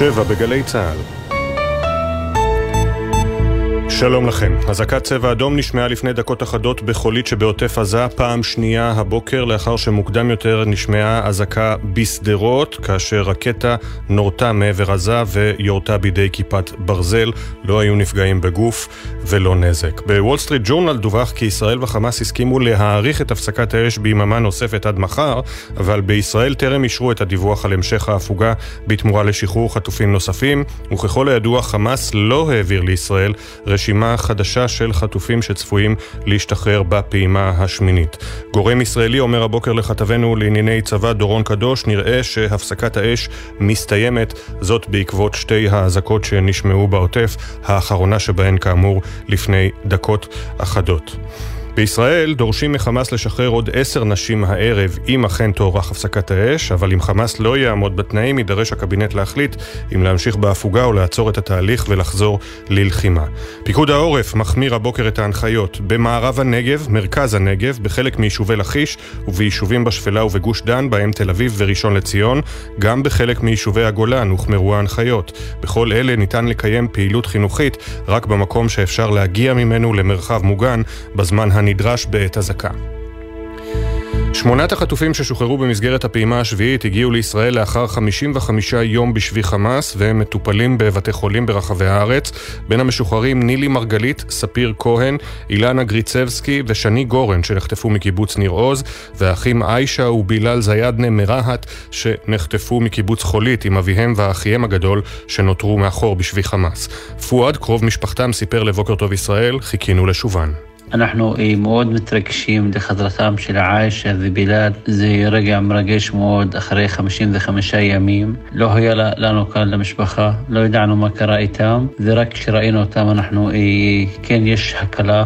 שבע בגלי צה"ל שלום לכם. אזעקת צבע אדום נשמעה לפני דקות אחדות בחולית שבעוטף עזה, פעם שנייה הבוקר לאחר שמוקדם יותר נשמעה אזעקה בשדרות, כאשר רקטה נורתה מעבר עזה ויורתה בידי כיפת ברזל. לא היו נפגעים בגוף ולא נזק. בוול סטריט ג'ורנל דווח כי ישראל וחמאס הסכימו להאריך את הפסקת האש ביממה נוספת עד מחר, אבל בישראל טרם אישרו את הדיווח על המשך ההפוגה בתמורה לשחרור חטופים נוספים, וככל הידוע חמאס לא העביר לישראל רשימה רשימה חדשה של חטופים שצפויים להשתחרר בפעימה השמינית. גורם ישראלי אומר הבוקר לכתבנו לענייני צבא דורון קדוש, נראה שהפסקת האש מסתיימת, זאת בעקבות שתי האזעקות שנשמעו בעוטף, האחרונה שבהן כאמור לפני דקות אחדות. בישראל דורשים מחמאס לשחרר עוד עשר נשים הערב, אם אכן תוארך הפסקת האש, אבל אם חמאס לא יעמוד בתנאים, יידרש הקבינט להחליט אם להמשיך בהפוגה או לעצור את התהליך ולחזור ללחימה. פיקוד העורף מחמיר הבוקר את ההנחיות. במערב הנגב, מרכז הנגב, בחלק מיישובי לכיש וביישובים בשפלה ובגוש דן, בהם תל אביב וראשון לציון, גם בחלק מיישובי הגולן הוחמרו ההנחיות. בכל אלה ניתן לקיים פעילות חינוכית רק במקום שאפשר להגיע ממנו למרחב מוגן בזמן הנדרש בעת אזעקה. שמונת החטופים ששוחררו במסגרת הפעימה השביעית הגיעו לישראל לאחר 55 יום בשבי חמאס והם מטופלים בבתי חולים ברחבי הארץ. בין המשוחררים נילי מרגלית, ספיר כהן, אילנה גריצבסקי ושני גורן שנחטפו מקיבוץ ניר עוז והאחים עיישה ובילאל זיאדנה מרהט שנחטפו מקיבוץ חולית עם אביהם ואחיהם הגדול שנותרו מאחור בשבי חמאס. פואד, קרוב משפחתם, סיפר לבוקר טוב ישראל, חיכינו לשובן. אנחנו מאוד מתרגשים לחזרתם של עאישה ובלעד. זה רגע מרגש מאוד אחרי 55 ימים. לא היה לנו קל למשפחה, לא ידענו מה קרה איתם, ורק כשראינו אותם אנחנו, אה, כן, יש הקלה.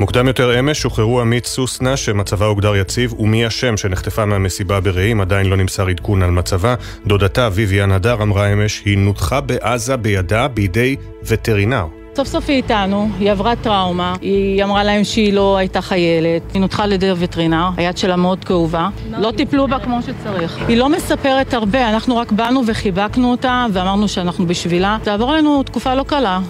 מוקדם יותר אמש שוחררו עמית סוסנה שמצבה הוגדר יציב ומי אשם שנחטפה מהמסיבה ברעים עדיין לא נמסר עדכון על מצבה. דודתה ויvian הדר אמרה אמש היא נותחה בעזה בידה בידי וטרינר. סוף סוף היא איתנו, היא עברה טראומה, היא אמרה להם שהיא לא הייתה חיילת, היא נותחה על ידי הווטרינר, היד שלה מאוד כאובה, לא טיפלו בה כמו שצריך. היא לא מספרת הרבה, אנחנו רק באנו וחיבקנו אותה ואמרנו שאנחנו בשבילה. תעבור עלינו תקופה לא קלה.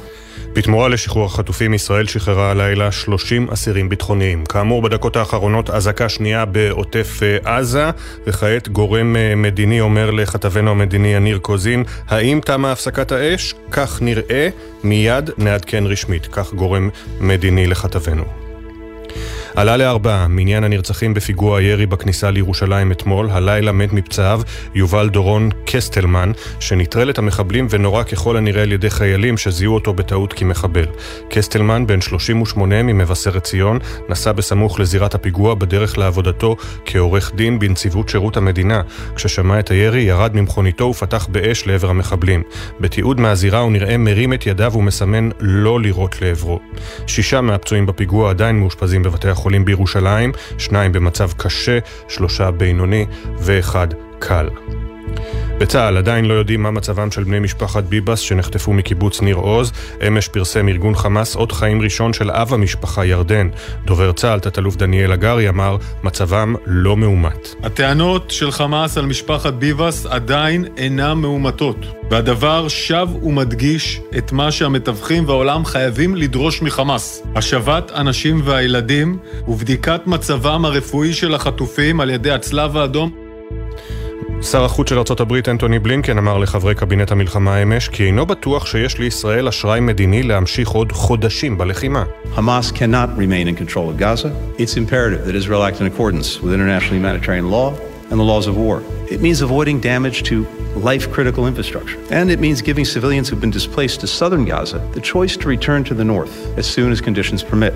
בתמורה לשחרור החטופים, ישראל שחררה הלילה 30 אסירים ביטחוניים. כאמור, בדקות האחרונות אזעקה שנייה בעוטף אה, עזה, וכעת גורם אה, מדיני אומר לכתבנו המדיני יניר קוזין, האם תמה הפסקת האש? כך נראה, מיד נעדכן רשמית. כך גורם מדיני לכתבנו. עלה לארבעה מניין הנרצחים בפיגוע הירי בכניסה לירושלים אתמול, הלילה מת מפצעיו יובל דורון קסטלמן, שנטרל את המחבלים ונורה ככל הנראה על ידי חיילים שזיהו אותו בטעות כמחבל. קסטלמן, בן 38 ממבשרת ציון, נסע בסמוך לזירת הפיגוע בדרך לעבודתו כעורך דין בנציבות שירות המדינה. כששמע את הירי, ירד ממכוניתו ופתח באש לעבר המחבלים. בתיעוד מהזירה הוא נראה מרים את ידיו ומסמן לא לירות לעברו. שישה מהפצועים בפיגוע עדיין מאושפזים בבתי החולים. חולים בירושלים, שניים במצב קשה, שלושה בינוני ואחד קל. בצה"ל עדיין לא יודעים מה מצבם של בני משפחת ביבס שנחטפו מקיבוץ ניר עוז. אמש פרסם ארגון חמאס אות חיים ראשון של אב המשפחה ירדן. דובר צה"ל, תת-אלוף דניאל הגרי, אמר מצבם לא מאומת. הטענות של חמאס על משפחת ביבס עדיין אינן מאומתות. והדבר שב ומדגיש את מה שהמתווכים והעולם חייבים לדרוש מחמאס. השבת הנשים והילדים ובדיקת מצבם הרפואי של החטופים על ידי הצלב האדום שר החוץ של הברית אנטוני בלינקן אמר לחברי קבינט המלחמה אמש כי אינו בטוח שיש לישראל אשראי מדיני להמשיך עוד חודשים בלחימה. Hamas cannot remain in control of Gaza. It's imperative that Israel act in accordance with international humanitarian law and the laws of war. It means avoiding damage to life critical infrastructure. And it means giving civilians who've been displaced to southern Gaza the choice to return to the north as soon as conditions permit.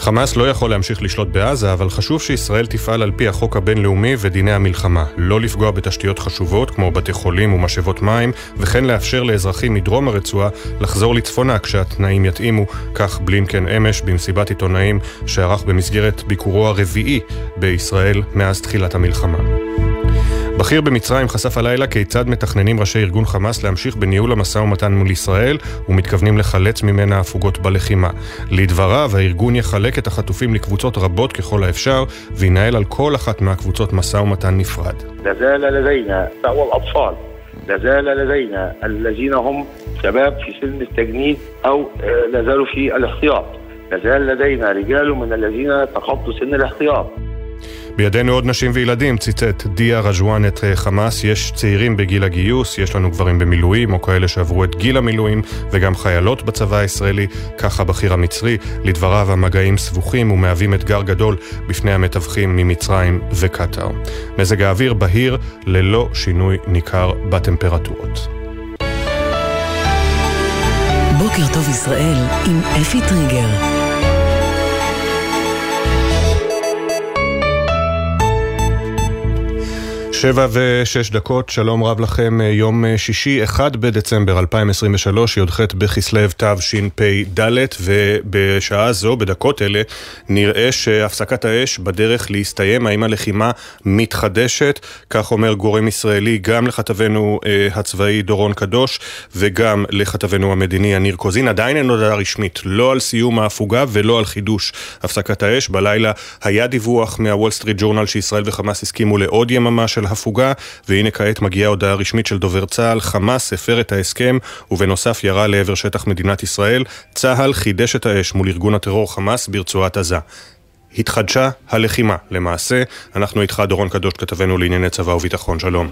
חמאס לא יכול להמשיך לשלוט בעזה, אבל חשוב שישראל תפעל על פי החוק הבינלאומי ודיני המלחמה. לא לפגוע בתשתיות חשובות כמו בתי חולים ומשאבות מים, וכן לאפשר לאזרחים מדרום הרצועה לחזור לצפונה כשהתנאים יתאימו, כך בלינקן אמש במסיבת עיתונאים שערך במסגרת ביקורו הרביעי בישראל מאז תחילת המלחמה. בכיר במצרים חשף הלילה כיצד מתכננים ראשי ארגון חמאס להמשיך בניהול המשא ומתן מול ישראל ומתכוונים לחלץ ממנה הפוגות בלחימה. לדבריו, הארגון יחלק את החטופים לקבוצות רבות ככל האפשר וינהל על כל אחת מהקבוצות משא ומתן נפרד. لازال لدينا الذين هم شباب في سن التجنيد أو لا زالوا في الاحتياط لازال لدينا رجال من الذين تخطوا سن الاحتياط בידינו עוד נשים וילדים, ציטט דיה רג'ואן את חמאס. יש צעירים בגיל הגיוס, יש לנו גברים במילואים, או כאלה שעברו את גיל המילואים, וגם חיילות בצבא הישראלי, כך הבכיר המצרי. לדבריו המגעים סבוכים ומהווים אתגר גדול בפני המתווכים ממצרים וקטאר. מזג האוויר בהיר, ללא שינוי ניכר בטמפרטורות. בוקר טוב ישראל עם אפי טריגר שבע ושש דקות, שלום רב לכם, אה, יום אה, שישי, 1 בדצמבר 2023, י"ח בכסלו תשפ"ד, ובשעה זו, בדקות אלה, נראה שהפסקת האש בדרך להסתיים, האם הלחימה מתחדשת, כך אומר גורם ישראלי גם לכתבנו אה, הצבאי דורון קדוש, וגם לכתבנו המדיני יניר קוזין. עדיין אין הודעה רשמית, לא על סיום ההפוגה ולא על חידוש הפסקת האש. בלילה היה דיווח מהוול סטריט ג'ורנל שישראל וחמאס הסכימו לעוד יממה של והנה כעת מגיעה הודעה רשמית של דובר צה"ל, חמאס הפר את ההסכם ובנוסף ירה לעבר שטח מדינת ישראל. צה"ל חידש את האש מול ארגון הטרור חמאס ברצועת עזה. התחדשה הלחימה למעשה. אנחנו איתך דורון קדוש, כתבנו לענייני צבא וביטחון, שלום.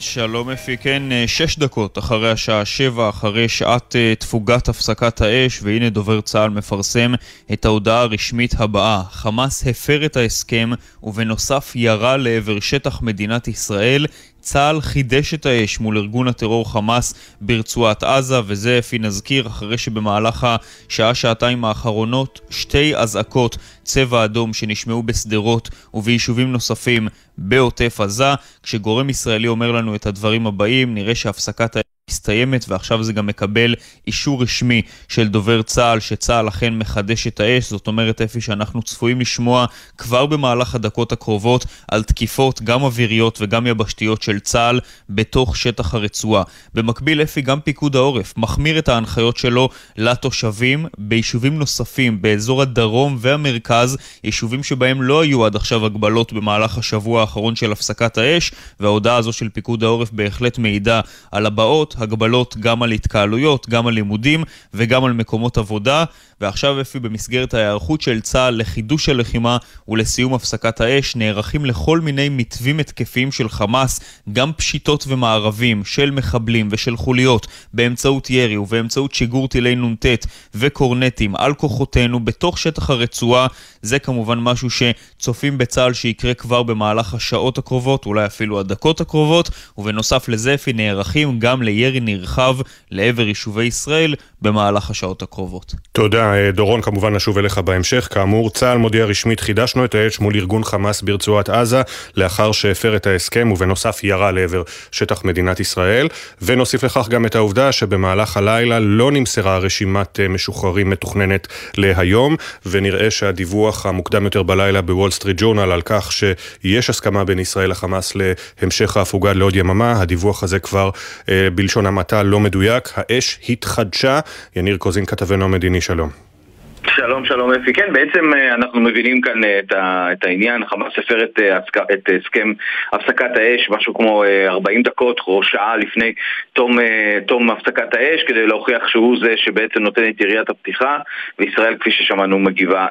שלום אפי, כן, אה, שש דקות אחרי השעה שבע, אחרי שעת אה, תפוגת הפסקת האש, והנה דובר צה"ל מפרסם את ההודעה הרשמית הבאה: חמאס הפר את ההסכם ובנוסף ירה לעבר שטח מדינת ישראל צה"ל חידש את האש מול ארגון הטרור חמאס ברצועת עזה, וזה אפי נזכיר אחרי שבמהלך השעה-שעתיים האחרונות שתי אזעקות צבע אדום שנשמעו בשדרות וביישובים נוספים בעוטף עזה. כשגורם ישראלי אומר לנו את הדברים הבאים, נראה שהפסקת האש מסתיימת ועכשיו זה גם מקבל אישור רשמי של דובר צה"ל שצה"ל אכן מחדש את האש זאת אומרת אפי שאנחנו צפויים לשמוע כבר במהלך הדקות הקרובות על תקיפות גם אוויריות וגם יבשתיות של צה"ל בתוך שטח הרצועה. במקביל אפי גם פיקוד העורף מחמיר את ההנחיות שלו לתושבים ביישובים נוספים באזור הדרום והמרכז יישובים שבהם לא היו עד עכשיו הגבלות במהלך השבוע האחרון של הפסקת האש וההודעה הזו של פיקוד העורף בהחלט מעידה על הבאות הגבלות גם על התקהלויות, גם על לימודים וגם על מקומות עבודה. ועכשיו אפי במסגרת ההיערכות של צה"ל לחידוש הלחימה ולסיום הפסקת האש נערכים לכל מיני מתווים התקפיים של חמאס, גם פשיטות ומערבים של מחבלים ושל חוליות באמצעות ירי ובאמצעות שיגור טילי נ"ט וקורנטים על כוחותינו בתוך שטח הרצועה. זה כמובן משהו שצופים בצה"ל שיקרה כבר במהלך השעות הקרובות, אולי אפילו הדקות הקרובות, ובנוסף לזה אפי נערכים גם לירי נרחב לעבר יישובי ישראל במהלך השעות הקרובות. תודה. אה, דורון, כמובן נשוב אליך בהמשך. כאמור, צה"ל מודיע רשמית, חידשנו את האש מול ארגון חמאס ברצועת עזה, לאחר שהפר את ההסכם ובנוסף ירה לעבר שטח מדינת ישראל. ונוסיף לכך גם את העובדה שבמהלך הלילה לא נמסרה רשימת אה, משוחררים מתוכננת להיום, ונראה שהדיווח המוקדם יותר בלילה בוול סטריט ג'ורנל על כך שיש הסכמה בין ישראל לחמאס להמשך ההפוגה לעוד יממה, הדיווח הזה כבר אה, בלשון המעטה לא מדויק. האש התחדשה. יניר קוזין כתבנו המדיני, שלום. שלום, שלום אפי. כן, בעצם אה, אנחנו מבינים כאן אה, את, ה, את העניין. חמאס הפר את, אה, את הסכם הפסקת האש, משהו כמו 40 דקות או שעה לפני תום, תום הפסקת האש, כדי להוכיח שהוא זה שבעצם נותן את יריית הפתיחה, וישראל, כפי ששמענו, מגיבה.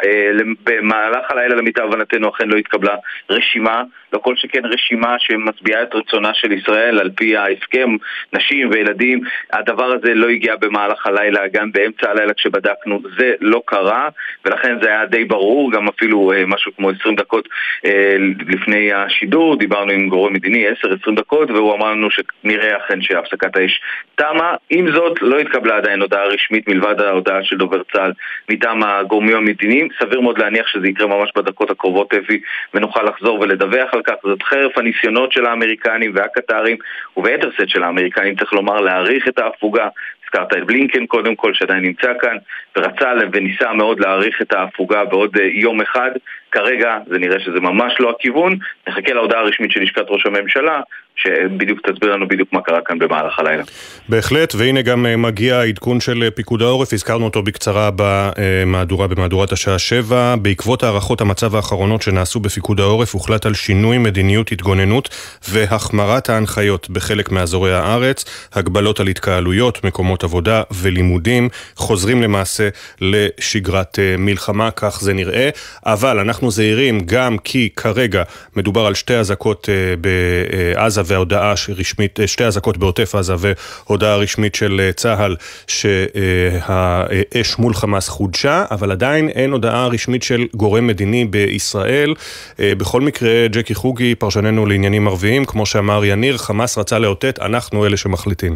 במהלך הלילה, למיטב הבנתנו, אכן לא התקבלה רשימה, לא כל שכן רשימה שמצביעה את רצונה של ישראל על פי ההסכם, נשים וילדים. הדבר הזה לא הגיע במהלך הלילה, גם באמצע הלילה כשבדקנו, זה לא קרה. ולכן זה היה די ברור, גם אפילו אה, משהו כמו 20 דקות אה, לפני השידור, דיברנו עם גורם מדיני 10-20 דקות, והוא אמר לנו שנראה אכן שהפסקת האש תמה. עם זאת, לא התקבלה עדיין הודעה רשמית מלבד ההודעה של דובר צה"ל מטעם הגורמים המדיניים. סביר מאוד להניח שזה יקרה ממש בדקות הקרובות, אבי, ונוכל לחזור ולדווח על כך. זאת חרף הניסיונות של האמריקנים והקטרים, וביתר שאת של האמריקנים, צריך לומר, להעריך את ההפוגה הזכרת את בלינקן קודם כל, שעדיין נמצא כאן, ורצה וניסה מאוד להאריך את ההפוגה בעוד אה, יום אחד. כרגע זה נראה שזה ממש לא הכיוון, נחכה להודעה הרשמית של לשכת ראש הממשלה, שבדיוק תסביר לנו בדיוק מה קרה כאן במהלך הלילה. בהחלט, והנה גם אה, מגיע העדכון של אה, פיקוד העורף, הזכרנו אותו בקצרה במהדורה, במהדורת השעה 7. בעקבות הערכות המצב האחרונות שנעשו בפיקוד העורף, הוחלט על שינוי מדיניות התגוננות והחמרת ההנחיות בחלק מאזורי הארץ, הגבלות על התקהלויות, מקומות עבודה ולימודים, חוזרים למעשה לשגרת אה, מלחמה, כך זה נראה. אבל אנחנו זהירים גם כי כרגע מדובר על שתי אזעקות בעזה והודעה רשמית, שתי אזעקות בעוטף עזה והודעה רשמית של צה"ל שהאש מול חמאס חודשה, אבל עדיין אין הודעה רשמית של גורם מדיני בישראל. בכל מקרה, ג'קי חוגי, פרשננו לעניינים ערביים, כמו שאמר יניר, חמאס רצה לאותת, אנחנו אלה שמחליטים.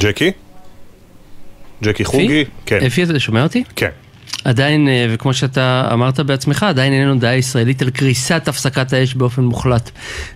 ג'קי? ג'קי חוגי? כן. אפי, אתה שומע אותי? כן. עדיין, אה, וכמו שאתה אמרת בעצמך, עדיין אין לנו דעה ישראלית על קריסת הפסקת האש באופן מוחלט.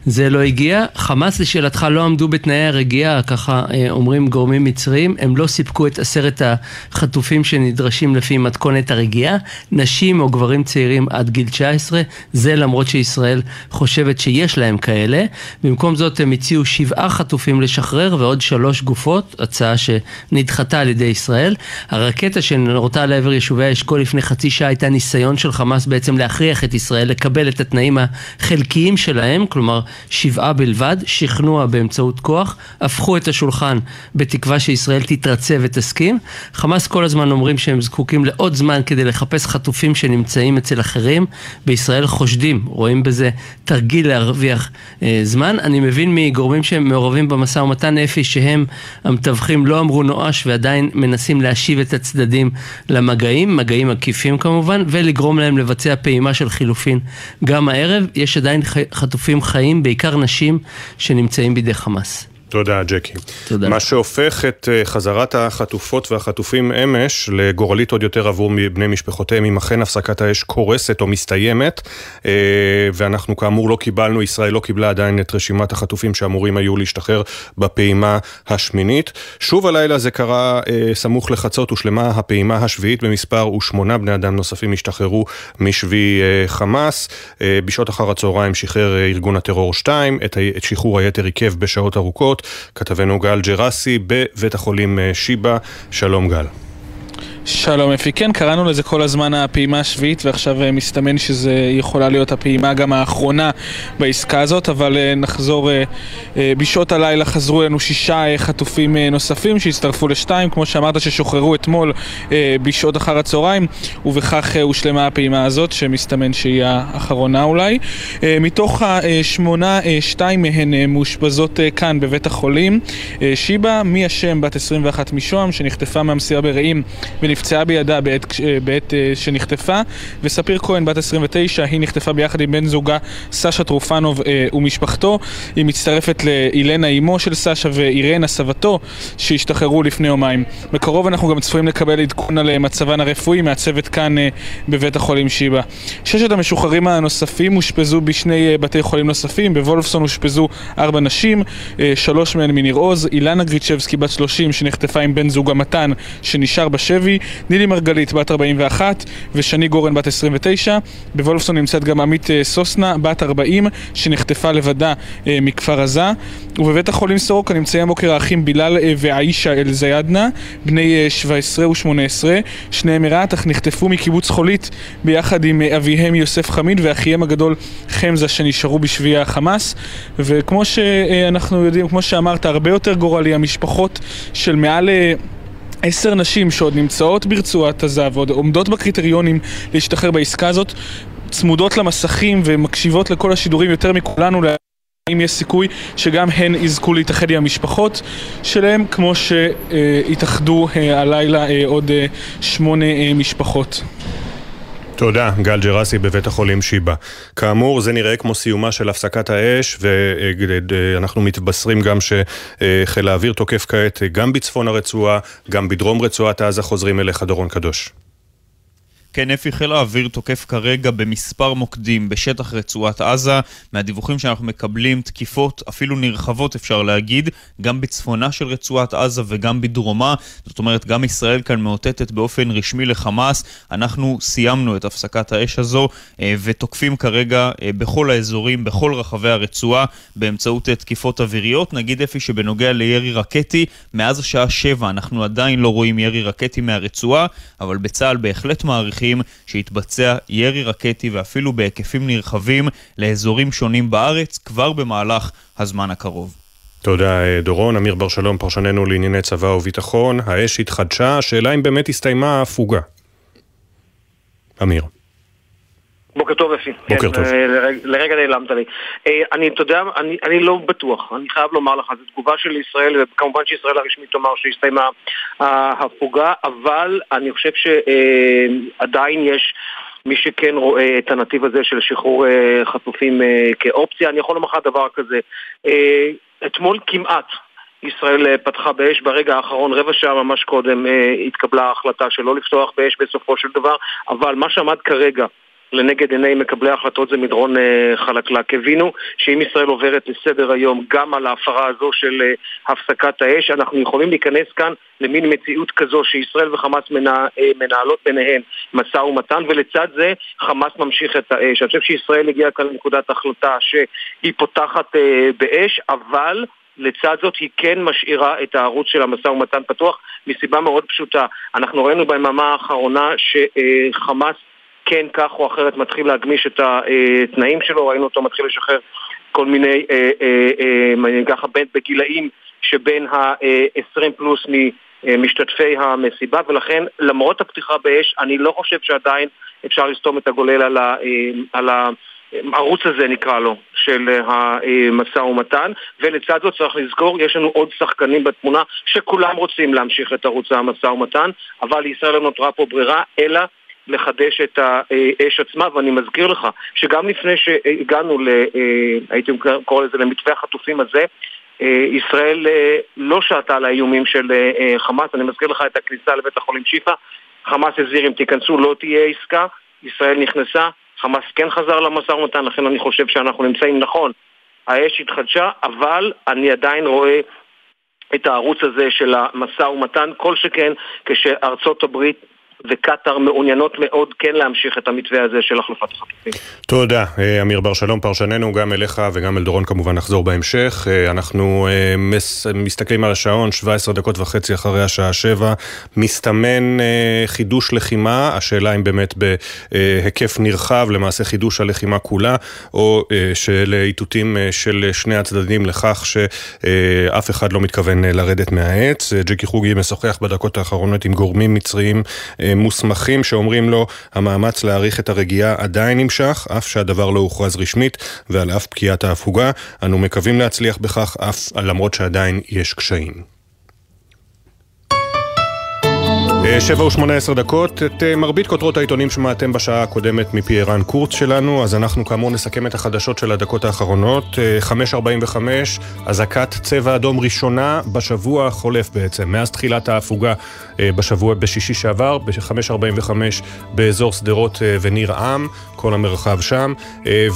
זה לא הגיע. חמאס, לשאלתך, לא עמדו בתנאי הרגיעה, ככה אה, אומרים גורמים מצריים. הם לא סיפקו את עשרת החטופים שנדרשים לפי מתכונת הרגיעה. נשים או גברים צעירים עד גיל 19, זה למרות שישראל חושבת שיש להם כאלה. במקום זאת הם הציעו שבעה חטופים לשחרר ועוד שלוש גופות, הצעה שנדחתה על ידי ישראל. הרקטה שנורתה לעבר יישובי האשכול כה לפני חצי שעה הייתה ניסיון של חמאס בעצם להכריח את ישראל לקבל את התנאים החלקיים שלהם, כלומר שבעה בלבד, שכנוע באמצעות כוח, הפכו את השולחן בתקווה שישראל תתרצה ותסכים. חמאס כל הזמן אומרים שהם זקוקים לעוד זמן כדי לחפש חטופים שנמצאים אצל אחרים. בישראל חושדים, רואים בזה תרגיל להרוויח אה, זמן. אני מבין מגורמים שהם מעורבים במשא ומתן אפי שהם המתווכים לא אמרו נואש ועדיין מנסים להשיב את הצדדים למגעים, מגעים מגעים עקיפים כמובן, ולגרום להם לבצע פעימה של חילופין גם הערב. יש עדיין חטופים חיים, בעיקר נשים, שנמצאים בידי חמאס. תודה, ג'קי. תודה. מה שהופך את אה, חזרת החטופות והחטופים אמש לגורלית עוד יותר עבור בני משפחותיהם, אם אכן הפסקת האש קורסת או מסתיימת, אה, ואנחנו כאמור לא קיבלנו, ישראל לא קיבלה עדיין את רשימת החטופים שאמורים היו להשתחרר בפעימה השמינית. שוב הלילה זה קרה אה, סמוך לחצות, הושלמה הפעימה השביעית במספר ושמונה בני אדם נוספים השתחררו משבי חמאס. בשעות אחר הצהריים שחרר ארגון הטרור 2, את שחרור היתר עיכב בשעות ארוכות. כתבנו גל ג'רסי בבית החולים אה, שיבא. שלום גל. שלום אפי, כן, קראנו לזה כל הזמן הפעימה השביעית ועכשיו אה, מסתמן שזה יכולה להיות הפעימה גם האחרונה בעסקה הזאת, אבל אה, נחזור, אה, בשעות הלילה חזרו אלינו שישה חטופים נוספים שהצטרפו לשתיים, כמו שאמרת ששוחררו אתמול בשעות אחר הצהריים, ובכך הושלמה הפעימה הזאת, שמסתמן שהיא האחרונה אולי. מתוך השמונה, שתיים מהן מאושפזות כאן בבית החולים. שיבא, מי השם, בת 21 משוהם, שנחטפה מהמסירה ברעים נפצעה בידה בעת, בעת אה, שנחטפה, וספיר כהן, בת 29, היא נחטפה ביחד עם בן זוגה סשה טרופנוב אה, ומשפחתו. היא מצטרפת לאילנה אמו של סשה ואירנה סבתו, שהשתחררו לפני יומיים. בקרוב אנחנו גם צפויים לקבל עדכון על אה, מצבן הרפואי מהצוות כאן בבית החולים שיבא. ששת המשוחררים הנוספים אושפזו בשני בתי חולים נוספים, בוולפסון אושפזו ארבע נשים, שלוש מהן מניר עוז, אילנה גריצ'בסקי בת 30 שנחטפה עם בן זוגה מתן שנשאר בשבי, נילי מרגלית בת 41 ושני גורן בת 29. בוולפסון נמצאת גם עמית אה, סוסנה בת 40 שנחטפה לבדה אה, מכפר עזה. ובבית החולים סורוקה נמצאים הבוקר האחים בילאל אה, ועאישה אל-זיאדנה, בני 17 ו-18. שניהם מרהט אך נחטפו מקיבוץ חולית ביחד עם אביהם יוסף חמיד ואחיהם הגדול חמזה שנשארו בשבי החמאס. וכמו שאנחנו יודעים, כמו שאמרת, הרבה יותר גורלי המשפחות של מעל... עשר נשים שעוד נמצאות ברצועת עזה ועוד עומדות בקריטריונים להשתחרר בעסקה הזאת, צמודות למסכים ומקשיבות לכל השידורים יותר מכולנו האם יש סיכוי שגם הן יזכו להתאחד עם המשפחות שלהם כמו שהתאחדו אה, הלילה אה, עוד אה, שמונה משפחות. תודה, גל ג'רסי בבית החולים שיבא. כאמור, זה נראה כמו סיומה של הפסקת האש, ואנחנו מתבשרים גם שחיל האוויר תוקף כעת גם בצפון הרצועה, גם בדרום רצועת עזה חוזרים אליך, דורון קדוש. כן, אפי חיל האוויר תוקף כרגע במספר מוקדים בשטח רצועת עזה. מהדיווחים שאנחנו מקבלים, תקיפות אפילו נרחבות אפשר להגיד, גם בצפונה של רצועת עזה וגם בדרומה. זאת אומרת, גם ישראל כאן מאותתת באופן רשמי לחמאס. אנחנו סיימנו את הפסקת האש הזו אה, ותוקפים כרגע אה, בכל האזורים, בכל רחבי הרצועה, באמצעות אה, תקיפות אוויריות. נגיד אפי שבנוגע לירי רקטי, מאז השעה 7 אנחנו עדיין לא רואים ירי רקטי מהרצועה, אבל בצה"ל בהחלט מעריכים שיתבצע ירי רקטי ואפילו בהיקפים נרחבים לאזורים שונים בארץ כבר במהלך הזמן הקרוב. תודה דורון, אמיר בר שלום, פרשננו לענייני צבא וביטחון. האש התחדשה, השאלה אם באמת הסתיימה ההפוגה. אמיר. בוקר טוב אפי. בוקר כן, טוב. אה, לרגע, לרגע נעלמת לי. אה, אני, אתה יודע, אני, אני לא בטוח, אני חייב לומר לך, זו תגובה של ישראל, וכמובן שישראל הרשמית תאמר שהסתיימה ההפוגה, אבל אני חושב שעדיין יש... מי שכן רואה את הנתיב הזה של שחרור אה, חטופים אה, כאופציה, אני יכול לומר לך דבר כזה. אה, אתמול כמעט ישראל אה, פתחה באש ברגע האחרון, רבע שעה ממש קודם אה, התקבלה ההחלטה שלא לפתוח באש בסופו של דבר, אבל מה שעמד כרגע לנגד עיני מקבלי ההחלטות זה מדרון אה, חלקלק. הבינו שאם ישראל עוברת לסדר היום גם על ההפרה הזו של אה, הפסקת האש, אנחנו יכולים להיכנס כאן למין מציאות כזו שישראל וחמאס אה, מנהלות ביניהן משא ומתן, ולצד זה חמאס ממשיך את האש. אני חושב שישראל הגיעה כאן לנקודת החלטה שהיא פותחת באש, אבל... לצד זאת היא כן משאירה את הערוץ של המשא ומתן פתוח מסיבה מאוד פשוטה. אנחנו ראינו ביממה האחרונה שחמאס כן כך או אחרת מתחיל להגמיש את התנאים שלו, ראינו אותו מתחיל לשחרר כל מיני, אה, אה, ככה, בגילאים שבין ה-20 פלוס ממשתתפי המסיבה, ולכן למרות הפתיחה באש, אני לא חושב שעדיין אפשר לסתום את הגולל על ה... על ה הערוץ הזה נקרא לו, של המשא ומתן, ולצד זאת צריך לזכור, יש לנו עוד שחקנים בתמונה שכולם רוצים להמשיך את ערוץ המשא ומתן, אבל לישראל לא נותרה פה ברירה, אלא לחדש את האש עצמה, ואני מזכיר לך שגם לפני שהגענו, ל, הייתי קורא לזה למתווה החטופים הזה, ישראל לא שעתה על האיומים של חמאס, אני מזכיר לך את הכניסה לבית החולים שיפא, חמאס הזהיר אם תיכנסו לא תהיה עסקה, ישראל נכנסה, חמאס כן חזר למשא ומתן, לכן אני חושב שאנחנו נמצאים נכון. האש התחדשה, אבל אני עדיין רואה את הערוץ הזה של המשא ומתן, כל שכן כשארצות הברית וקטאר מעוניינות מאוד כן להמשיך את המתווה הזה של החלפת החטופים. תודה. אמיר בר שלום, פרשננו, גם אליך וגם אל דורון כמובן נחזור בהמשך. אנחנו מס, מסתכלים על השעון, 17 דקות וחצי אחרי השעה 7. מסתמן חידוש לחימה, השאלה אם באמת בהיקף נרחב, למעשה חידוש הלחימה כולה, או של איתותים של שני הצדדים לכך שאף אחד לא מתכוון לרדת מהעץ. ג'קי חוגי משוחח בדקות האחרונות עם גורמים מצריים מוסמכים שאומרים לו המאמץ להאריך את הרגיעה עדיין נמשך, אף שהדבר לא הוכרז רשמית ועל אף פקיעת ההפוגה. אנו מקווים להצליח בכך, אף למרות שעדיין יש קשיים. שבע ושמונה עשר דקות, את מרבית כותרות העיתונים שמעתם בשעה הקודמת מפי ערן קורץ שלנו, אז אנחנו כאמור נסכם את החדשות של הדקות האחרונות. 5.45, אזעקת צבע אדום ראשונה בשבוע החולף בעצם, מאז תחילת ההפוגה בשבוע, בשישי שעבר, ב-5.45 באזור שדרות וניר עם, כל המרחב שם,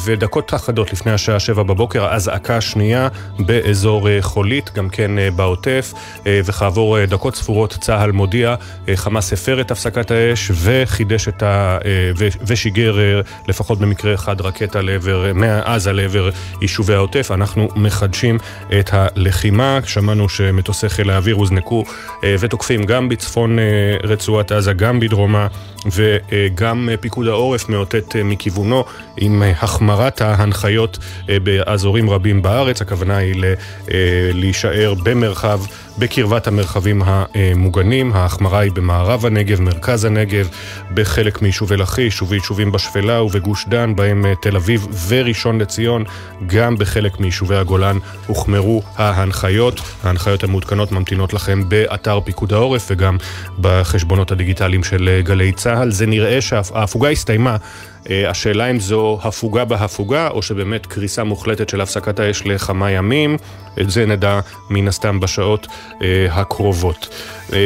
ודקות אחדות לפני השעה 7 בבוקר, אזעקה שנייה באזור חולית, גם כן בעוטף, וכעבור דקות ספורות צה"ל מודיע חמאס הפר את הפסקת האש וחידש את ה... ושיגר לפחות במקרה אחד רקטה לעבר, מעזה לעבר יישובי העוטף. אנחנו מחדשים את הלחימה. שמענו שמטוסי חיל האוויר הוזנקו ותוקפים גם בצפון רצועת עזה, גם בדרומה וגם פיקוד העורף מאותת מכיוונו עם החמרת ההנחיות באזורים רבים בארץ. הכוונה היא להישאר במרחב, בקרבת המרחבים המוגנים. ההחמרה היא במערב הנגב, מרכז הנגב, בחלק מיישובי לכיש וביישובים בשפלה ובגוש דן, בהם תל אביב וראשון לציון. גם בחלק מיישובי הגולן הוחמרו ההנחיות. ההנחיות המעודכנות ממתינות לכם באתר פיקוד העורף וגם בחשבונות הדיגיטליים של גלי צה"ל. זה נראה שההפוגה הסתיימה. השאלה אם זו הפוגה בהפוגה, או שבאמת קריסה מוחלטת של הפסקת האש לכמה ימים, את זה נדע מן הסתם בשעות הקרובות.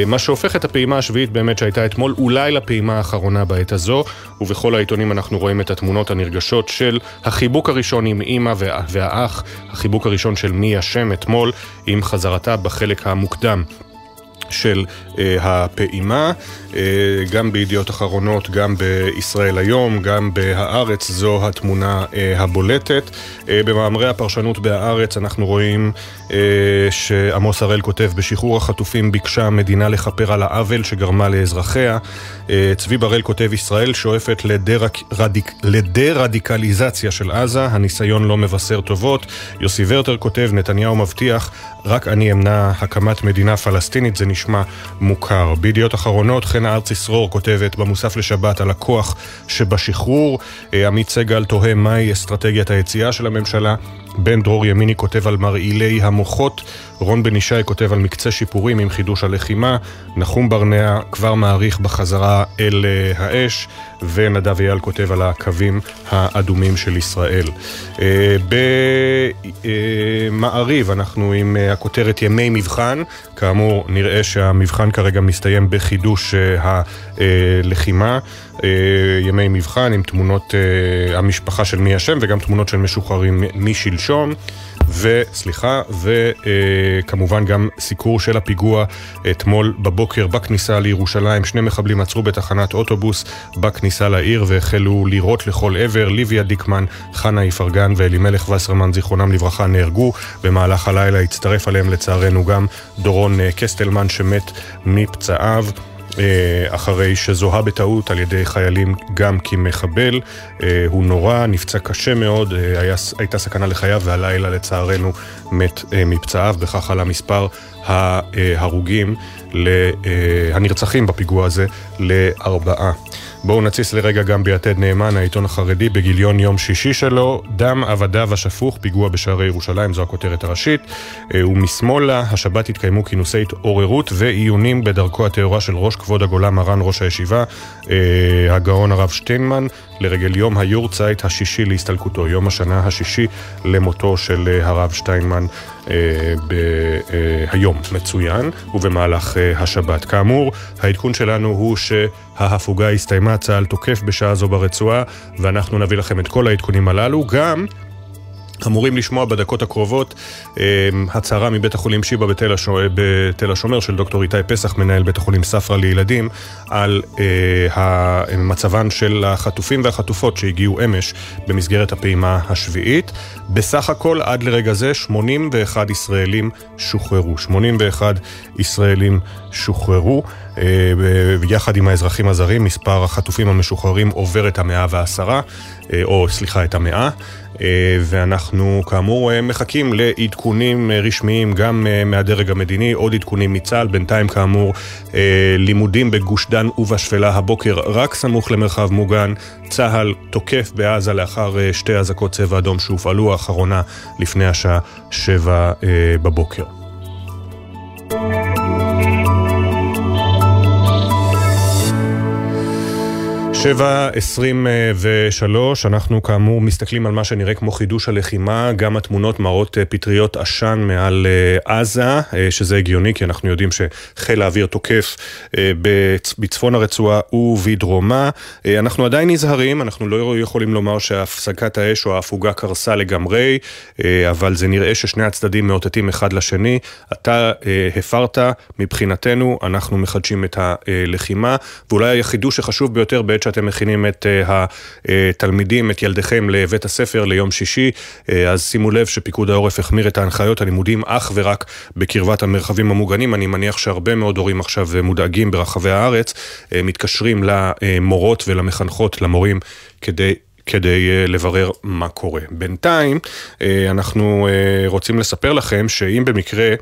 מה שהופך את הפעימה השביעית באמת שהייתה אתמול, אולי לפעימה האחרונה בעת הזו, ובכל העיתונים אנחנו רואים את התמונות הנרגשות של החיבוק הראשון עם אימא והאח, החיבוק הראשון של מי השם אתמול, עם חזרתה בחלק המוקדם של אה, הפעימה, גם בידיעות אחרונות, גם בישראל היום, גם בהארץ, זו התמונה אה, הבולטת. אה, במאמרי הפרשנות בהארץ אנחנו רואים אה, שעמוס הראל כותב, בשחרור החטופים ביקשה המדינה לכפר על העוול שגרמה לאזרחיה. אה, צבי בראל כותב, ישראל שואפת לדה-רדיקליזציה של עזה, הניסיון לא מבשר טובות. יוסי ורטר כותב, נתניהו מבטיח, רק אני אמנע הקמת מדינה פלסטינית, זה נשמע מוכר. בידיעות אחרונות, חנה ארצי סרור כותבת במוסף לשבת על הכוח שבשחרור. אה, עמית סגל תוהה מהי אסטרטגיית היציאה של הממשלה. בן דרור ימיני כותב על מרעילי המוחות, רון בן ישי כותב על מקצה שיפורים עם חידוש הלחימה, נחום ברנע כבר מעריך בחזרה אל אה, האש, ונדב אייל כותב על הקווים האדומים של ישראל. אה, במעריב אנחנו עם אה, הכותרת ימי מבחן, כאמור נראה שהמבחן כרגע מסתיים בחידוש הלחימה. ימי מבחן עם תמונות המשפחה של מי השם וגם תמונות של משוחררים משלשום. וסליחה, וכמובן גם סיקור של הפיגוע אתמול בבוקר בכניסה לירושלים. שני מחבלים עצרו בתחנת אוטובוס בכניסה לעיר והחלו לירות לכל עבר. ליביה דיקמן, חנה איפרגן ואלימלך וסרמן, זיכרונם לברכה, נהרגו. במהלך הלילה הצטרף עליהם לצערנו גם דורון קסטלמן שמת מפצעיו. אה, אחרי שזוהה בטעות על ידי חיילים גם כמחבל. אה, הוא נורא, נפצע קשה מאוד, אה, היה, הייתה סכנה לחייו והלילה לצערנו מת מפצעיו, בכך עלה מספר ההרוגים, הנרצחים בפיגוע הזה לארבעה. בואו נציץ לרגע גם ביתד נאמן, העיתון החרדי, בגיליון יום שישי שלו, דם עבדיו השפוך, פיגוע בשערי ירושלים, זו הכותרת הראשית. אה, ומשמאלה, השבת התקיימו כינוסי התעוררות ועיונים בדרכו הטהורה של ראש כבוד הגולה, מרן ראש הישיבה, אה, הגאון הרב שטיינמן, לרגל יום היורצייט השישי להסתלקותו, יום השנה השישי למותו של אה, הרב שטיינמן היום מצוין, ובמהלך אה, השבת. כאמור, העדכון שלנו הוא שההפוגה הסתיימה, צה"ל תוקף בשעה זו ברצועה, ואנחנו נביא לכם את כל העדכונים הללו, גם... אמורים לשמוע בדקות הקרובות אה, הצהרה מבית החולים שיבא בתל, השומר, בתל השומר של דוקטור איתי פסח, מנהל בית החולים ספרא לילדים, על אה, מצבן של החטופים והחטופות שהגיעו אמש במסגרת הפעימה השביעית. בסך הכל עד לרגע זה 81 ישראלים שוחררו. 81 ישראלים שוחררו. אה, יחד עם האזרחים הזרים, מספר החטופים המשוחררים עובר את המאה ועשרה, או סליחה, את המאה. אה, ואנחנו כאמור אה, מחכים לעדכונים אה, רשמיים גם מהדרג המדיני, עוד עדכונים מצה"ל, בינתיים כאמור לימודים בגוש דן ובשפלה הבוקר רק סמוך למרחב מוגן, צה"ל תוקף בעזה לאחר שתי אזעקות צבע אדום שהופעלו, האחרונה לפני השעה שבע בבוקר. 7.23, אנחנו כאמור מסתכלים על מה שנראה כמו חידוש הלחימה, גם התמונות מראות אה, פטריות עשן מעל אה, עזה, אה, שזה הגיוני כי אנחנו יודעים שחיל האוויר תוקף בצפון הרצועה ובדרומה. אנחנו עדיין נזהרים, אנחנו לא יכולים לומר שהפסקת האש או ההפוגה קרסה לגמרי, אבל זה נראה ששני הצדדים מאותתים אחד לשני. אתה הפרת, מבחינתנו אנחנו מחדשים את הלחימה, ואולי החידוש החשוב ביותר בעת שאתם מכינים את אה, התלמידים, את ילדיכם לבית הספר ליום שישי, אה, אז שימו לב שפיקוד העורף החמיר את ההנחיות, הלימודים אך ורק בקרבת המרחבים המוגנים. אני מניח שהרבה מאוד הורים עכשיו מודאגים ברחבי הארץ, אה, מתקשרים למורות ולמחנכות, למורים, כדי... כדי לברר מה קורה. בינתיים, אנחנו רוצים לספר לכם שאם במקרה...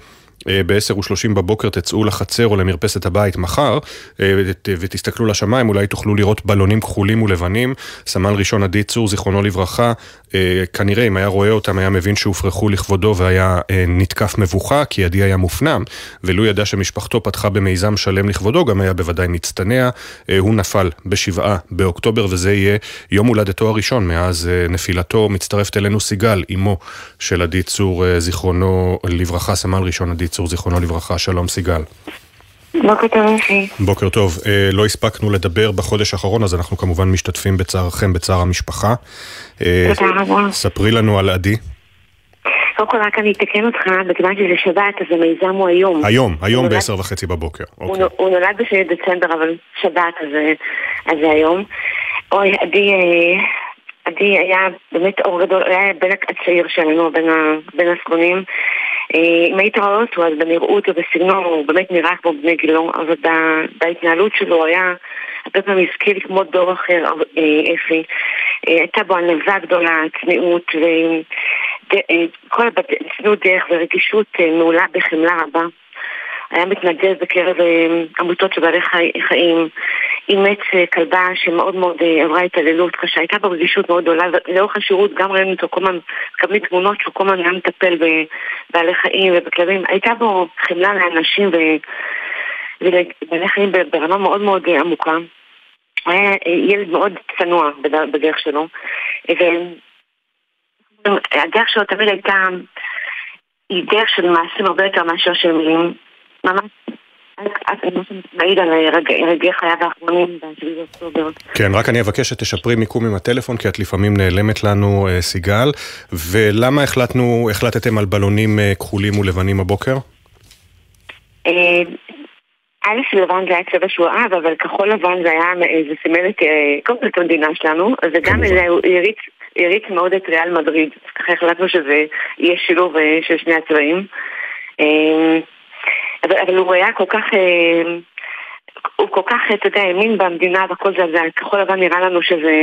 אה, ב-10 ו-30 בבוקר תצאו לחצר או למרפסת הבית מחר אה, ותסתכלו לשמיים, אולי תוכלו לראות בלונים כחולים ולבנים. סמל ראשון עדי צור, זיכרונו לברכה, אה, כנראה אם היה רואה אותם היה מבין שהופרחו לכבודו והיה נתקף מבוכה, כי עדי היה מופנם, ולו ידע שמשפחתו פתחה במיזם שלם לכבודו, גם היה בוודאי מצטנע. הוא נפל בשבעה באוקטובר וזה יהיה יום הולדתו הראשון מאז נפילתו. מצטרפת אלינו סיגל, אמו של עדי צור, זיכרונו לברכה, סמל ראשון עדי צור, זיכרונו לברכה. שלום סיגל. בוקר טוב, אפי. בוקר טוב. אה, לא הספקנו לדבר בחודש האחרון, אז אנחנו כמובן משתתפים בצערכם, בצער המשפחה. אה, תודה רבה. ספרי לנו על עדי. קודם כל רק אני אתקן אותך, מכיוון שזה שבת, אז המיזם הוא היום. היום, היום נולד- בעשר וחצי בבוקר. הוא אוקיי. נו- הוא נולד בשני דצמבר, אבל שבת, אז אה, אז זה היום. אוי, עדי, עדי היה באמת אור גדול, היה הבן הצעיר שלנו, בין הזקונים. אה, אם היית רואה אותו, אז בנראות ובסגנון הוא באמת נראה כמו בני גילו, אבל בהתנהלות שלו היה הרבה פעמים הזכיר לי כמו דור אחר, אה, אפי. אה, הייתה בו ענווה גדולה, צניעות, וכל צניעות דרך ורגישות מעולה בחמלה רבה. היה מתנדב בקרב עמותות של בעלי חי- חיים, אימץ אה, כלבה שמאוד מאוד אה, עברה התעללות קשה, הייתה בו רגישות מאוד גדולה, ולאורך השירות גם ראינו אותו כל הזמן, מקבלים תמונות שהוא כל הזמן היה מטפל בבעלי חיים ובכלבים, הייתה בו חמלה לאנשים ו- ולבעלי חיים ברמה מאוד מאוד אה, עמוקה. הוא היה ילד מאוד צנוע בד- בדרך שלו, והדרך שלו תמיד הייתה, היא דרך של מעשים הרבה יותר מאשר של מילים. ממש, את מעיד על רגע- רגעי חייו האחרונים ב-7 באוקטובר. כן, רק אני אבקש שתשפרי מיקום עם הטלפון, כי את לפעמים נעלמת לנו, אה, סיגל. ולמה החלטנו, החלטתם על בלונים אה, כחולים ולבנים הבוקר? אה, א', לבן זה היה צבע שהוא אהב, אבל כחול לבן זה היה, זה סימל את, קודם כל את המדינה שלנו, וגם זה הריץ, הריץ מאוד את ריאל מדריד, אז ככה החלטנו שזה יהיה שילוב של שני הצבעים. אבל, אבל הוא היה כל כך, אה, הוא כל כך, אתה יודע, האמין במדינה והכל זה, זה כחול לבן נראה לנו שזה,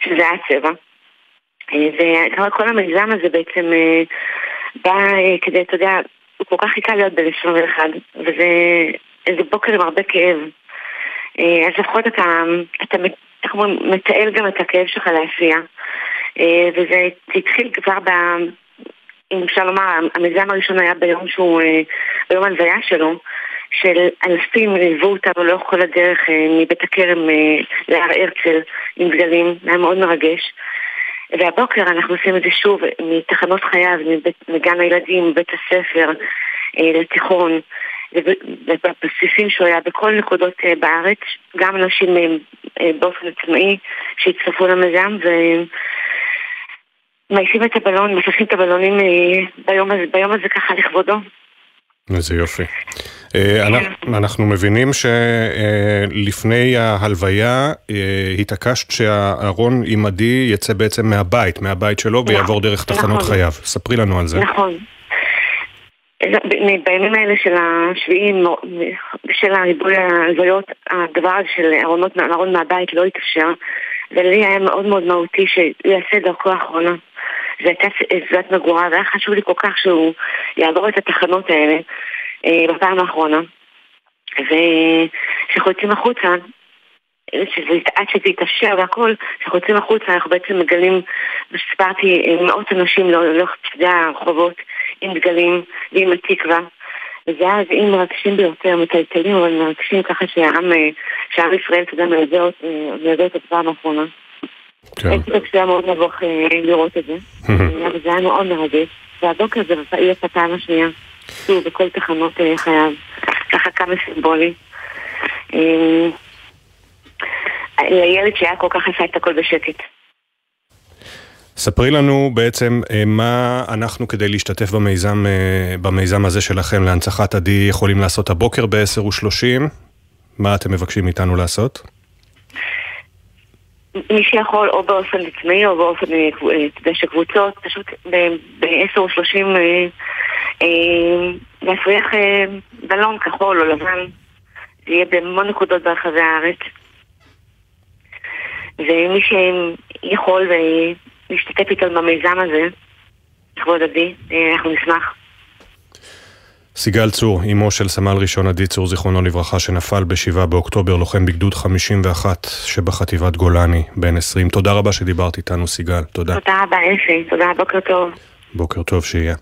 שזה היה צבע. אה, וכל המיזם הזה בעצם אה, בא אה, כדי, אתה יודע, הוא כל כך חיכה להיות בן 21, וזה איזה בוקר עם הרבה כאב. אז לפחות אתה, אתה איך אומרים, מתעל גם את הכאב שלך לעשייה. וזה זה התחיל כבר ב... אם אפשר לומר, המיזם הראשון היה ביום שהוא, אה, ביום ההלוויה שלו, של אלפים ליוו אותנו לאורך כל הדרך אה, מבית הכרם אה, להר הרצל עם דגלים, היה מאוד מרגש. והבוקר אנחנו עושים את זה שוב מתחנות חייו, מבית, מגן הילדים, מבית הספר, לתיכון, וב- ובבסיסים שהוא היה בכל נקודות בארץ, גם אנשים באופן עצמאי שהצטרפו למיזם ומעיפים את הבלון, מפתחים את הבלונים אה, ביום הזה, ביום הזה ככה לכבודו. איזה יופי. אה, אנחנו- אנחנו מבינים שלפני ההלוויה אה, התעקשת שהארון עם עדי יצא בעצם מהבית, מהבית שלו, ויעבור דרך תחנות נכון. חייו. ספרי לנו על זה. נכון. ב- בימים האלה של השביעים, של הריבוי ההלוויות, הדבר הזה של ארון מהבית לא התאפשר, ולי היה מאוד מאוד מהותי שהוא יעשה את דרכו האחרונה. זו הייתה סביבת מגורה, והיה חשוב לי כל כך שהוא יעבור את התחנות האלה אה, בפעם האחרונה. וכשאנחנו יוצאים החוצה, שזה, עד שזה יתאפשר והכל, כשאנחנו יוצאים החוצה אנחנו בעצם מגלים, סיפרתי, אה, מאות אנשים לא- לאורך צדי הרחובות עם דגלים ועם התקווה. וזה היה רגעים מרגשים ביותר, מטלטלים, אבל מרגשים ככה שהעם, אה, שעם ישראל, אתה יודע, מלווה אות- אה, מלווה אותו בפעם האחרונה. כן. ספק שהיה מאוד נבוך אה, לראות את זה, זה היה מאוד מרגש. והבוקר זה יהיה את הפעם השנייה, שוב, בכל תחנות אה, חייו, ככה כמה סימבולי. אה, לילד שהיה כל כך עשה את הכל בשקט. ספרי לנו בעצם אה, מה אנחנו כדי להשתתף במיזם, במיזם הזה שלכם להנצחת עדי יכולים לעשות הבוקר ב-10:30. מה אתם מבקשים מאיתנו לעשות? מי שיכול או באופן עצמאי או באופן, אה, אה, אתה יודע, של קבוצות, פשוט ב-10 או 30 להפריח אה, בלון כחול או לבן. זה יהיה בהמון נקודות ברחבי הארץ. ומי שיכול להשתתף איתנו במיזם הזה, לכבוד עדי, אנחנו נשמח. סיגל צור, אמו של סמל ראשון עדי צור, זיכרונו לברכה, שנפל ב-7 באוקטובר, לוחם בגדוד 51 שבחטיבת גולני, בן 20. תודה רבה שדיברת איתנו, סיגל. תודה. תודה רבה, אפי. תודה, בוקר טוב. בוקר טוב שיהיה.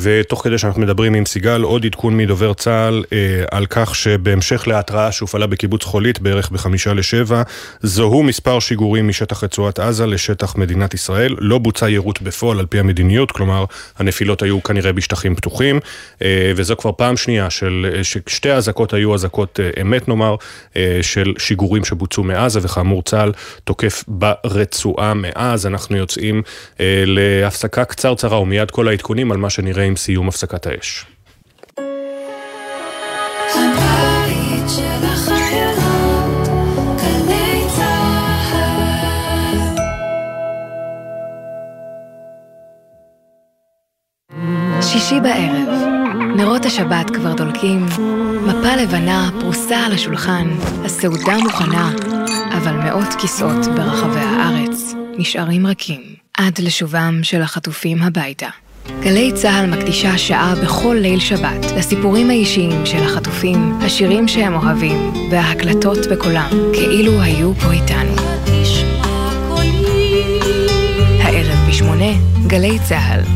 ותוך כדי שאנחנו מדברים עם סיגל, עוד עדכון מדובר צה"ל על כך שבהמשך להתראה שהופעלה בקיבוץ חולית בערך בחמישה לשבע, זוהו מספר שיגורים משטח רצועת עזה לשטח מדינת ישראל. לא בוצע יירוט בפועל על פי המדיניות, כלומר הנפילות היו כנראה בשטחים פתוחים, וזו כבר פעם שנייה של, ששתי האזעקות היו אזעקות אמת נאמר, של שיגורים שבוצעו מעזה, וכאמור צה"ל תוקף ברצועה מאז. אנחנו יוצאים להפסקה קצרצרה ומיד כל העדכונים על מה שנראה עם סיום הפסקת האש. שישי בערב, נרות השבת כבר דולקים, מפה לבנה פרוסה על השולחן, הסעודה מוכנה, אבל מאות כיסאות ברחבי הארץ נשארים רכים עד לשובם של החטופים הביתה. גלי צה"ל מקדישה שעה בכל ליל שבת לסיפורים האישיים של החטופים, השירים שהם אוהבים וההקלטות בקולם, כאילו היו פה איתנו. הערב בשמונה, גלי צה"ל.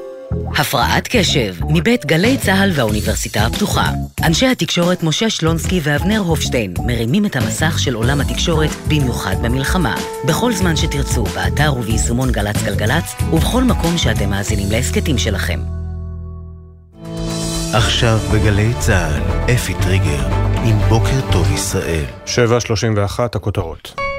הפרעת קשב, מבית גלי צה"ל והאוניברסיטה הפתוחה. אנשי התקשורת משה שלונסקי ואבנר הופשטיין מרימים את המסך של עולם התקשורת, במיוחד במלחמה. בכל זמן שתרצו, באתר וביישומון גל"צ גלגלצ, ובכל מקום שאתם מאזינים להסכתים שלכם. עכשיו בגלי צה"ל, אפי טריגר, עם בוקר טוב ישראל. 7.31 הכותרות.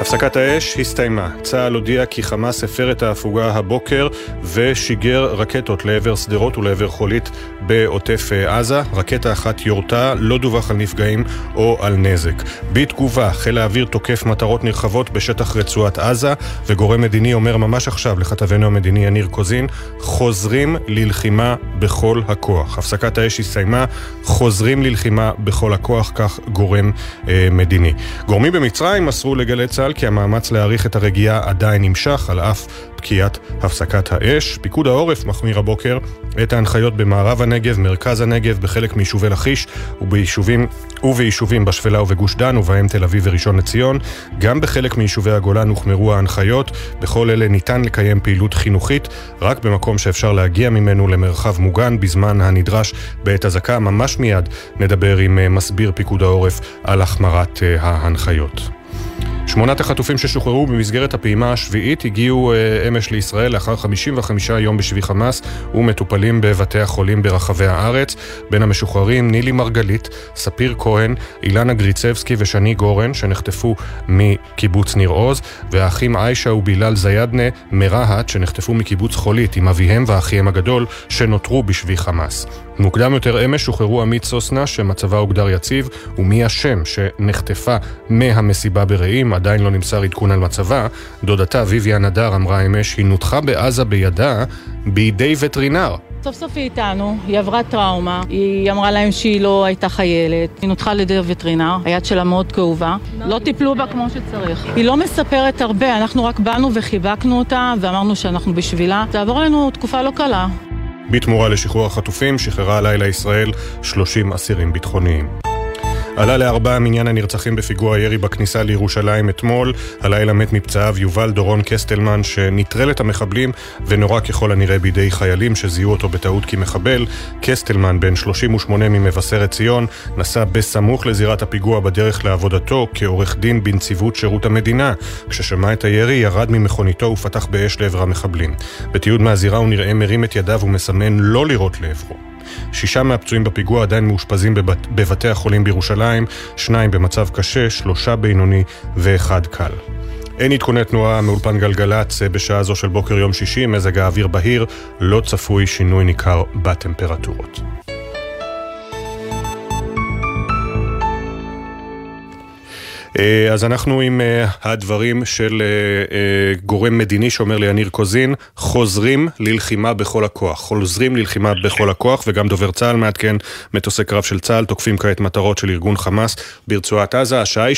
הפסקת האש הסתיימה. צה"ל הודיע כי חמאס הפר את ההפוגה הבוקר ושיגר רקטות לעבר שדרות ולעבר חולית בעוטף עזה. רקטה אחת יורתה, לא דווח על נפגעים או על נזק. בתגובה, חיל האוויר תוקף מטרות נרחבות בשטח רצועת עזה, וגורם מדיני אומר ממש עכשיו לכתבנו המדיני יניר קוזין, חוזרים ללחימה בכל הכוח. הפסקת האש הסתיימה, חוזרים ללחימה בכל הכוח, כך גורם אה, מדיני. גורמים במצרים מסרו לגלי צה"ל כי המאמץ להאריך את הרגיעה עדיין נמשך, על אף פקיעת הפסקת האש. פיקוד העורף מחמיר הבוקר את ההנחיות במערב הנגב, מרכז הנגב, בחלק מיישובי לכיש וביישובים, וביישובים בשפלה ובגוש דן, ובהם תל אביב וראשון לציון. גם בחלק מיישובי הגולן הוחמרו ההנחיות. בכל אלה ניתן לקיים פעילות חינוכית, רק במקום שאפשר להגיע ממנו למרחב מוגן בזמן הנדרש בעת אזעקה. ממש מיד נדבר עם מסביר פיקוד העורף על החמרת ההנחיות. שמונת החטופים ששוחררו במסגרת הפעימה השביעית הגיעו אה, אמש לישראל לאחר 55 יום בשבי חמאס ומטופלים בבתי החולים ברחבי הארץ. בין המשוחררים נילי מרגלית, ספיר כהן, אילנה גריצבסקי ושני גורן שנחטפו מקיבוץ ניר עוז, והאחים עיישה ובילאל זיידנה מרהט שנחטפו מקיבוץ חולית עם אביהם ואחיהם הגדול שנותרו בשבי חמאס. מוקדם יותר אמש שוחררו עמית סוסנה שמצבה הוגדר יציב ומי השם שנחטפה מהמסיבה ברעים, עדיין לא נמסר עדכון על מצבה. דודתה ויויאן הדר אמרה אמש היא נותחה בעזה בידה בידי וטרינר. סוף סוף היא איתנו, היא עברה טראומה, היא אמרה להם שהיא לא הייתה חיילת, היא נותחה על ידי וטרינר, היד שלה מאוד כאובה, לא טיפלו בה כמו שצריך. היא לא מספרת הרבה, אנחנו רק באנו וחיבקנו אותה ואמרנו שאנחנו בשבילה. זה עבור לנו תקופה לא קלה. בתמורה לשחרור החטופים, שחררה הלילה ישראל 30 אסירים ביטחוניים. עלה לארבעה מניין הנרצחים בפיגוע הירי בכניסה לירושלים אתמול. הלילה מת מפצעיו יובל דורון קסטלמן שנטרל את המחבלים ונורה ככל הנראה בידי חיילים שזיהו אותו בטעות כמחבל. קסטלמן, בן 38 ממבשרת ציון, נסע בסמוך לזירת הפיגוע בדרך לעבודתו כעורך דין בנציבות שירות המדינה. כששמע את הירי ירד ממכוניתו ופתח באש לעבר המחבלים. בתיעוד מהזירה הוא נראה מרים את ידיו ומסמן לא לירות לעברו. שישה מהפצועים בפיגוע עדיין מאושפזים בבת, בבתי החולים בירושלים, שניים במצב קשה, שלושה בינוני ואחד קל. אין עדכוני תנועה מאולפן גלגלצ בשעה זו של בוקר יום שישי, מזג האוויר בהיר, לא צפוי שינוי ניכר בטמפרטורות. אז אנחנו עם הדברים של גורם מדיני שאומר ליניר קוזין, חוזרים ללחימה בכל הכוח. חוזרים ללחימה בכל הכוח, וגם דובר צה"ל מעדכן, מטוסי קרב של צה"ל תוקפים כעת מטרות של ארגון חמאס ברצועת עזה. השעה היא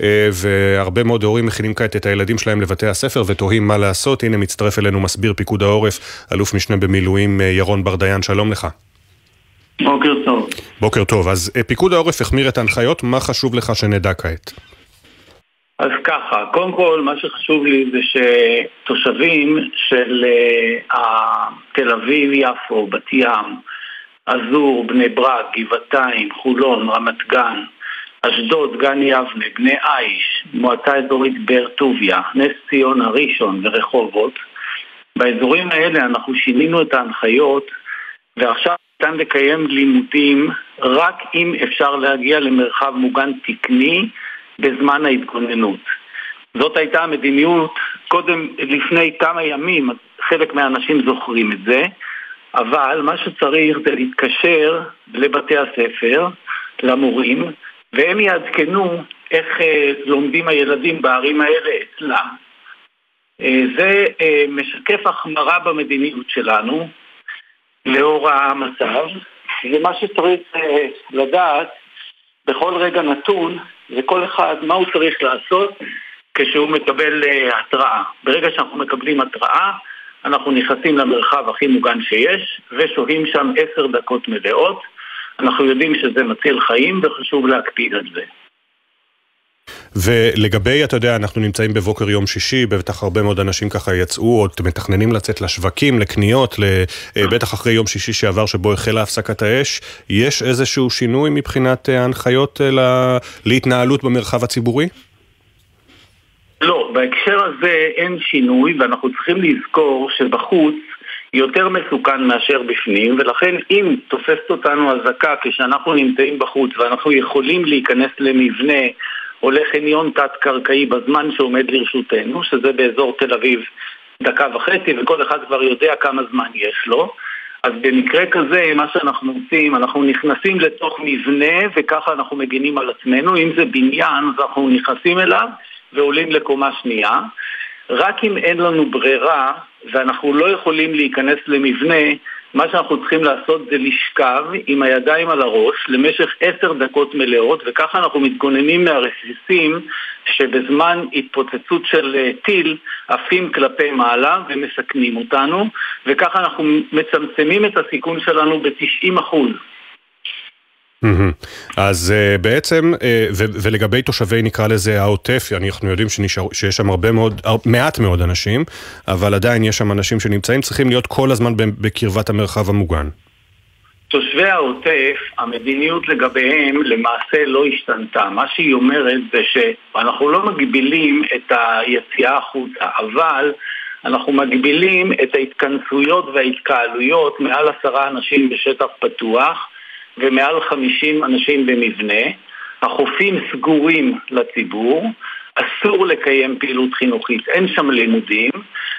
7.34. והרבה מאוד הורים מכינים כעת את הילדים שלהם לבתי הספר ותוהים מה לעשות. הנה מצטרף אלינו מסביר פיקוד העורף, אלוף משנה במילואים ירון ברדיין, שלום לך. בוקר טוב. בוקר טוב. אז פיקוד העורף החמיר את ההנחיות, מה חשוב לך שנדע כעת? אז ככה, קודם כל מה שחשוב לי זה שתושבים של uh, תל אביב-יפו, בת ים, עזור, בני ברק, גבעתיים, חולון, רמת גן, אשדוד, גן יבנה, בני עיש, מועצה אזורית באר טוביה, נס ציונה, ראשון ורחובות באזורים האלה אנחנו שינינו את ההנחיות ועכשיו ניתן לקיים לימודים רק אם אפשר להגיע למרחב מוגן תקני בזמן ההתגוננות. זאת הייתה המדיניות קודם, לפני כמה ימים, חלק מהאנשים זוכרים את זה, אבל מה שצריך זה להתקשר לבתי הספר, למורים, והם יעדכנו איך אה, לומדים הילדים בערים האלה אצלם. אה, זה אה, משקף החמרה במדיניות שלנו לאור המצב, ומה שצריך אה, לדעת בכל רגע נתון זה כל אחד מה הוא צריך לעשות כשהוא מקבל uh, התראה. ברגע שאנחנו מקבלים התראה, אנחנו נכנסים למרחב הכי מוגן שיש ושוהים שם עשר דקות מלאות. אנחנו יודעים שזה מציל חיים וחשוב להקפיד על זה. ולגבי, אתה יודע, אנחנו נמצאים בבוקר יום שישי, בטח הרבה מאוד אנשים ככה יצאו, או מתכננים לצאת לשווקים, לקניות, אה, בטח אחרי יום שישי שעבר שבו החלה הפסקת האש, יש איזשהו שינוי מבחינת אה, ההנחיות אה, להתנהלות במרחב הציבורי? לא, בהקשר הזה אין שינוי, ואנחנו צריכים לזכור שבחוץ יותר מסוכן מאשר בפנים, ולכן אם תופסת אותנו אזעקה כשאנחנו נמצאים בחוץ ואנחנו יכולים להיכנס למבנה או לחניון תת-קרקעי בזמן שעומד לרשותנו, שזה באזור תל אביב דקה וחצי, וכל אחד כבר יודע כמה זמן יש לו. אז במקרה כזה, מה שאנחנו עושים, אנחנו נכנסים לתוך מבנה וככה אנחנו מגינים על עצמנו. אם זה בניין, אז אנחנו נכנסים אליו ועולים לקומה שנייה. רק אם אין לנו ברירה ואנחנו לא יכולים להיכנס למבנה, מה שאנחנו צריכים לעשות זה לשכב עם הידיים על הראש למשך עשר דקות מלאות, וככה אנחנו מתגוננים מהרסיסים שבזמן התפוצצות של אה, טיל עפים כלפי מעלה ומסכנים אותנו, וככה אנחנו מצמצמים את הסיכון שלנו ב-90 אחוז. אז uh, בעצם, ו- ולגבי תושבי נקרא לזה העוטף, אנחנו יודעים שנשאר, שיש שם הרבה מאוד, מעט מאוד אנשים, אבל עדיין יש שם אנשים שנמצאים, צריכים להיות כל הזמן בקרבת המרחב המוגן. תושבי העוטף, המדיניות לגביהם למעשה לא השתנתה. מה שהיא אומרת זה שאנחנו לא מגבילים את היציאה החוצה, אבל אנחנו מגבילים את ההתכנסויות וההתקהלויות מעל עשרה אנשים בשטח פתוח. ומעל 50 אנשים במבנה, החופים סגורים לציבור, אסור לקיים פעילות חינוכית, אין שם לימודים,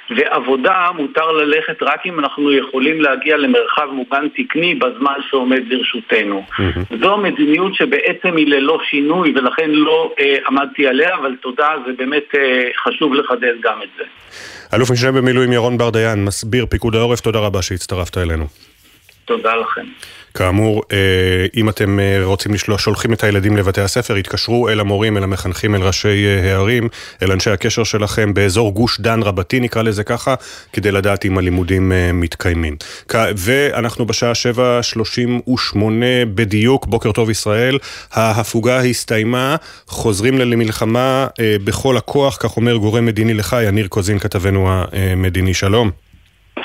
ועבודה מותר ללכת רק אם אנחנו יכולים להגיע למרחב מוגן תקני בזמן שעומד לרשותנו. Mm-hmm. זו מדיניות שבעצם היא ללא שינוי ולכן לא אה, עמדתי עליה, אבל תודה, זה באמת אה, חשוב לחדד גם את זה. אלוף משנה במילואים ירון בר דיין, מסביר פיקוד העורף, תודה רבה שהצטרפת אלינו. תודה לכם. כאמור, אה, אם אתם אה, רוצים לשלוח, שולחים את הילדים לבתי הספר, התקשרו אל המורים, אל המחנכים, אל ראשי אה, הערים, אל אנשי הקשר שלכם באזור גוש דן רבתי, נקרא לזה ככה, כדי לדעת אם הלימודים מתקיימים. ואנחנו בשעה 7.38 בדיוק, בוקר טוב ישראל, ההפוגה הסתיימה, חוזרים למלחמה בכל הכוח, כך אומר גורם מדיני לך, יניר קוזין, כתבנו המדיני, שלום.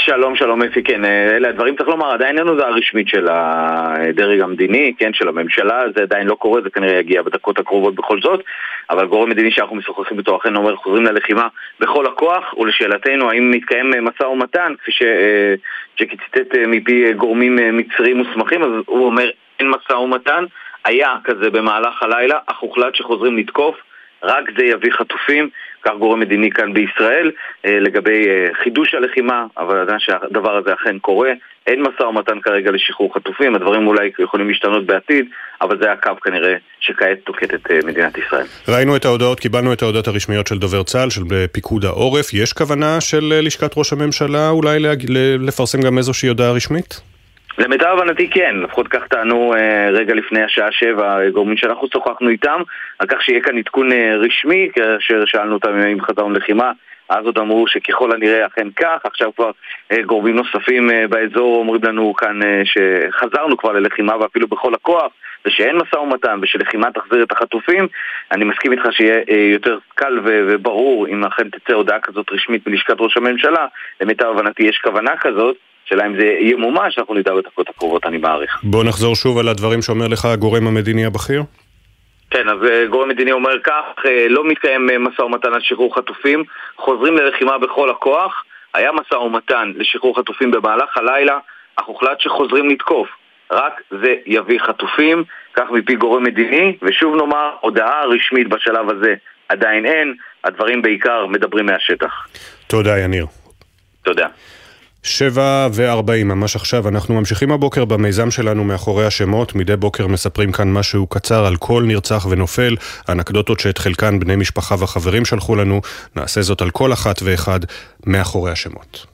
שלום, שלום אפי, כן, אה, אלה הדברים צריך לומר, עדיין אין הודעה רשמית של הדרג המדיני, כן, של הממשלה, זה עדיין לא קורה, זה כנראה יגיע בדקות הקרובות בכל זאת, אבל גורם מדיני שאנחנו משוחחים איתו אכן אומר, חוזרים ללחימה בכל הכוח, ולשאלתנו האם מתקיים משא ומתן, כפי שג'קי ציטט אה, מפי גורמים אה, מצריים מוסמכים, אז הוא אומר, אין משא ומתן, היה כזה במהלך הלילה, אך הוחלט שחוזרים לתקוף, רק זה יביא חטופים. כך גורם מדיני כאן בישראל, אה, לגבי אה, חידוש הלחימה, אבל עדיין שהדבר הזה אכן קורה. אין משא ומתן כרגע לשחרור חטופים, הדברים אולי יכולים להשתנות בעתיד, אבל זה הקו כנראה שכעת תוקט את אה, מדינת ישראל. ראינו את ההודעות, קיבלנו את ההודעות הרשמיות של דובר צה"ל, של פיקוד העורף. יש כוונה של לשכת ראש הממשלה אולי לפרסם גם איזושהי הודעה רשמית? למיטב הבנתי כן, לפחות כך טענו אה, רגע לפני השעה שבע גורמים שאנחנו שוחחנו איתם על כך שיהיה כאן עדכון אה, רשמי, כאשר שאלנו אותם אם חזרנו לחימה אז עוד אמרו שככל הנראה אכן כך, עכשיו כבר אה, גורמים נוספים באזור אומרים לנו כאן שחזרנו כבר ללחימה ואפילו בכל הכוח ושאין משא ומתן ושלחימה תחזיר את החטופים אני מסכים איתך שיהיה יותר קל וברור אם אכן תצא הודעה כזאת רשמית מלשכת ראש הממשלה למיטב הבנתי יש כוונה כזאת השאלה אם זה יהיה מומש, אנחנו נדע בדקות הקרובות, אני מעריך. בוא נחזור שוב על הדברים שאומר לך הגורם המדיני הבכיר. כן, אז אה, גורם מדיני אומר כך, אה, לא מתקיים אה, משא ומתן על שחרור חטופים, חוזרים ללחימה בכל הכוח, היה משא ומתן לשחרור חטופים במהלך הלילה, אך הוחלט שחוזרים לתקוף. רק זה יביא חטופים, כך מפי גורם מדיני, ושוב נאמר, הודעה רשמית בשלב הזה עדיין אין, הדברים בעיקר מדברים מהשטח. תודה, יניר. תודה. שבע וארבעים, ממש עכשיו. אנחנו ממשיכים הבוקר במיזם שלנו מאחורי השמות. מדי בוקר מספרים כאן משהו קצר על כל נרצח ונופל, אנקדוטות שאת חלקן בני משפחה וחברים שלחו לנו. נעשה זאת על כל אחת ואחד מאחורי השמות.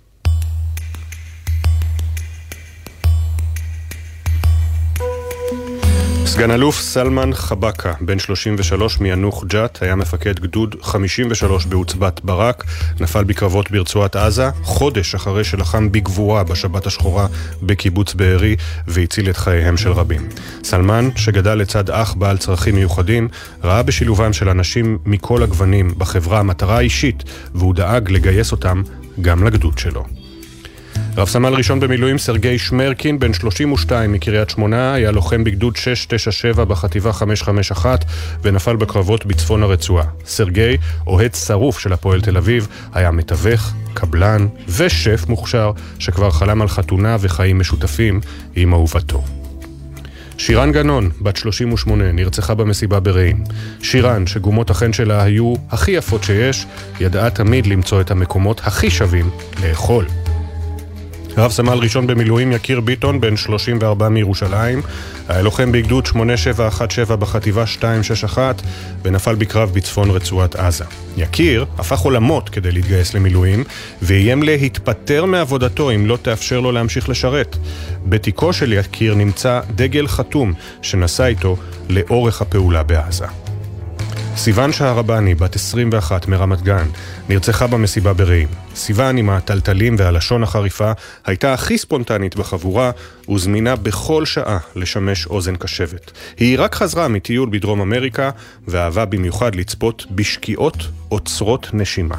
סגן אלוף סלמן חבקה, בן 33 מיאנוח ג'ת, היה מפקד גדוד 53 בעוצבת ברק, נפל בקרבות ברצועת עזה, חודש אחרי שלחם בגבורה בשבת השחורה בקיבוץ בארי והציל את חייהם של רבים. סלמן, שגדל לצד אח בעל צרכים מיוחדים, ראה בשילובם של אנשים מכל הגוונים בחברה מטרה אישית, והוא דאג לגייס אותם גם לגדוד שלו. רב סמל ראשון במילואים סרגי שמרקין, בן 32 מקריית שמונה, היה לוחם בגדוד 697 בחטיבה 551 ונפל בקרבות בצפון הרצועה. סרגי, אוהד שרוף של הפועל תל אביב, היה מתווך, קבלן ושף מוכשר שכבר חלם על חתונה וחיים משותפים עם אהובתו. שירן גנון, בת 38, נרצחה במסיבה ברעים. שירן, שגומות החן שלה היו הכי יפות שיש, ידעה תמיד למצוא את המקומות הכי שווים לאכול. רב סמל ראשון במילואים יקיר ביטון, בן 34 מירושלים, היה לוחם בגדוד 8717 בחטיבה 261 ונפל בקרב בצפון רצועת עזה. יקיר הפך עולמות כדי להתגייס למילואים ואיים להתפטר מעבודתו אם לא תאפשר לו להמשיך לשרת. בתיקו של יקיר נמצא דגל חתום שנשא איתו לאורך הפעולה בעזה. סיוון שהרבני, בת 21 מרמת גן, נרצחה במסיבה ברעים. סיוון עם הטלטלים והלשון החריפה הייתה הכי ספונטנית בחבורה וזמינה בכל שעה לשמש אוזן קשבת. היא רק חזרה מטיול בדרום אמריקה ואהבה במיוחד לצפות בשקיעות עוצרות נשימה.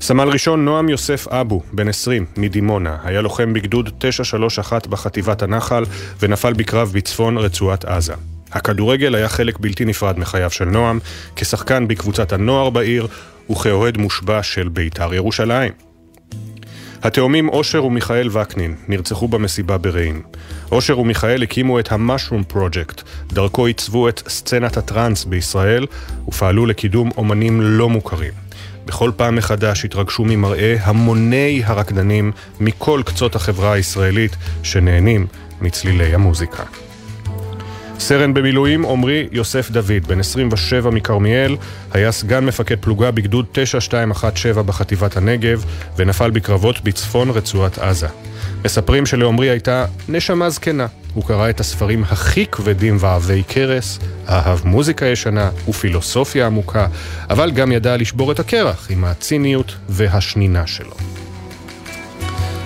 סמל ראשון נועם יוסף אבו, בן 20, מדימונה, היה לוחם בגדוד 931 בחטיבת הנחל ונפל בקרב בצפון רצועת עזה. הכדורגל היה חלק בלתי נפרד מחייו של נועם, כשחקן בקבוצת הנוער בעיר וכאוהד מושבע של בית"ר ירושלים. התאומים אושר ומיכאל וקנין נרצחו במסיבה ברעים. אושר ומיכאל הקימו את ה-Mushroom Project, דרכו עיצבו את סצנת הטראנס בישראל ופעלו לקידום אומנים לא מוכרים. בכל פעם מחדש התרגשו ממראה המוני הרקדנים מכל קצות החברה הישראלית שנהנים מצלילי המוזיקה. סרן במילואים עמרי יוסף דוד, בן 27 מכרמיאל, היה סגן מפקד פלוגה בגדוד 9217 בחטיבת הנגב ונפל בקרבות בצפון רצועת עזה. מספרים שלעמרי הייתה נשמה זקנה. הוא קרא את הספרים הכי כבדים ועבי כרס, אהב מוזיקה ישנה ופילוסופיה עמוקה, אבל גם ידע לשבור את הקרח עם הציניות והשנינה שלו.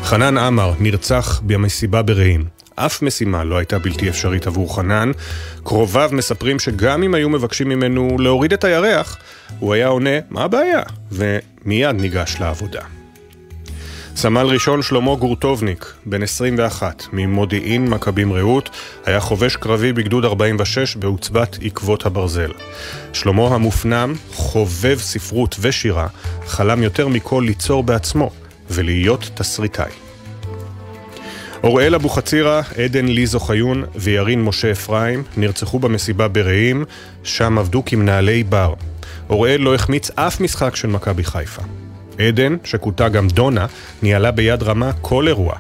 חנן עמר נרצח במסיבה ברעים. אף משימה לא הייתה בלתי אפשרית עבור חנן. קרוביו מספרים שגם אם היו מבקשים ממנו להוריד את הירח, הוא היה עונה, מה הבעיה? ומיד ניגש לעבודה. סמל ראשון שלמה גורטובניק, בן 21, ממודיעין מכבים רעות, היה חובש קרבי בגדוד 46 בעוצבת עקבות הברזל. שלמה המופנם, חובב ספרות ושירה, חלם יותר מכל ליצור בעצמו ולהיות תסריטאי. אוראל אבוחצירא, עדן ליזו חיון וירין משה אפרים נרצחו במסיבה ברעים, שם עבדו כמנהלי בר. אוראל לא החמיץ אף משחק של מכבי חיפה. עדן, שכותה גם דונה, ניהלה ביד רמה כל אירוע.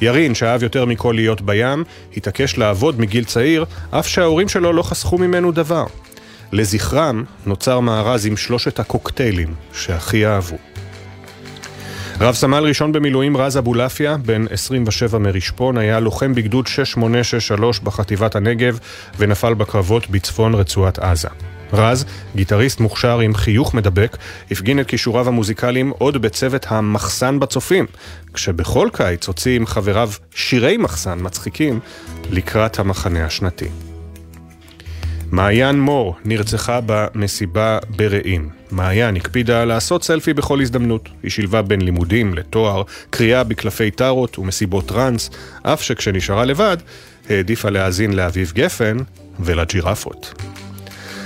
ירין, שאהב יותר מכל להיות בים, התעקש לעבוד מגיל צעיר, אף שההורים שלו לא חסכו ממנו דבר. לזכרם נוצר מארז עם שלושת הקוקטיילים שהכי אהבו. רב סמל ראשון במילואים רז אבולעפיה, בן 27 מרשפון, היה לוחם בגדוד 6863 בחטיבת הנגב ונפל בקרבות בצפון רצועת עזה. רז, גיטריסט מוכשר עם חיוך מדבק, הפגין את כישוריו המוזיקליים עוד בצוות המחסן בצופים, כשבכל קיץ הוציא עם חבריו שירי מחסן מצחיקים לקראת המחנה השנתי. מעיין מור נרצחה במסיבה ברעים. מעיין הקפידה לעשות סלפי בכל הזדמנות. היא שילבה בין לימודים לתואר, קריאה בקלפי טארות ומסיבות טראנס, אף שכשנשארה לבד, העדיפה להאזין לאביב גפן ולג'ירפות.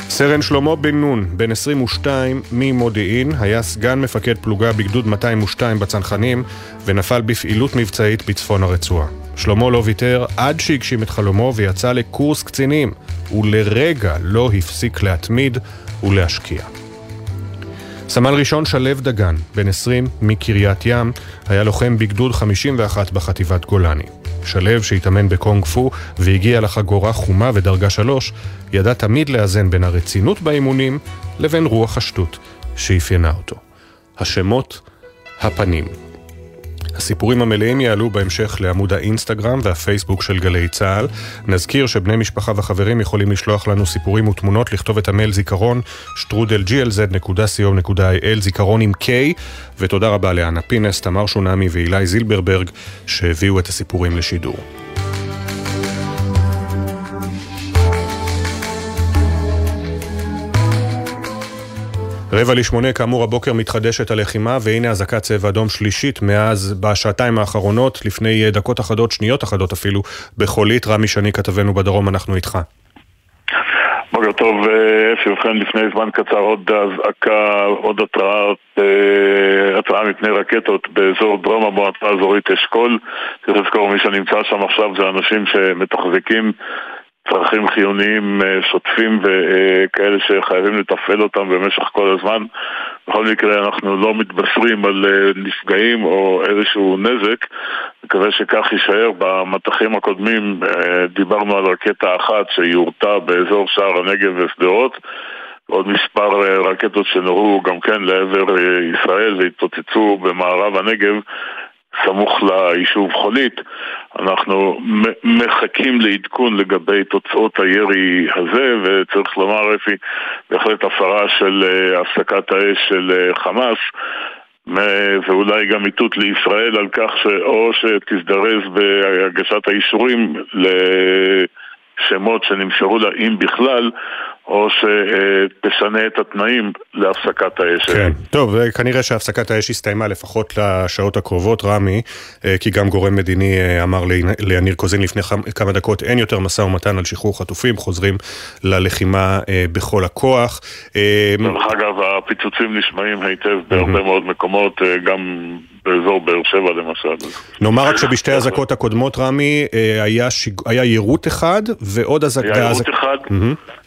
סרן שלמה בן נון, בן 22 ממודיעין, היה סגן מפקד פלוגה בגדוד 202 בצנחנים ונפל בפעילות מבצעית בצפון הרצועה. שלמה לא ויתר עד שהגשים את חלומו ויצא לקורס קצינים, ולרגע לא הפסיק להתמיד ולהשקיע. סמל ראשון שלו דגן, בן 20 מקריית ים, היה לוחם בגדוד 51 בחטיבת גולני. שלו, שהתאמן בקונג פו והגיע לחגורה חומה ודרגה שלוש, ידע תמיד לאזן בין הרצינות באימונים לבין רוח השטות שאפיינה אותו. השמות, הפנים. הסיפורים המלאים יעלו בהמשך לעמוד האינסטגרם והפייסבוק של גלי צה"ל. נזכיר שבני משפחה וחברים יכולים לשלוח לנו סיפורים ותמונות, לכתוב את המייל זיכרון שטרודל glz.co.il, זיכרון עם K, ותודה רבה לאנה פינס, תמר שונמי ואילי זילברברג שהביאו את הסיפורים לשידור. רבע לשמונה, כאמור, הבוקר מתחדשת הלחימה, והנה אזעקת צבע אדום שלישית מאז בשעתיים האחרונות, לפני דקות אחדות, שניות אחדות אפילו, בחולית. רמי שני, כתבנו בדרום, אנחנו איתך. בוקר טוב, אה, אפי, ובכן לפני זמן קצר עוד אזעקה, עוד התראה, אה, התראה מפני רקטות באזור דרום המועצה האזורית אשכול. צריך לזכור, מי שנמצא שם עכשיו זה אנשים שמתחזקים צרכים חיוניים אה, שוטפים וכאלה שחייבים לתפעל אותם במשך כל הזמן. בכל מקרה אנחנו לא מתבשרים על אה, נפגעים או איזשהו נזק, מקווה שכך יישאר. במטחים הקודמים אה, דיברנו על רקטה אחת שיורתה באזור שער הנגב ושדרות. עוד מספר רקטות שנורו גם כן לעבר ישראל והתפוצצו במערב הנגב סמוך ליישוב חולית. אנחנו מחכים לעדכון לגבי תוצאות הירי הזה, וצריך לומר, אפי, בהחלט הפרה של אה, הפסקת האש של אה, חמאס. ואולי גם איתות לישראל על כך שאו שתזדרז בהגשת האישורים לשמות שנמסרו לה, אם בכלל, או שתשנה את התנאים להפסקת האש. כן, טוב, כנראה שהפסקת האש הסתיימה לפחות לשעות הקרובות, רמי, אה, כי גם גורם מדיני אה, אמר ליניר קוזין לפני כמה דקות, אין יותר משא ומתן על שחרור חטופים, חוזרים ללחימה אה, בכל הכוח. דרך אגב, הפיצוצים נשמעים היטב בהרבה מאוד מקומות, גם באזור באר שבע למשל. נאמר רק שבשתי האזעקות הקודמות, רמי, היה, שיג... היה יירוט אחד ועוד אזעקה... היה יירוט אחד.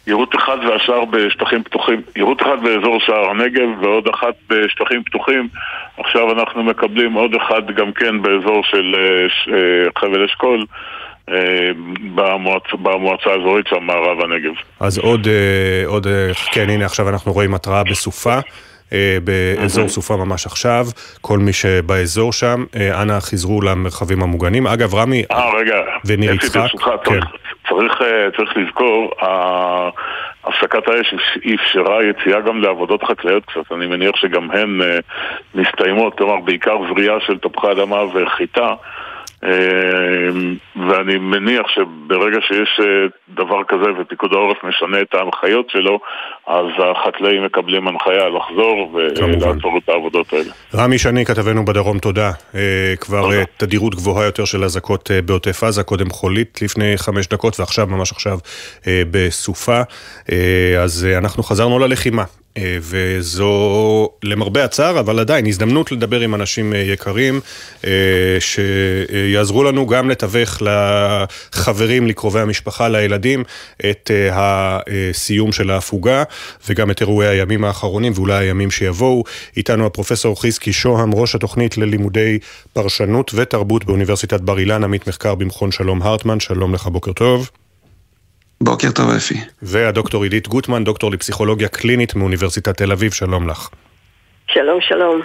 יירוט אחד והשאר בשטחים פתוחים, יירוט אחד באזור שער הנגב ועוד אחת בשטחים פתוחים עכשיו אנחנו מקבלים עוד אחד גם כן באזור של אה, אה, חבל אשכול אה, במועצ... במועצה האזורית של מערב הנגב. אז עוד, עוד, כן הנה עכשיו אנחנו רואים התראה בסופה באזור סופה ממש עכשיו. כל מי שבאזור שם, אנא חזרו למרחבים המוגנים. אגב, רמי וניר יצחק. צריך, אה, צריך לזכור, הפסקת האש אפשרה יציאה גם לעבודות חקלאיות קצת, אני מניח שגם הן אה, מסתיימות, כלומר בעיקר זריעה של תפוחי אדמה וחיטה. אמ, ואני מניח שברגע שיש אה, דבר כזה ופיקוד העורף משנה את ההנחיות שלו, אז החקלאים מקבלים הנחיה לחזור ולעצור את העבודות האלה. רמי שני, כתבנו בדרום, תודה. אה, כבר תודה. אה, תדירות גבוהה יותר של אזעקות בעוטף עזה, קודם חולית לפני חמש דקות ועכשיו, ממש עכשיו, בסופה. אז אנחנו חזרנו ללחימה. אה, וזו למרבה הצער, אבל עדיין הזדמנות לדבר עם אנשים אה, יקרים אה, שיעזרו לנו גם לתווך לחברים, לקרובי המשפחה, לילדים, את הסיום של ההפוגה וגם את אירועי הימים האחרונים ואולי הימים שיבואו. איתנו הפרופסור חזקי שוהם, ראש התוכנית ללימודי פרשנות ותרבות באוניברסיטת בר אילן, עמית מחקר במכון שלום הרטמן, שלום לך, בוקר טוב. בוקר טוב אפי. והדוקטור עידית גוטמן, דוקטור לפסיכולוגיה קלינית מאוניברסיטת תל אביב, שלום לך. שלום, שלום.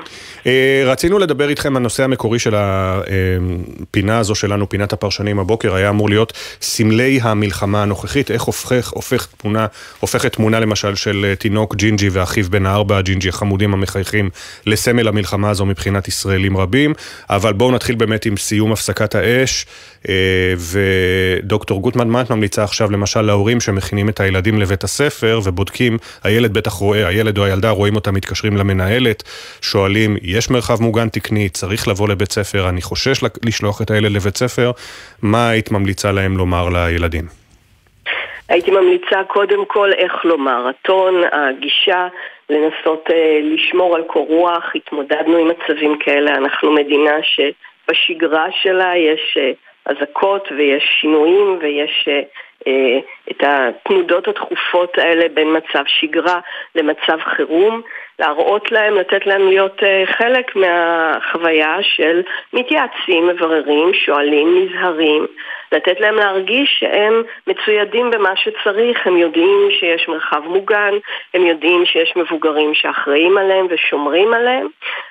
אה, רצינו לדבר איתכם, הנושא המקורי של הפינה הזו שלנו, פינת הפרשנים הבוקר, היה אמור להיות סמלי המלחמה הנוכחית, איך הופך, הופך תמונה, הופכת תמונה למשל של תינוק ג'ינג'י ואחיו בן הארבע, הג'ינג'י החמודים המחייכים, לסמל המלחמה הזו מבחינת ישראלים רבים. אבל בואו נתחיל באמת עם סיום הפסקת האש, אה, ודוקטור גוטמן, מה את ממליצה עכשיו למשל להורים שמכינים את הילדים לבית הספר ובודקים, הילד בטח רואה, הילד או הילדה רואים אותם מתקשרים למנהלת, שואלים, יש מרחב מוגן תקני, צריך לבוא לבית ספר, אני חושש לשלוח את הילד לבית ספר, מה היית ממליצה להם לומר לילדים? הייתי ממליצה קודם כל איך לומר, הטון, הגישה, לנסות אה, לשמור על קור רוח, התמודדנו עם מצבים כאלה, אנחנו מדינה שבשגרה שלה יש אה, אזעקות ויש שינויים ויש אה, אה, את התנודות התכופות האלה בין מצב שגרה למצב חירום, להראות להם, לתת להם להיות אה, חלק מהחוויה של מתייעצים, מבררים, שואלים, נזהרים, לתת להם להרגיש שהם מצוידים במה שצריך, הם יודעים שיש מרחב מוגן, הם יודעים שיש מבוגרים שאחראים עליהם ושומרים עליהם,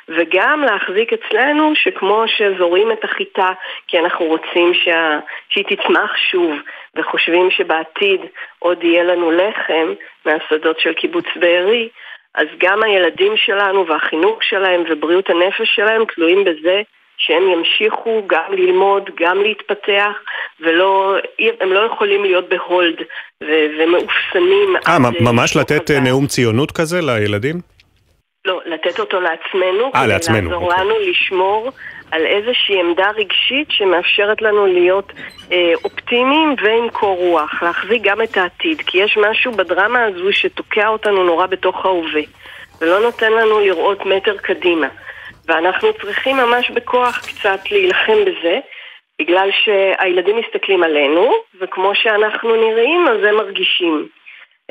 וגם להחזיק אצלנו שכמו שזורים את החיטה כי אנחנו רוצים שה... שהיא תצמח שוב וחושבים שבעתיד עוד יהיה לנו לחם מהשדות של קיבוץ בארי, אז גם הילדים שלנו והחינוך שלהם ובריאות הנפש שלהם תלויים בזה שהם ימשיכו גם ללמוד, גם להתפתח, והם לא יכולים להיות בהולד ומאופסנים. אה, ממש לתת אה, נאום ציונות כזה לילדים? לא, לתת אותו לעצמנו. אה, לעצמנו. כדי לעזור אוקיי. לנו לשמור על איזושהי עמדה רגשית שמאפשרת לנו להיות אה, אופטימיים ועם קור רוח, להחזיק גם את העתיד, כי יש משהו בדרמה הזו שתוקע אותנו נורא בתוך ההווה, ולא נותן לנו לראות מטר קדימה. ואנחנו צריכים ממש בכוח קצת להילחם בזה, בגלל שהילדים מסתכלים עלינו, וכמו שאנחנו נראים, אז הם מרגישים.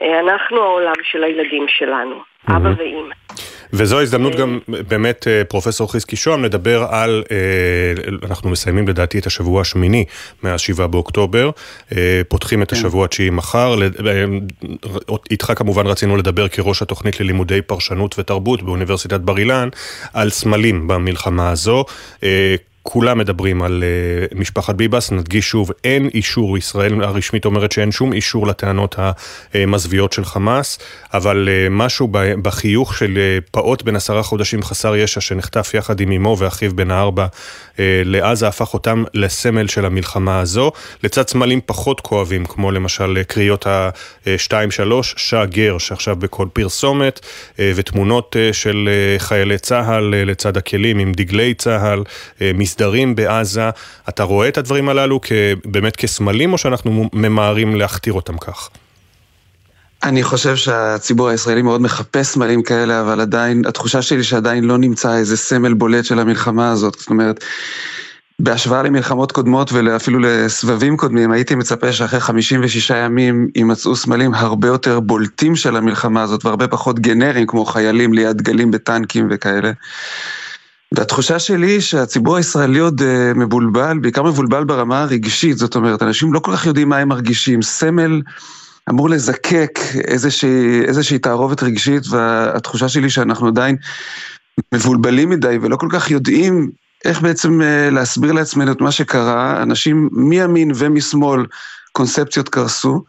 אה, אנחנו העולם של הילדים שלנו, אבא ואימא. וזו הזדמנות גם באמת, אה, פרופסור חזקי שוהם, לדבר על, אה, אנחנו מסיימים לדעתי את השבוע השמיני מאז 7 באוקטובר, אה, פותחים את כן. השבוע התשיעי מחר, איתך כמובן רצינו לדבר כראש התוכנית ללימודי פרשנות ותרבות באוניברסיטת בר אילן, על סמלים במלחמה הזו. כולם מדברים על uh, משפחת ביבס, נדגיש שוב, אין אישור, ישראל הרשמית אומרת שאין שום אישור לטענות המזוויעות של חמאס, אבל uh, משהו בחיוך של uh, פעוט בן עשרה חודשים חסר ישע שנחטף יחד עם אמו ואחיו בן הארבע uh, לעזה, הפך אותם לסמל של המלחמה הזו, לצד סמלים פחות כואבים, כמו למשל קריאות ה-2-3, שע גר, שעכשיו בכל פרסומת, uh, ותמונות uh, של uh, חיילי צה"ל uh, לצד הכלים עם דגלי צה"ל, uh, מסדרים בעזה, אתה רואה את הדברים הללו באמת כסמלים, או שאנחנו ממהרים להכתיר אותם כך? אני חושב שהציבור הישראלי מאוד מחפש סמלים כאלה, אבל עדיין, התחושה שלי שעדיין לא נמצא איזה סמל בולט של המלחמה הזאת. זאת אומרת, בהשוואה למלחמות קודמות ואפילו לסבבים קודמים, הייתי מצפה שאחרי 56 ימים יימצאו סמלים הרבה יותר בולטים של המלחמה הזאת והרבה פחות גנריים, כמו חיילים ליד דגלים בטנקים וכאלה. והתחושה שלי היא שהציבור הישראלי עוד uh, מבולבל, בעיקר מבולבל ברמה הרגשית, זאת אומרת, אנשים לא כל כך יודעים מה הם מרגישים. סמל אמור לזקק איזושהי, איזושהי תערובת רגשית, והתחושה שלי שאנחנו עדיין מבולבלים מדי ולא כל כך יודעים איך בעצם uh, להסביר לעצמנו את מה שקרה. אנשים מימין ומשמאל, קונספציות קרסו,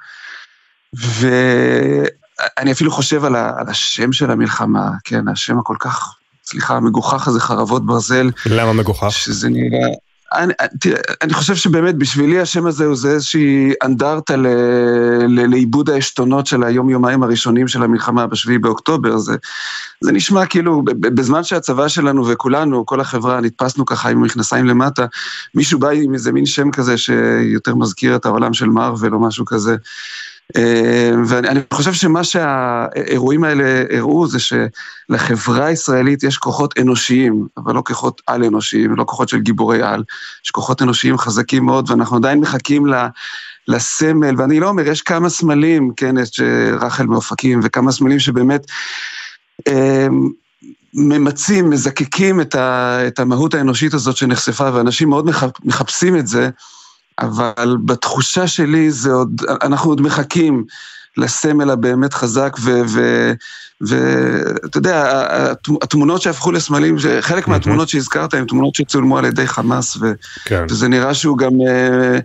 ואני אפילו חושב על, ה, על השם של המלחמה, כן, השם הכל כך סליחה, המגוחך הזה, חרבות ברזל. למה מגוחך? שזה נראה... אני, תראה, אני חושב שבאמת בשבילי השם הזה הוא זה איזושהי אנדרטה ל, ל, לאיבוד העשתונות של היום-יומיים הראשונים של המלחמה בשביעי באוקטובר. זה, זה נשמע כאילו, בזמן שהצבא שלנו וכולנו, כל החברה, נתפסנו ככה עם מכנסיים למטה, מישהו בא עם איזה מין שם כזה שיותר מזכיר את העולם של מארוול או משהו כזה. אה, ואני חושב שמה שהאירועים האלה הראו זה שלחברה הישראלית יש כוחות אנושיים, אבל לא כוחות על-אנושיים, לא כוחות של גיבורי על, יש כוחות אנושיים חזקים מאוד, ואנחנו עדיין מחכים ל... לסמל, ואני לא אומר, יש כמה סמלים, כן, יש רחל מאופקים, וכמה סמלים שבאמת אה, ממצים, מזקקים את, ה, את המהות האנושית הזאת שנחשפה, ואנשים מאוד מחפשים את זה. אבל בתחושה שלי זה עוד, אנחנו עוד מחכים לסמל הבאמת חזק, ואתה יודע, התמונות שהפכו לסמלים, חלק מהתמונות שהזכרת הן תמונות שצולמו על ידי חמאס, ו, כן. וזה נראה שהוא גם uh,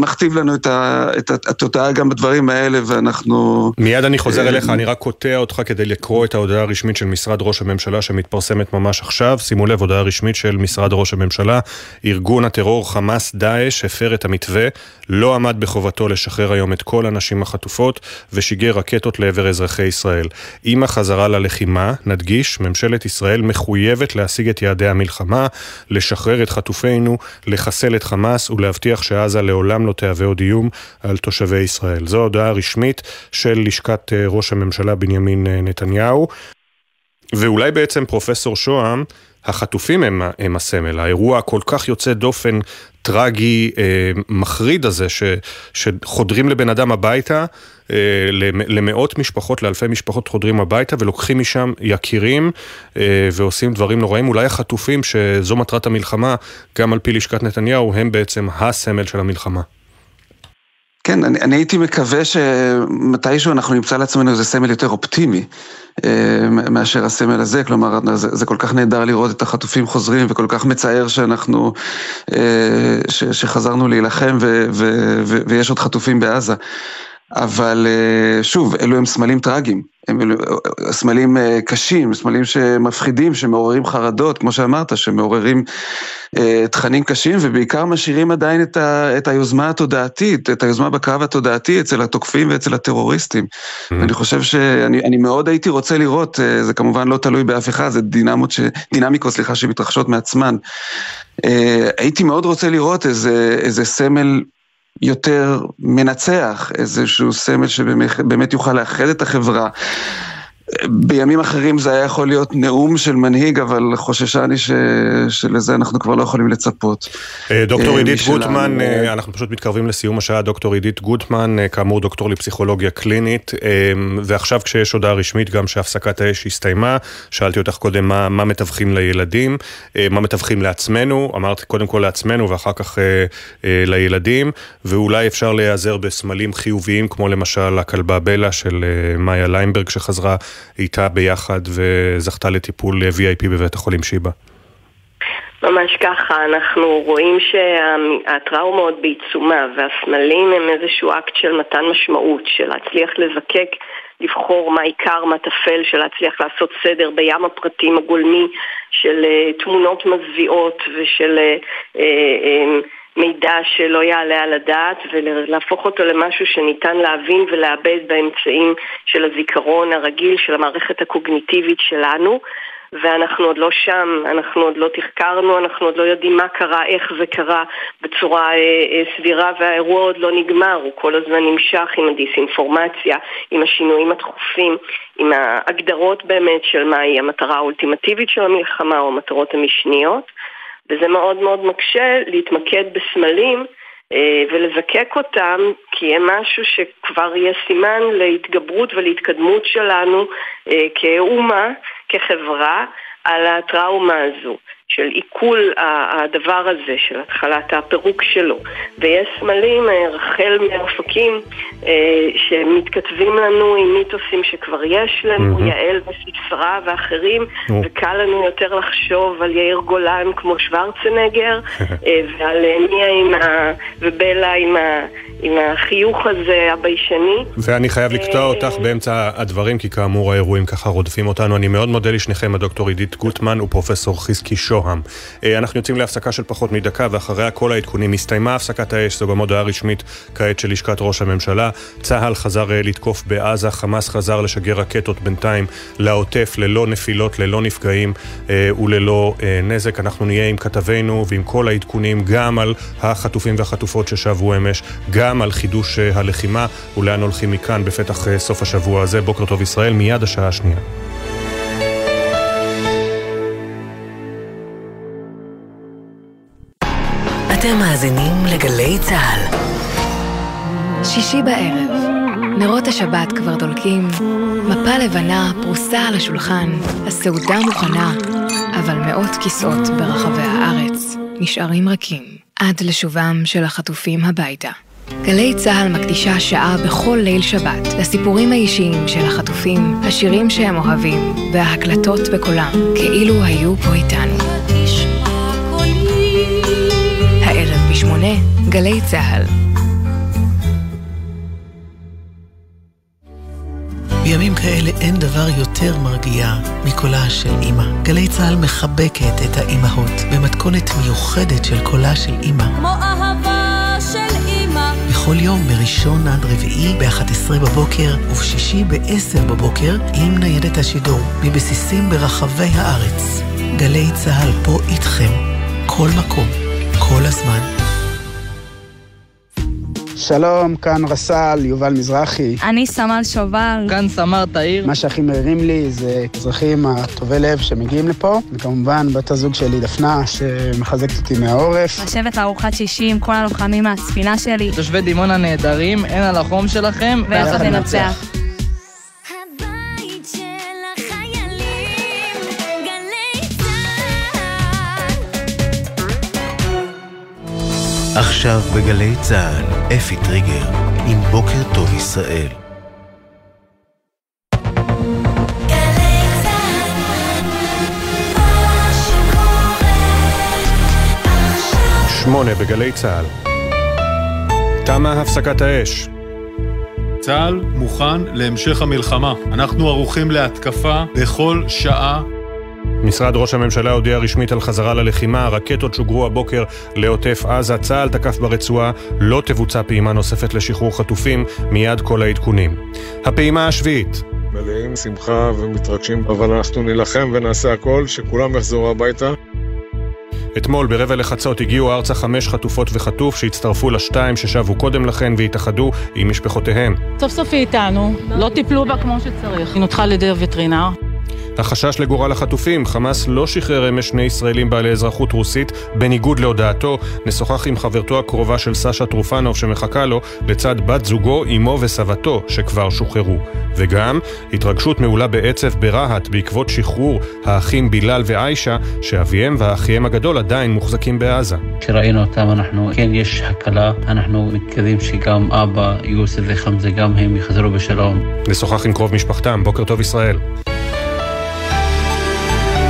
מכתיב לנו את, ה, את התודעה גם בדברים האלה, ואנחנו... מיד אני חוזר אליך, אני רק קוטע אותך כדי לקרוא את ההודעה הרשמית של משרד ראש הממשלה שמתפרסמת ממש עכשיו. שימו לב, הודעה רשמית של משרד ראש הממשלה. ארגון הטרור חמאס דאעש הפר את המתווה, לא עמד בחובתו לשחרר היום את כל הנשים החטופות ושיגר רקטות לעבר אזרחי ישראל. עם החזרה ללחימה, נדגיש, ממשלת ישראל מחויבת להשיג את יעדי המלחמה, לשחרר את חטופינו, לחסל את חמאס ולהבטיח שעזה לעולם לא תהווה עוד איום על תושבי ישראל. זו הודעה רשמית של לשכת אה, ראש הממשלה בנימין אה, נתניהו. ואולי בעצם פרופסור שוהם, החטופים הם, הם הסמל, האירוע הכל כך יוצא דופן, טרגי, אה, מחריד הזה, ש, שחודרים לבן אדם הביתה, אה, למאות משפחות, לאלפי משפחות חודרים הביתה ולוקחים משם יקירים אה, ועושים דברים נוראים. אולי החטופים, שזו מטרת המלחמה, גם על פי לשכת נתניהו, הם בעצם הסמל של המלחמה. כן, אני, אני הייתי מקווה שמתישהו אנחנו נמצא לעצמנו איזה סמל יותר אופטימי אה, מאשר הסמל הזה, כלומר זה, זה כל כך נהדר לראות את החטופים חוזרים וכל כך מצער שאנחנו, אה, ש, שחזרנו להילחם ו, ו, ו, ויש עוד חטופים בעזה. אבל אה, שוב, אלו הם סמלים טרגיים, הם אלו, סמלים אה, קשים, סמלים שמפחידים, שמעוררים חרדות, כמו שאמרת, שמעוררים אה, תכנים קשים, ובעיקר משאירים עדיין את, ה, את היוזמה התודעתית, את היוזמה בקרב התודעתי אצל התוקפים ואצל הטרוריסטים. Mm-hmm. אני חושב שאני מאוד הייתי רוצה לראות, זה כמובן לא תלוי באף אחד, זה דינמות ש, דינמיקות, סליחה, שמתרחשות מעצמן. הייתי מאוד רוצה לראות איזה, איזה סמל יותר מנצח, איזשהו סמל שבאמת יוכל לאחד את החברה. בימים אחרים זה היה יכול להיות נאום של מנהיג, אבל חוששני ש... שלזה אנחנו כבר לא יכולים לצפות. אה, דוקטור אה, עידית גוטמן, אה, אנחנו פשוט מתקרבים לסיום השעה, דוקטור עידית גוטמן, כאמור דוקטור לפסיכולוגיה קלינית, ועכשיו כשיש הודעה רשמית גם שהפסקת האש הסתיימה, שאלתי אותך קודם מה, מה מתווכים לילדים, מה מתווכים לעצמנו, אמרת קודם כל לעצמנו ואחר כך לילדים, ואולי אפשר להיעזר בסמלים חיוביים, כמו למשל הכלבה בלה של מאיה ליינברג שחזרה איתה ביחד וזכתה לטיפול VIP בבית החולים שיבא. ממש ככה, אנחנו רואים שהטראומה עוד בעיצומה והסמלים הם איזשהו אקט של מתן משמעות, של להצליח לזקק, לבחור מה עיקר, מה טפל, של להצליח לעשות סדר בים הפרטים הגולמי של uh, תמונות מזוויעות ושל uh, uh, uh, מידע שלא יעלה על הדעת ולהפוך אותו למשהו שניתן להבין ולעבד באמצעים של הזיכרון הרגיל של המערכת הקוגניטיבית שלנו. ואנחנו עוד לא שם, אנחנו עוד לא תחקרנו, אנחנו עוד לא יודעים מה קרה, איך זה קרה בצורה אה, אה, סבירה והאירוע עוד לא נגמר, הוא כל הזמן נמשך עם הדיסאינפורמציה, עם השינויים התכופים, עם ההגדרות באמת של מהי המטרה האולטימטיבית של המלחמה או המטרות המשניות וזה מאוד מאוד מקשה להתמקד בסמלים אה, ולזקק אותם, כי הם משהו שכבר יהיה סימן להתגברות ולהתקדמות שלנו אה, כאומה, כחברה, על הטראומה הזו. של עיכול הדבר הזה, של התחלת הפירוק שלו. ויש סמלים, אה, רחל מאופקים, אה, שמתכתבים לנו עם מיתוסים שכבר יש לנו, mm-hmm. יעל וספרה ואחרים, mm-hmm. וקל לנו יותר לחשוב על יאיר גולן כמו שוורצנגר, אה, ועל מיה עם ה... ובלה עם ה... עם החיוך הזה הביישני. ואני חייב לקטוע אותך באמצע הדברים, כי כאמור האירועים ככה רודפים אותנו. אני מאוד מודה לשניכם, הדוקטור עידית גוטמן ופרופסור חזקי שוהם. אה, אנחנו יוצאים להפסקה של פחות מדקה, ואחריה כל העדכונים. הסתיימה הפסקת האש, זו גם הודעה רשמית כעת של לשכת ראש הממשלה. צה"ל חזר אה, לתקוף בעזה, חמאס חזר לשגר רקטות בינתיים לעוטף, ללא נפילות, ללא נפגעים אה, וללא נזק. אנחנו נהיה עם כתבינו ועם כל העדכונים, גם על החטופים והחטופות ששבו אמש, גם על חידוש הלחימה ולאן הולכים מכאן בפתח סוף השבוע הזה. בוקר טוב ישראל, מיד השעה השנייה. אתם מאזינים לגלי צה"ל. שישי בערב, נרות השבת כבר דולקים, מפה לבנה פרוסה על השולחן, הסעודה מוכנה, אבל מאות כיסאות ברחבי הארץ נשארים רכים עד לשובם של החטופים הביתה. גלי צה"ל מקדישה שעה בכל ליל שבת לסיפורים האישיים של החטופים, השירים שהם אוהבים, וההקלטות בקולם, כאילו היו פה איתנו. הערב בשמונה, גלי צה"ל. בימים כאלה אין דבר יותר מרגיע מקולה של אימא. גלי צה"ל מחבקת את האימהות במתכונת מיוחדת של קולה של אימא. כמו אהבה של אימא. בכל יום מראשון עד רביעי ב-11 בבוקר ובשישי ב-10 בבוקר עם ניידת השידור מבסיסים ברחבי הארץ. גלי צה"ל פה איתכם, כל מקום, כל הזמן. שלום, כאן רס"ל, יובל מזרחי. אני סמל שובל. כאן סמר תאיר. מה שהכי מרים לי זה אזרחים הטובי לב שמגיעים לפה, וכמובן בת הזוג שלי דפנה, שמחזקת אותי מהעורף. לשבת לארוחת שישי עם כל הלוחמים מהספינה שלי. תושבי דימונה נהדרים, אין על החום שלכם, ויחד ננצח. עכשיו בגלי צה"ל, אפי טריגר, עם בוקר טוב ישראל. שמונה בגלי צה"ל. תמה הפסקת האש. צה"ל מוכן להמשך המלחמה. אנחנו ערוכים להתקפה בכל שעה משרד ראש הממשלה הודיע רשמית על חזרה ללחימה, הרקטות שוגרו הבוקר לעוטף עזה, צה"ל תקף ברצועה, לא תבוצע פעימה נוספת לשחרור חטופים, מיד כל העדכונים. הפעימה השביעית. מלאים שמחה ומתרגשים, אבל אנחנו נילחם ונעשה הכל שכולם יחזרו הביתה. אתמול ברבע לחצות הגיעו ארצה חמש חטופות וחטוף שהצטרפו לשתיים ששבו קודם לכן והתאחדו עם משפחותיהם. סוף סוף היא איתנו, לא טיפלו בה כמו שצריך. היא נותחה על ידי הווטרינר. החשש לגורל החטופים, חמאס לא שחרר אמש שני ישראלים בעלי אזרחות רוסית, בניגוד להודעתו. נשוחח עם חברתו הקרובה של סשה טרופנוב שמחכה לו, לצד בת זוגו, אמו וסבתו, שכבר שוחררו. וגם, התרגשות מעולה בעצב ברהט בעקבות שחרור האחים בילאל ועיישה, שאביהם ואחיהם הגדול עדיין מוחזקים בעזה. כשראינו אותם אנחנו, כן יש הקלה, אנחנו מקווים שגם אבא, יוסף וחמזה, גם הם יחזרו בשלום. נשוחח עם קרוב משפחתם, בוקר טוב ישראל.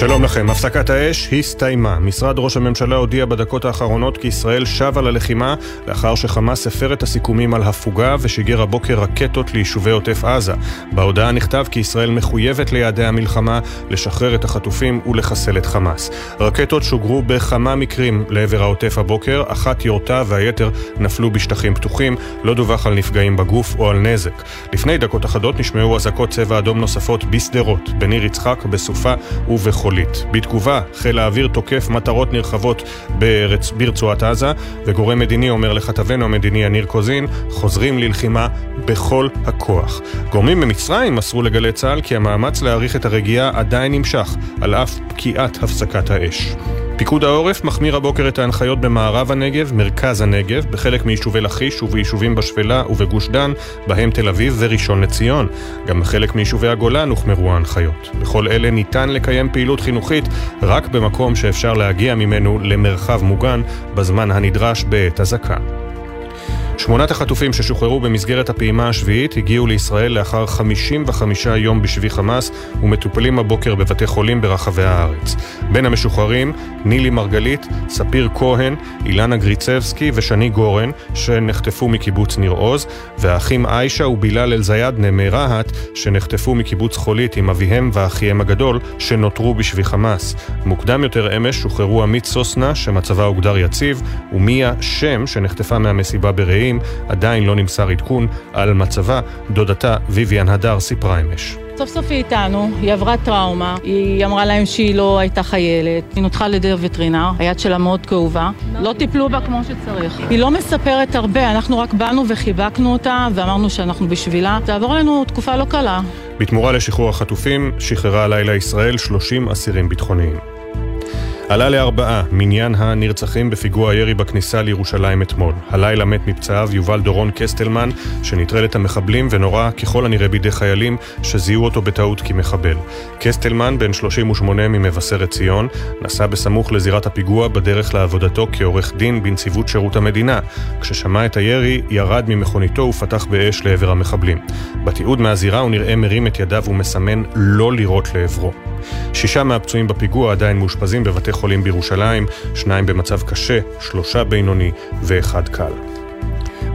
שלום לכם, הפסקת האש הסתיימה. משרד ראש הממשלה הודיע בדקות האחרונות כי ישראל שבה ללחימה לאחר שחמאס הפר את הסיכומים על הפוגה ושיגר הבוקר רקטות ליישובי עוטף עזה. בהודעה נכתב כי ישראל מחויבת ליעדי המלחמה לשחרר את החטופים ולחסל את חמאס. רקטות שוגרו בכמה מקרים לעבר העוטף הבוקר, אחת יורתה והיתר נפלו בשטחים פתוחים, לא דווח על נפגעים בגוף או על נזק. לפני דקות אחדות נשמעו אזעקות צבע אדום נוספות בשדרות, בניר יצחק, בסופה ובחול. חולית. בתגובה, חיל האוויר תוקף מטרות נרחבות ברצ... ברצועת עזה, וגורם מדיני אומר לכתבנו המדיני יניר קוזין, חוזרים ללחימה בכל הכוח. גורמים במצרים מסרו לגלי צה"ל כי המאמץ להאריך את הרגיעה עדיין נמשך, על אף פקיעת הפסקת האש. פיקוד העורף מחמיר הבוקר את ההנחיות במערב הנגב, מרכז הנגב, בחלק מיישובי לכיש וביישובים בשפלה ובגוש דן, בהם תל אביב וראשון לציון. גם בחלק מיישובי הגולן הוחמרו ההנחיות. בכל אלה ניתן לקיים פעילות חינוכית רק במקום שאפשר להגיע ממנו למרחב מוגן בזמן הנדרש בעת אזעקה. שמונת החטופים ששוחררו במסגרת הפעימה השביעית הגיעו לישראל לאחר 55 יום בשבי חמאס ומטופלים הבוקר בבתי חולים ברחבי הארץ. בין המשוחררים, נילי מרגלית, ספיר כהן, אילנה גריצבסקי ושני גורן, שנחטפו מקיבוץ ניר עוז, והאחים עיישה ובילאל אל-זיאדנה מרהט, שנחטפו מקיבוץ חולית עם אביהם ואחיהם הגדול, שנותרו בשבי חמאס. מוקדם יותר אמש שוחררו עמית סוסנה, שמצבה הוגדר יציב, ומיה שם, שנחטפה מהמסיבה ברעים. עדיין לא נמסר עדכון על מצבה, דודתה ויvian הדר סיפרה אמש. סוף סוף היא איתנו, היא עברה טראומה, היא אמרה להם שהיא לא הייתה חיילת, היא נותחה על ידי הווטרינר, היד שלה מאוד כאובה, לא טיפלו בה כמו שצריך. היא לא מספרת הרבה, אנחנו רק באנו וחיבקנו אותה ואמרנו שאנחנו בשבילה. תעבור לנו תקופה לא קלה. בתמורה לשחרור החטופים, שחררה הלילה ישראל 30 אסירים ביטחוניים. עלה לארבעה מניין הנרצחים בפיגוע הירי בכניסה לירושלים אתמול. הלילה מת מפצעיו יובל דורון קסטלמן, שנטרל את המחבלים ונורה ככל הנראה בידי חיילים שזיהו אותו בטעות כמחבל. קסטלמן, בן 38 ממבשרת ציון, נסע בסמוך לזירת הפיגוע בדרך לעבודתו כעורך דין בנציבות שירות המדינה. כששמע את הירי, ירד ממכוניתו ופתח באש לעבר המחבלים. בתיעוד מהזירה הוא נראה מרים את ידיו ומסמן לא לירות לעברו. שישה מהפצועים בפיגוע עדיין מאושפזים בבתי חולים בירושלים, שניים במצב קשה, שלושה בינוני ואחד קל.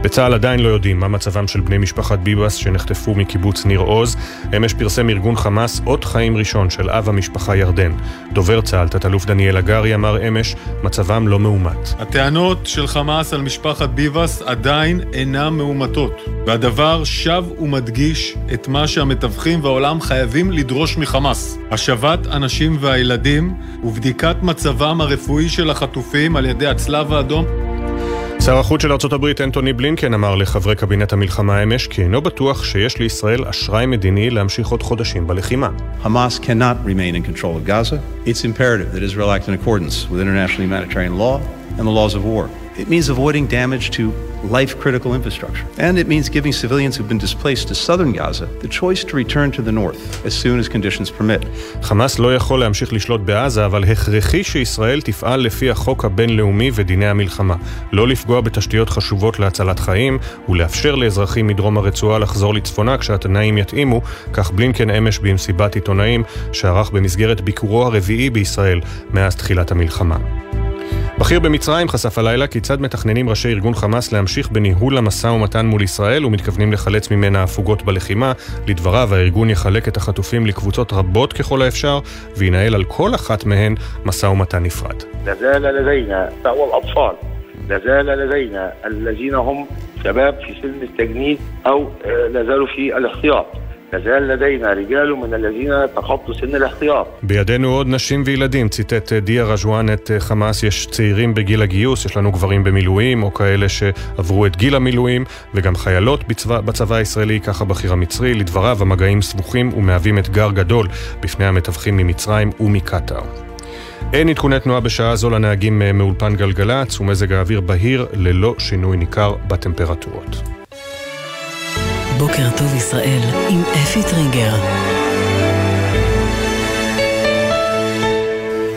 בצה"ל עדיין לא יודעים מה מצבם של בני משפחת ביבס שנחטפו מקיבוץ ניר עוז. אמש פרסם ארגון חמאס אות חיים ראשון של אב המשפחה ירדן. דובר צה"ל, תת-אלוף דניאל הגרי, אמר אמש, מצבם לא מאומת. הטענות של חמאס על משפחת ביבס עדיין אינן מאומתות, והדבר שב ומדגיש את מה שהמתווכים והעולם חייבים לדרוש מחמאס: השבת הנשים והילדים ובדיקת מצבם הרפואי של החטופים על ידי הצלב האדום. שר החוץ של ארצות הברית אנטוני בלינקן אמר לחברי קבינט המלחמה אמש כי אינו בטוח שיש לישראל אשראי מדיני להמשיך עוד חודשים בלחימה. Hamas cannot remain in control of Gaza. It's imperative that Israel act in accordance with international humanitarian law and the laws of war. It means avoiding damage to life critical infrastructure. And it means giving civilians who've been displaced to southern Gaza the choice to return to the north as soon as conditions permit. חמאס לא יכול להמשיך לשלוט בעזה, אבל הכרחי שישראל תפעל לפי החוק הבינלאומי ודיני המלחמה. לא לפגוע בתשתיות חשובות להצלת חיים, ולאפשר לאזרחים מדרום הרצועה לחזור לצפונה כשהתנאים יתאימו, כך בלינקן אמש במסיבת עיתונאים שערך במסגרת ביקורו הרביעי בישראל מאז תחילת המלחמה. בכיר במצרים חשף הלילה כיצד מתכננים ראשי ארגון חמאס להמשיך בניהול המשא ומתן מול ישראל ומתכוונים לחלץ ממנה הפוגות בלחימה. לדבריו, הארגון יחלק את החטופים לקבוצות רבות ככל האפשר וינהל על כל אחת מהן משא ומתן נפרד. لازال لدينا والأطفال لازال لدينا الذين هم شباب في سن التجنيد أو آه، لا زالوا في الاحتياط لازال لدينا رجال من الذين تخطوا سن الاحتياط בידינו עוד נשים וילדים, ציטט דיה רג'ואן את אה, חמאס, יש צעירים בגיל הגיוס, יש לנו גברים במילואים, או כאלה שעברו את גיל המילואים, וגם חיילות בצבא, בצבא הישראלי, ככה בכיר המצרי. לדבריו, המגעים סבוכים ומהווים אתגר גדול בפני המתווכים ממצרים ומקטאר. אין עדכוני תנועה בשעה זו לנהגים אה, מאולפן גלגלצ, ומזג האוויר בהיר ללא שינוי ניכר בטמפרטורות. בוקר טוב ישראל עם אפי טריגר.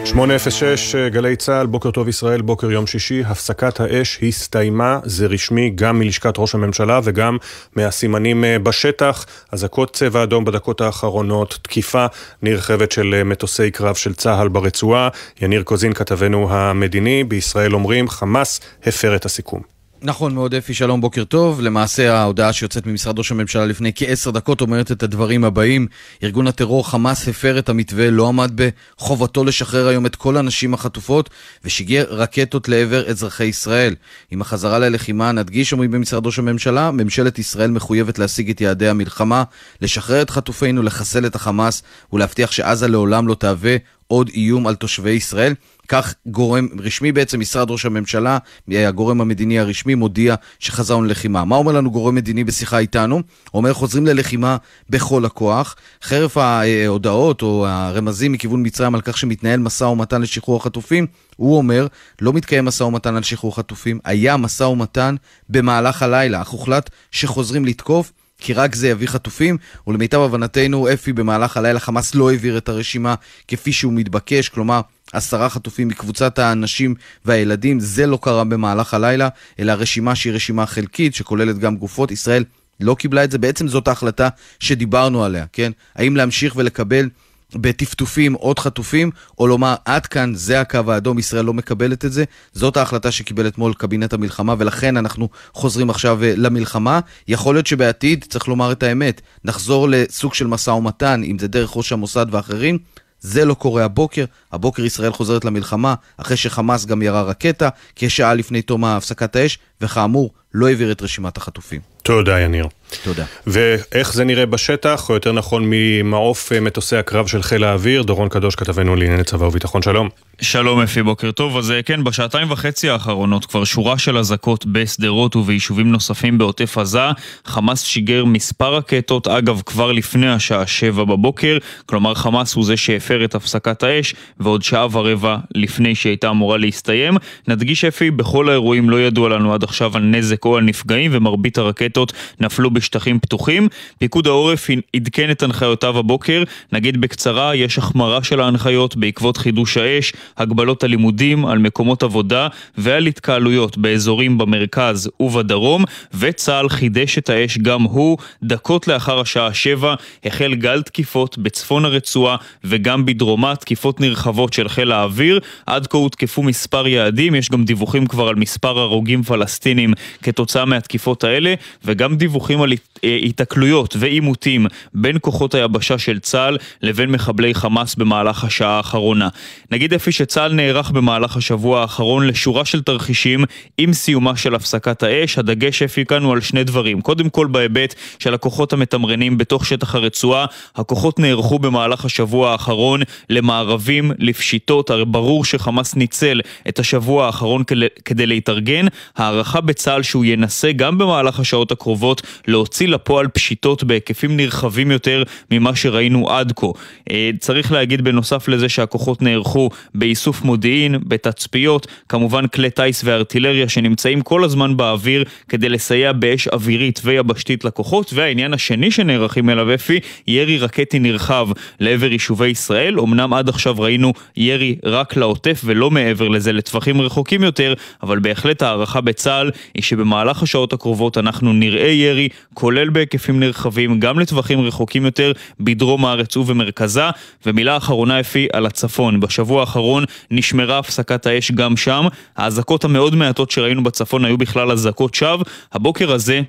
806 גלי צה"ל, בוקר טוב ישראל, בוקר יום שישי, הפסקת האש הסתיימה, זה רשמי גם מלשכת ראש הממשלה וגם מהסימנים אה, בשטח, אזעקות צבע אדום בדקות האחרונות, תקיפה נרחבת של אה, מטוסי קרב של צה"ל ברצועה, יניר קוזין כתבנו המדיני, בישראל אומרים חמאס הפר את הסיכום. נכון מאוד אפי, שלום, בוקר טוב. למעשה ההודעה שיוצאת ממשרד ראש הממשלה לפני כעשר דקות אומרת את הדברים הבאים. ארגון הטרור חמאס הפר את המתווה, לא עמד בחובתו לשחרר היום את כל הנשים החטופות ושיגר רקטות לעבר אזרחי ישראל. עם החזרה ללחימה, נדגיש, אומרים במשרד ראש הממשלה, ממשלת ישראל מחויבת להשיג את יעדי המלחמה, לשחרר את חטופינו, לחסל את החמאס ולהבטיח שעזה לעולם לא תהווה עוד איום על תושבי ישראל. כך גורם רשמי בעצם, משרד ראש הממשלה, הגורם המדיני הרשמי, מודיע שחזרנו ללחימה. מה אומר לנו גורם מדיני בשיחה איתנו? הוא אומר חוזרים ללחימה בכל הכוח. חרף ההודעות או הרמזים מכיוון מצרים על כך שמתנהל משא ומתן לשחרור החטופים, הוא אומר, לא מתקיים משא ומתן על שחרור חטופים, היה משא ומתן במהלך הלילה, אך הוחלט שחוזרים לתקוף. כי רק זה יביא חטופים, ולמיטב הבנתנו, אפי במהלך הלילה חמאס לא העביר את הרשימה כפי שהוא מתבקש, כלומר, עשרה חטופים מקבוצת האנשים והילדים, זה לא קרה במהלך הלילה, אלא רשימה שהיא רשימה חלקית, שכוללת גם גופות. ישראל לא קיבלה את זה, בעצם זאת ההחלטה שדיברנו עליה, כן? האם להמשיך ולקבל בטפטופים עוד חטופים, או לומר עד כאן זה הקו האדום, ישראל לא מקבלת את זה. זאת ההחלטה שקיבל אתמול קבינט המלחמה, ולכן אנחנו חוזרים עכשיו אה, למלחמה. יכול להיות שבעתיד, צריך לומר את האמת, נחזור לסוג של משא ומתן, אם זה דרך ראש המוסד ואחרים. זה לא קורה הבוקר, הבוקר ישראל חוזרת למלחמה, אחרי שחמאס גם ירה רקטה, כשעה לפני תום הפסקת האש, וכאמור, לא העביר את רשימת החטופים. תודה, יניר. תודה. ואיך זה נראה בשטח, או יותר נכון ממעוף אה, מטוסי הקרב של חיל האוויר, דורון קדוש כתבנו לענייני צבא וביטחון, שלום. שלום אפי, בוקר טוב. אז אה, כן, בשעתיים וחצי האחרונות כבר שורה של אזעקות בשדרות וביישובים נוספים בעוטף עזה. חמאס שיגר מספר רקטות, אגב, כבר לפני השעה שבע בבוקר, כלומר חמאס הוא זה שהפר את הפסקת האש, ועוד שעה ורבע לפני שהיא הייתה אמורה להסתיים. נדגיש אפי, בכל האירועים לא ידוע לנו עד עכשיו על נזק או על נפגעים, ומרבית הרקטות נפלו בשטחים פתוחים. פיקוד העורף עדכן את הנחיותיו הבוקר, נגיד בקצרה, יש החמרה של ההנחיות בעקבות חידוש האש, הגבלות הלימודים, על מקומות עבודה ועל התקהלויות באזורים במרכז ובדרום, וצה"ל חידש את האש גם הוא. דקות לאחר השעה 7 החל גל תקיפות בצפון הרצועה וגם בדרומה, תקיפות נרחבות של חיל האוויר. עד כה הותקפו מספר יעדים, יש גם דיווחים כבר על מספר הרוגים פלסטינים כתוצאה מהתקיפות האלה, וגם דיווחים על היתקלויות ועימותים בין כוחות היבשה של צה"ל לבין מחבלי חמאס במהלך השעה האחרונה. נגיד אפי שצה"ל נערך במהלך השבוע האחרון לשורה של תרחישים עם סיומה של הפסקת האש. הדגש אפי כאן הוא על שני דברים. קודם כל בהיבט של הכוחות המתמרנים בתוך שטח הרצועה, הכוחות נערכו במהלך השבוע האחרון למערבים, לפשיטות, הרי ברור שחמאס ניצל את השבוע האחרון כדי להתארגן. הערכה בצה"ל שהוא ינסה גם במהלך השעות הקרובות להוציא לפועל פשיטות בהיקפים נרחבים יותר ממה שראינו עד כה. אה, צריך להגיד בנוסף לזה שהכוחות נערכו באיסוף מודיעין, בתצפיות, כמובן כלי טיס וארטילריה שנמצאים כל הזמן באוויר כדי לסייע באש אווירית ויבשתית לכוחות, והעניין השני שנערכים אליו אפי, ירי רקטי נרחב לעבר יישובי ישראל. אמנם עד עכשיו ראינו ירי רק לעוטף ולא מעבר לזה לטווחים רחוקים יותר, אבל בהחלט הערכה בצה"ל היא שבמהלך השעות הקרובות אנחנו נראה ירי, כולל בהיקפים נרחבים, גם לטווחים רחוקים יותר, בדרום הארץ ובמרכזה. ומילה אחרונה אפי על הצפון. בשבוע האחרון נשמרה הפסקת האש גם שם. האזעקות המאוד מעטות שראינו בצפון היו בכלל אזעקות שווא. הבוקר הזה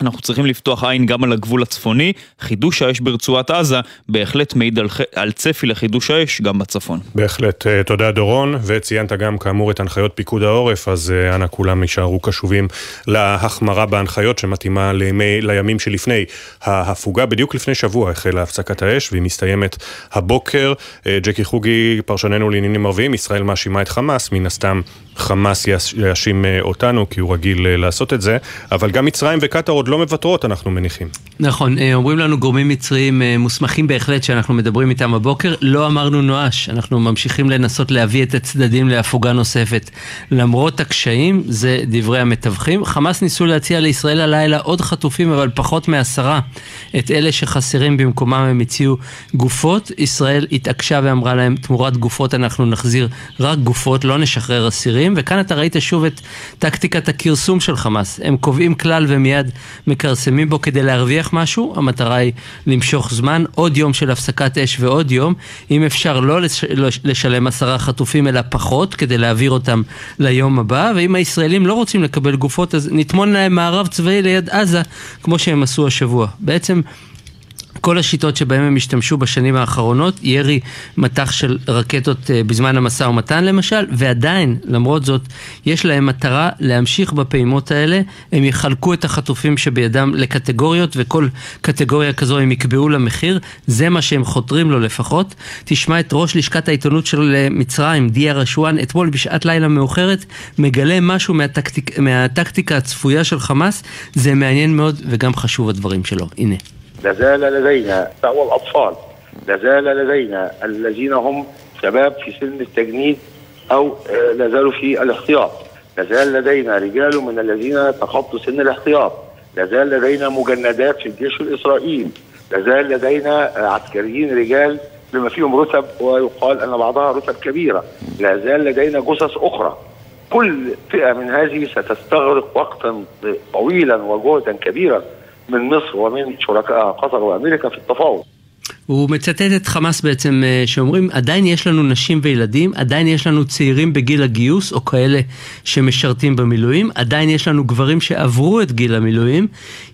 אנחנו צריכים לפתוח עין גם על הגבול הצפוני. חידוש האש ברצועת עזה בהחלט מעיד על, על צפי לחידוש האש גם בצפון. בהחלט. אה, תודה דורון, וציינת גם כאמור את הנחיות פיקוד העורף, אז אה, אנא כולם יישארו קשובים להחמרה בהנחיות שמתאימה לימי, לימים שלפני ההפוגה. בדיוק לפני שבוע החלה הפסקת האש, והיא מסתיימת הבוקר. אה, ג'קי חוגי, פרשננו לעניינים ערביים, ישראל מאשימה את חמאס, מן הסתם חמאס יאשים אותנו, כי הוא רגיל לעשות את זה, אבל גם מצרים וקטאר עוד לא מוותרות, אנחנו מניחים. נכון, אה, אומרים לנו גורמים מצריים אה, מוסמכים בהחלט שאנחנו מדברים איתם הבוקר, לא אמרנו נואש, אנחנו ממשיכים לנסות להביא את הצדדים להפוגה נוספת. למרות הקשיים, זה דברי המתווכים. חמאס ניסו להציע לישראל הלילה עוד חטופים, אבל פחות מעשרה. את אלה שחסרים במקומם הם הציעו גופות. ישראל התעקשה ואמרה להם, תמורת גופות אנחנו נחזיר רק גופות, לא נשחרר אסירים. וכאן אתה ראית שוב את טקטיקת הכרסום של חמאס. הם קובעים כלל ומיד מכרסמים בו כדי להרוויח משהו, המטרה היא למשוך זמן, עוד יום של הפסקת אש ועוד יום, אם אפשר לא לא לשלם עשרה חטופים אלא פחות, כדי להעביר אותם ליום הבא, ואם הישראלים לא רוצים לקבל גופות אז נטמון להם מערב צבאי ליד עזה, כמו שהם עשו השבוע. בעצם כל השיטות שבהם הם השתמשו בשנים האחרונות, ירי מטח של רקטות אה, בזמן המשא ומתן למשל, ועדיין, למרות זאת, יש להם מטרה להמשיך בפעימות האלה, הם יחלקו את החטופים שבידם לקטגוריות, וכל קטגוריה כזו הם יקבעו למחיר, זה מה שהם חותרים לו לפחות. תשמע את ראש לשכת העיתונות של מצרים, דיה רשואן, אתמול בשעת לילה מאוחרת, מגלה משהו מהטקטיק, מהטקטיקה הצפויה של חמאס, זה מעניין מאוד וגם חשוב הדברים שלו. הנה. لازال لدينا والأطفال لازال لدينا الذين هم شباب في سن التجنيد أو لا زالوا في الاحتياط لازال لدينا رجال من الذين تخطوا سن الاحتياط لازال لدينا مجندات في الجيش الإسرائيلي. لازال لدينا عسكريين رجال بما فيهم رتب ويقال أن بعضها رتب كبيرة. لا زال لدينا جثث أخرى. كل فئة من هذه ستستغرق وقتا طويلا وجهدا كبيرا. من مصر ومن شركاء قطر وأمريكا في التفاوض. הוא מצטט את חמאס בעצם, אה, שאומרים, עדיין יש לנו נשים וילדים, עדיין יש לנו צעירים בגיל הגיוס, או כאלה שמשרתים במילואים, עדיין יש לנו גברים שעברו את גיל המילואים,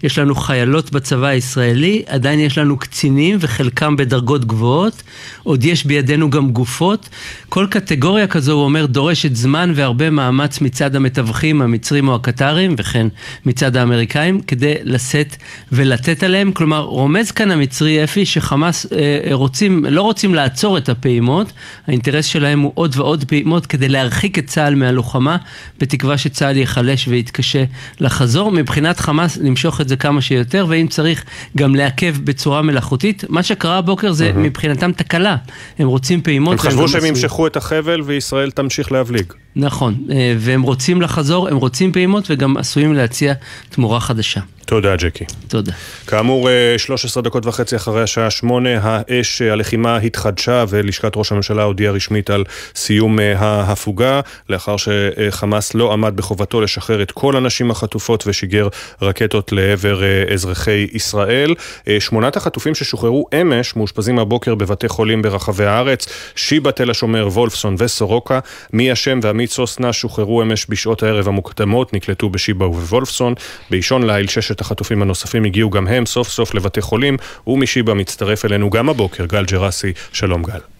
יש לנו חיילות בצבא הישראלי, עדיין יש לנו קצינים וחלקם בדרגות גבוהות, עוד יש בידינו גם גופות. כל קטגוריה כזו, הוא אומר, דורשת זמן והרבה מאמץ מצד המתווכים, המצרים או הקטרים, וכן מצד האמריקאים, כדי לשאת ולתת עליהם. כלומר, רומז כאן המצרי אפי שחמאס רוצים, לא רוצים לעצור את הפעימות, האינטרס שלהם הוא עוד ועוד פעימות כדי להרחיק את צה"ל מהלוחמה, בתקווה שצה"ל ייחלש ויתקשה לחזור. מבחינת חמאס, למשוך את זה כמה שיותר, ואם צריך גם לעכב בצורה מלאכותית. מה שקרה הבוקר זה mm-hmm. מבחינתם תקלה. הם רוצים פעימות. הם חשבו שהם ימשכו את החבל וישראל תמשיך להבליג. נכון, אה, והם רוצים לחזור, הם רוצים פעימות וגם עשויים להציע תמורה חדשה. תודה, ג'קי. תודה. כאמור, 13 אה, דקות וחצי אחרי השעה שמונה, האש, אה, הלחימה התחדשה ולשכת ראש הממשלה הודיעה רשמית על סיום ההפוגה, לאחר שחמאס לא עמד בחובתו לשחרר את כל הנשים החטופות ושיגר רקטות לעבר אזרחי ישראל. שמונת החטופים ששוחררו אמש מאושפזים הבוקר בבתי חולים ברחבי הארץ, שיבא, תל השומר, וולפסון וסורוקה. מי השם ועמי עמית סוסנה שוחררו אמש בשעות הערב המוקדמות, נקלטו בשיבא ובוולפסון. באישון ליל ששת החטופים הנוספים הגיעו גם הם סוף סוף לבתי חולים, ומשיבא מצטרף אלינו גם הבוקר גל ג'רסי. שלום גל.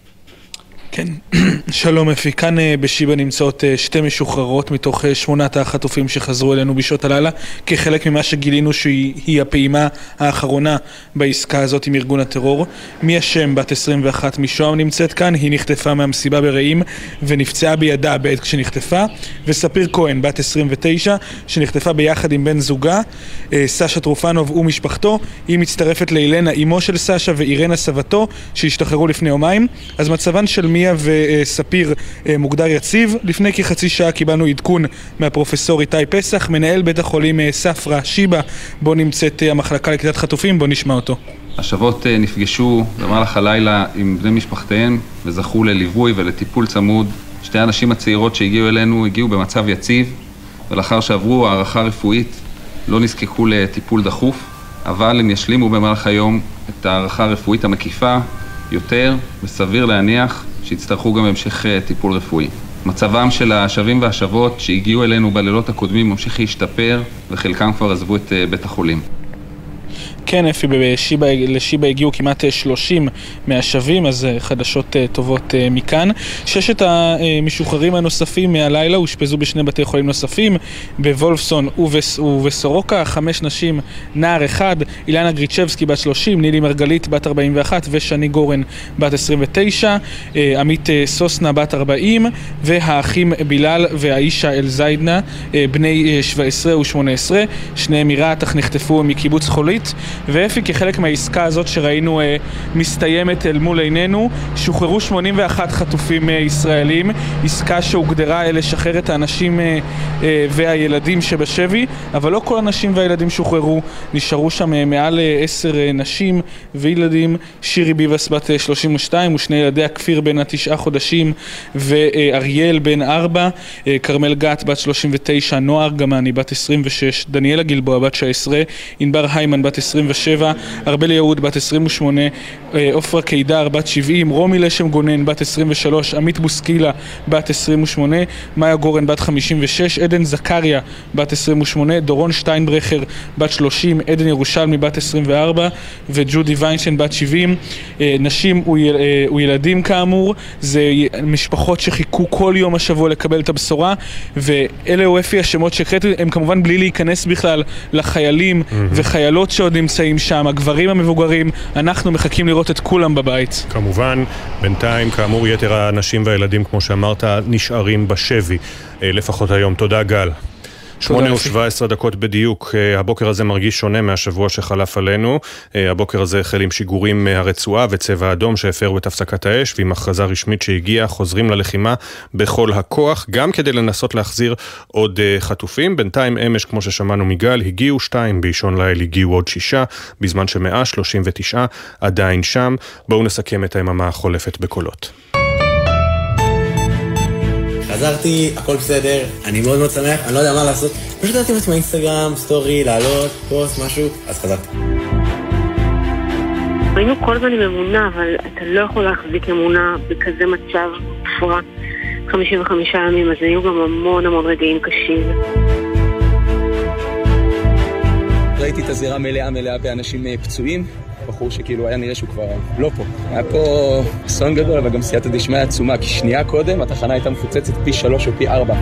כן, שלום אפי. כאן אה, בשיבא נמצאות אה, שתי משוחררות מתוך אה, שמונת החטופים שחזרו אלינו בשעות הלילה, כחלק ממה שגילינו שהיא הפעימה האחרונה בעסקה הזאת עם ארגון הטרור. מי השם, בת 21 משוהם נמצאת כאן, היא נחטפה מהמסיבה ברעים ונפצעה בידה בעת כשנחטפה. וספיר כהן, בת 29, שנחטפה ביחד עם בן זוגה, סשה טרופנוב ומשפחתו. היא מצטרפת לאילנה, אמו של סשה, ואירנה סבתו, שהשתחררו לפני יומיים. אז מצבן של מי נרמיה וספיר אה, מוגדר יציב. לפני כחצי שעה קיבלנו עדכון מהפרופסור איתי פסח, מנהל בית החולים אה, ספרא שיבא, בו נמצאת אה, המחלקה לקליטת חטופים, בוא נשמע אותו. השבות נפגשו במהלך הלילה עם בני משפחותיהם וזכו לליווי ולטיפול צמוד. שתי הנשים הצעירות שהגיעו אלינו הגיעו במצב יציב ולאחר שעברו הערכה רפואית לא נזקקו לטיפול דחוף, אבל הם ישלימו במהלך היום את הערכה הרפואית המקיפה יותר, וסביר להניח שיצטרכו גם המשך אה, טיפול רפואי. מצבם של השבים והשבות שהגיעו אלינו בלילות הקודמים ממשיך להשתפר וחלקם כבר עזבו את אה, בית החולים. כן, אפי, בשיבה, לשיבה הגיעו כמעט 30 אה, מהשבים, אז אה, חדשות אה, טובות מכאן. ששת המשוחררים הנוספים מהלילה אושפזו בשני בתי חולים נוספים, בוולפסון ובס, ובסורוקה. חמש נשים, נער אחד, אילנה גריצ'בסקי בת 30, נילי מרגלית בת 41 ושני גורן בת 29, עמית סוסנה בת 40, והאחים בילאל והאישה אל-זיידנה, בני 17 ו-18, שניהם מרהט אך נחטפו מקיבוץ חולית. ואפי כחלק מהעסקה הזאת שראינו אה, מסתיימת אל מול עינינו, שוחררו 81 חטופים אה, ישראלים, עסקה שהוגדרה לשחרר את האנשים אה, אה, והילדים שבשבי, אבל לא כל הנשים והילדים שוחררו, נשארו שם אה, מעל אה, עשר אה, נשים וילדים, שירי ביבס בת אה, 32 ושני ילדיה כפיר בן התשעה חודשים ואריאל בן ארבע, אה, כרמל גת בת 39, נועה ארגמני בת 26, דניאלה גלבוע בת 19, ענבר היימן בת 20 27, ארבל יהוד בת 28, אה, עופרה קידר בת 70, רומי לשם גונן בת 23, עמית בוסקילה בת 28, מאיה גורן בת 56, עדן זכריה בת 28, דורון שטיינברכר בת 30, עדן ירושלמי בת 24 וג'ודי ויינשטיין בת 70. אה, נשים אה, וילדים כאמור, זה משפחות שחיכו כל יום השבוע לקבל את הבשורה ואלה הוא אפי השמות שהקראתי, הם כמובן בלי להיכנס בכלל לחיילים. וחיילות שעוד נמצאים שם, הגברים המבוגרים, אנחנו מחכים לראות את כולם בבית. כמובן, בינתיים, כאמור, יתר האנשים והילדים, כמו שאמרת, נשארים בשבי, אה, לפחות היום. תודה, גל. שמונה ושבע עשרה דקות בדיוק, אה, הבוקר הזה מרגיש שונה מהשבוע שחלף עלינו. אה, הבוקר הזה החל עם שיגורים מהרצועה וצבע אדום שהפרו את הפסקת האש, ועם הכרזה רשמית שהגיעה, חוזרים ללחימה בכל הכוח, גם כדי לנסות להחזיר עוד אה, חטופים. בינתיים אמש, כמו ששמענו מגל, הגיעו שתיים, באישון ליל הגיעו עוד שישה, בזמן שמאה שלושים ותשעה עדיין שם. בואו נסכם את היממה החולפת בקולות. חזרתי, הכל בסדר, אני מאוד מאוד שמח, אני לא יודע מה לעשות. פשוט ידעתי לעצמי אינסטגרם, סטורי, לעלות, פוסט, משהו, אז חזרתי. היינו כל הזמן עם אמונה, אבל אתה לא יכול להחזיק אמונה בכזה מצב מופרע 55 ימים, אז היו גם המון המון רגעים קשים. ראיתי את הזירה מלאה מלאה באנשים אה, פצועים, בחור שכאילו היה נראה שהוא כבר לא פה. היה פה אסון גדול, אבל גם סייעתא דשמיא עצומה, כי שנייה קודם התחנה הייתה מפוצצת פי שלוש או פי ארבע.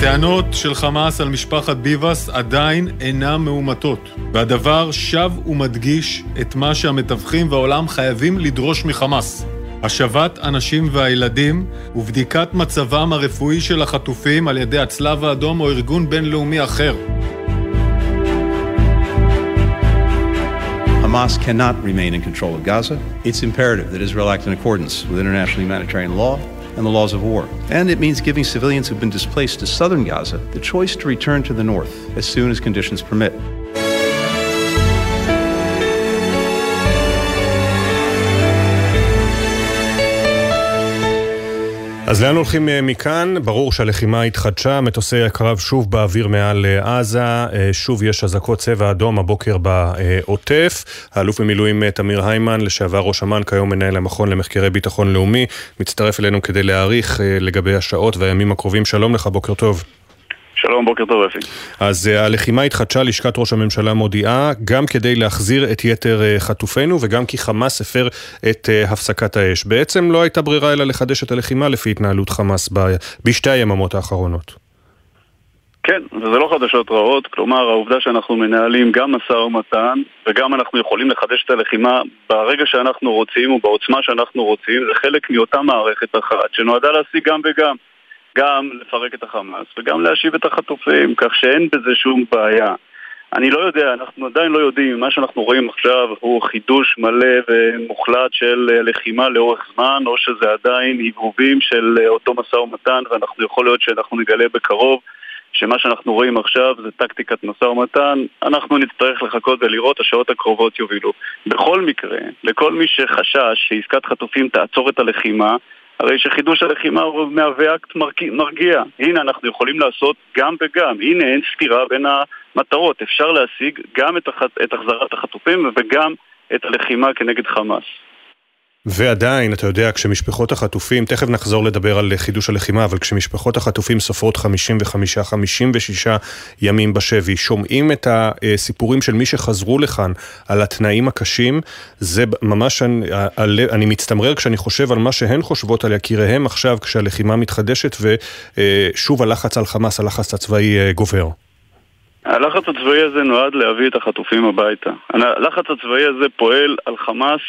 הטענות של חמאס על משפחת ביבס עדיין אינן מאומתות, והדבר שב ומדגיש את מה שהמתווכים והעולם חייבים לדרוש מחמאס. השבת הנשים והילדים ובדיקת מצבם הרפואי של החטופים על ידי הצלב האדום או ארגון בינלאומי אחר. Hamas cannot remain in control of Gaza. It's imperative that Israel act in accordance with international humanitarian law and the laws of war. And it means giving civilians who've been displaced to southern Gaza the choice to return to the north as soon as conditions permit. אז לאן הולכים אה, מכאן? ברור שהלחימה התחדשה, מטוסי הקרב שוב באוויר מעל אה, עזה, אה, שוב יש אזעקות צבע אדום הבוקר בעוטף. האלוף במילואים תמיר היימן, לשעבר ראש אמ"ן, כיום מנהל המכון למחקרי ביטחון לאומי, מצטרף אלינו כדי להעריך לגבי השעות והימים הקרובים. שלום לך, בוקר טוב. שלום, בוקר טוב אפי. אז uh, הלחימה התחדשה, לשכת ראש הממשלה מודיעה, גם כדי להחזיר את יתר uh, חטופינו וגם כי חמאס הפר את uh, הפסקת האש. בעצם לא הייתה ברירה אלא לחדש את הלחימה לפי התנהלות חמאס ב, בשתי היממות האחרונות. כן, וזה לא חדשות רעות, כלומר העובדה שאנחנו מנהלים גם משא ומתן וגם אנחנו יכולים לחדש את הלחימה ברגע שאנחנו רוצים ובעוצמה שאנחנו רוצים, זה חלק מאותה מערכת אחת שנועדה להשיג גם וגם. גם לפרק את החמאס וגם להשיב את החטופים, כך שאין בזה שום בעיה. אני לא יודע, אנחנו עדיין לא יודעים, מה שאנחנו רואים עכשיו הוא חידוש מלא ומוחלט של אה, לחימה לאורך זמן, או שזה עדיין הבהובים של אה, אותו משא ומתן, ואנחנו יכול להיות שאנחנו נגלה בקרוב שמה שאנחנו רואים עכשיו זה טקטיקת משא ומתן, אנחנו נצטרך לחכות ולראות, השעות הקרובות יובילו. בכל מקרה, לכל מי שחשש שעסקת חטופים תעצור את הלחימה, הרי שחידוש הלחימה הוא מהווה אקט מרגיע. הנה, אנחנו יכולים לעשות גם וגם. הנה, אין סתירה בין המטרות. אפשר להשיג גם את, הח... את החזרת החטופים וגם את הלחימה כנגד חמאס. ועדיין, אתה יודע, כשמשפחות החטופים, תכף נחזור לדבר על חידוש הלחימה, אבל כשמשפחות החטופים סופרות 55-56 ימים בשבי, שומעים את הסיפורים של מי שחזרו לכאן על התנאים הקשים, זה ממש, אני, אני מצטמרר כשאני חושב על מה שהן חושבות על יקיריהם עכשיו, כשהלחימה מתחדשת, ושוב הלחץ על חמאס, הלחץ הצבאי אה, גובר. הלחץ הצבאי הזה נועד להביא את החטופים הביתה. הלחץ הצבאי הזה פועל על חמאס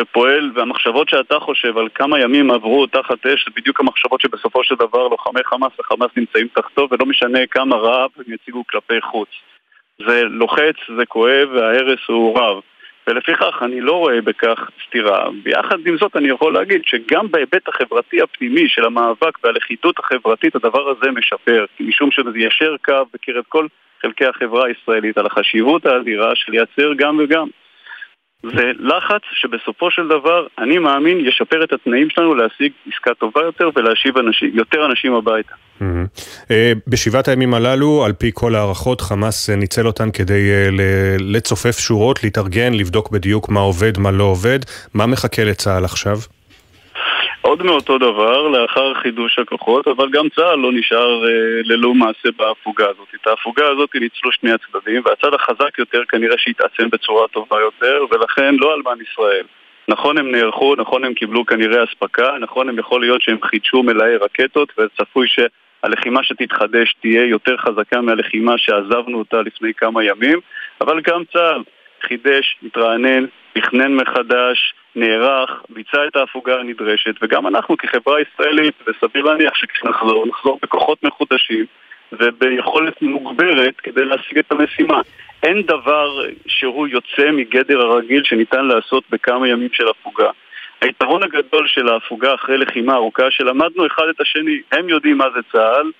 ופועל, והמחשבות שאתה חושב על כמה ימים עברו תחת אש, זה בדיוק המחשבות שבסופו של דבר לוחמי חמאס וחמאס נמצאים תחתו, ולא משנה כמה רעב הם יציגו כלפי חוץ. זה לוחץ, זה כואב, וההרס הוא רב. ולפיכך אני לא רואה בכך סתירה. ביחד עם זאת אני יכול להגיד שגם בהיבט החברתי הפנימי של המאבק והלכידות החברתית הדבר הזה משפר, משום שזה יישר קו בקרב כל חלקי החברה הישראלית על החשיבות האדירה של לייצר גם וגם. זה לחץ שבסופו של דבר, אני מאמין, ישפר את התנאים שלנו להשיג עסקה טובה יותר ולהשיב אנשים, יותר אנשים הביתה. אה, בשבעת הימים הללו, על פי כל הערכות, חמאס ניצל אותן כדי אה, לצופף שורות, להתארגן, לבדוק בדיוק מה עובד, מה לא עובד. מה מחכה לצה"ל עכשיו? עוד מאותו דבר לאחר חידוש הכוחות, אבל גם צה"ל לא נשאר אה, ללא מעשה בהפוגה הזאת. את ההפוגה הזאת ניצלו שני הצדדים, והצד החזק יותר כנראה שהתעצם בצורה טובה יותר, ולכן לא אלמן ישראל. נכון הם נערכו, נכון הם קיבלו כנראה אספקה, נכון הם יכול להיות שהם חידשו מלאי רקטות, וצפוי שהלחימה שתתחדש תהיה יותר חזקה מהלחימה שעזבנו אותה לפני כמה ימים, אבל גם צה"ל חידש, התרענן, תכנן מחדש, נערך, ביצע את ההפוגה הנדרשת, וגם אנחנו כחברה ישראלית, וסביר להניח שכשנחזור, נחזור בכוחות מחודשים וביכולת מוגברת כדי להשיג את המשימה. אין דבר שהוא יוצא מגדר הרגיל שניתן לעשות בכמה ימים של הפוגה. היתרון הגדול של ההפוגה אחרי לחימה ארוכה שלמדנו אחד את השני. הם יודעים מה זה צה"ל,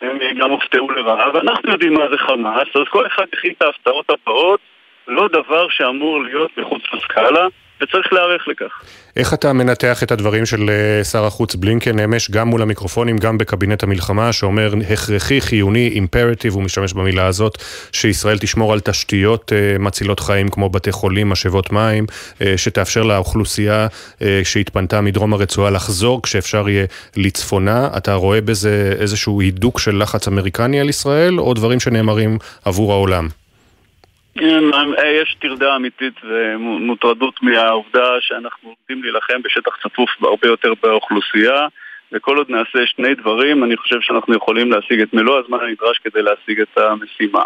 הם גם הופתעו לרעה, ואנחנו יודעים מה זה חמאס, אז כל אחד הכין את ההפתעות הבאות, לא דבר שאמור להיות מחוץ לסקאלה. וצריך להיערך לכך. איך אתה מנתח את הדברים של אה, שר החוץ בלינקן אמש, גם מול המיקרופונים, גם בקבינט המלחמה, שאומר הכרחי, חיוני, אימפרטיב, הוא משתמש במילה הזאת, שישראל תשמור על תשתיות אה, מצילות חיים כמו בתי חולים, משאבות מים, אה, שתאפשר לאוכלוסייה שהתפנתה מדרום הרצועה לחזור כשאפשר יהיה לצפונה. אתה רואה בזה איזשהו הידוק של לחץ אמריקני על ישראל, או דברים שנאמרים עבור העולם? כן, אה, יש טרדה אמיתית ומוטרדות מהעובדה שאנחנו עומדים להילחם בשטח צפוף הרבה יותר באוכלוסייה וכל עוד נעשה שני דברים, אני חושב שאנחנו יכולים להשיג את מלוא הזמן הנדרש כדי להשיג את המשימה.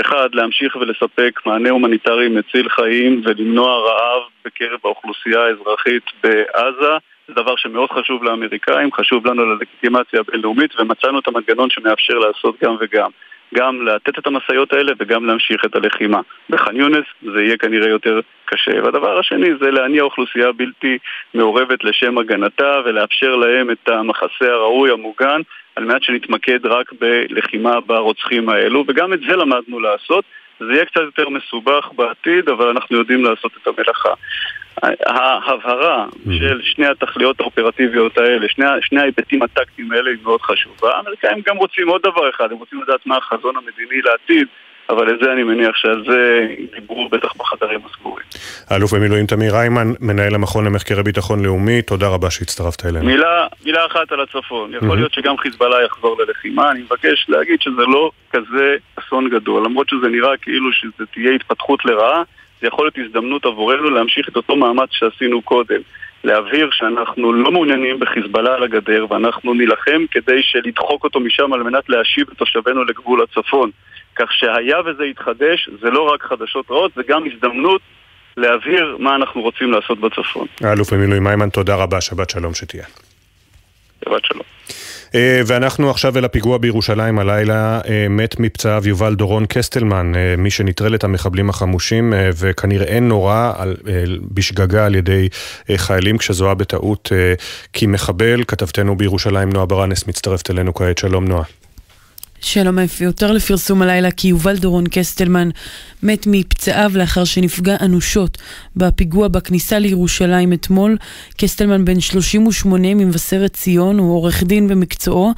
אחד, להמשיך ולספק מענה הומניטרי מציל חיים ולמנוע רעב בקרב האוכלוסייה האזרחית בעזה. זה דבר שמאוד חשוב לאמריקאים, חשוב לנו ללגיטימציה הבינלאומית ומצאנו את המנגנון שמאפשר לעשות גם וגם. גם לתת את המשאיות האלה וגם להמשיך את הלחימה. בח'אן יונס זה יהיה כנראה יותר קשה. והדבר השני זה להניע אוכלוסייה בלתי מעורבת לשם הגנתה ולאפשר להם את המחסה הראוי, המוגן, על מנת שנתמקד רק בלחימה ברוצחים האלו, וגם את זה למדנו לעשות. זה יהיה קצת יותר מסובך בעתיד, אבל אנחנו יודעים לעשות את המלאכה. ההבהרה של שני התכליות האופרטיביות האלה, שני, שני ההיבטים הטקטיים האלה היא מאוד חשובה. האמריקאים גם רוצים עוד דבר אחד, הם רוצים לדעת מה החזון המדיני לעתיד. אבל את זה אני מניח שעל זה דיברו בטח בחדרים הסגורים. האלוף במילואים תמיר היימן, מנהל המכון למחקרי ביטחון לאומי, תודה רבה שהצטרפת אלינו. מילה, מילה אחת על הצפון. יכול להיות שגם חיזבאללה יחזור ללחימה, אני מבקש להגיד שזה לא כזה אסון גדול, למרות שזה נראה כאילו שזה תהיה התפתחות לרעה. זה יכול להיות הזדמנות עבורנו להמשיך את אותו מאמץ שעשינו קודם. להבהיר שאנחנו לא מעוניינים בחיזבאללה על הגדר ואנחנו נילחם כדי שלדחוק אותו משם על מנת להשיב את תושבינו לגבול הצפון. כך שהיה וזה יתחדש, זה לא רק חדשות רעות, זה גם הזדמנות להבהיר מה אנחנו רוצים לעשות בצפון. האלוף במילואים מיימן, תודה רבה, שבת שלום שתהיה. שבת שלום. אה, ואנחנו עכשיו אל הפיגוע בירושלים הלילה, אה, מת מפצעיו יובל דורון קסטלמן, אה, מי שנטרל את המחבלים החמושים וכנראה נורה בשגגה על ידי חיילים כשזוהה בטעות כמחבל. כתבתנו בירושלים נועה ברנס מצטרפת אלינו כעת, שלום נועה. שלום אפי, יותר לפרסום הלילה כי יובל דורון קסטלמן מת מפצעיו לאחר שנפגע אנושות בפיגוע בכניסה לירושלים אתמול. קסטלמן בן 38 ממבשרת ציון, הוא עורך דין במקצועו,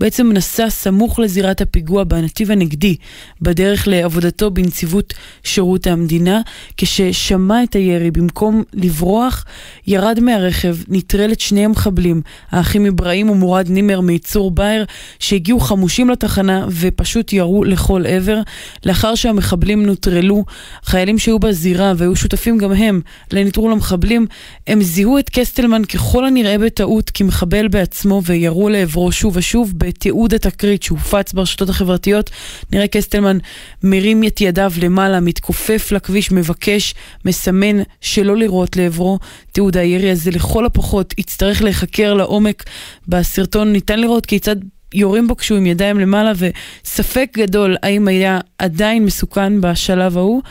בעצם נסע סמוך לזירת הפיגוע בנתיב הנגדי, בדרך לעבודתו בנציבות שירות המדינה. כששמע את הירי, במקום לברוח, ירד מהרכב, נטרל את שני המחבלים, האחים אברהים ומורד נימר מיצור בייר, שהגיעו חמושים לתחנה ופשוט ירו לכל עבר. לאחר שהמחבלים נוטרלו. חיילים שהיו בזירה והיו שותפים גם הם לנטרול המחבלים, הם זיהו את קסטלמן ככל הנראה בטעות כמחבל בעצמו וירו לעברו שוב ושוב בתיעוד התקרית שהופץ ברשתות החברתיות. נראה קסטלמן מרים את ידיו למעלה, מתכופף לכביש, מבקש, מסמן שלא לירות לעברו. תיעוד הירי הזה לכל הפחות יצטרך להיחקר לעומק. בסרטון ניתן לראות כיצד יורים בו כשהוא עם ידיים למעלה, וספק גדול האם היה עדיין מסוכן בשלב ההוא.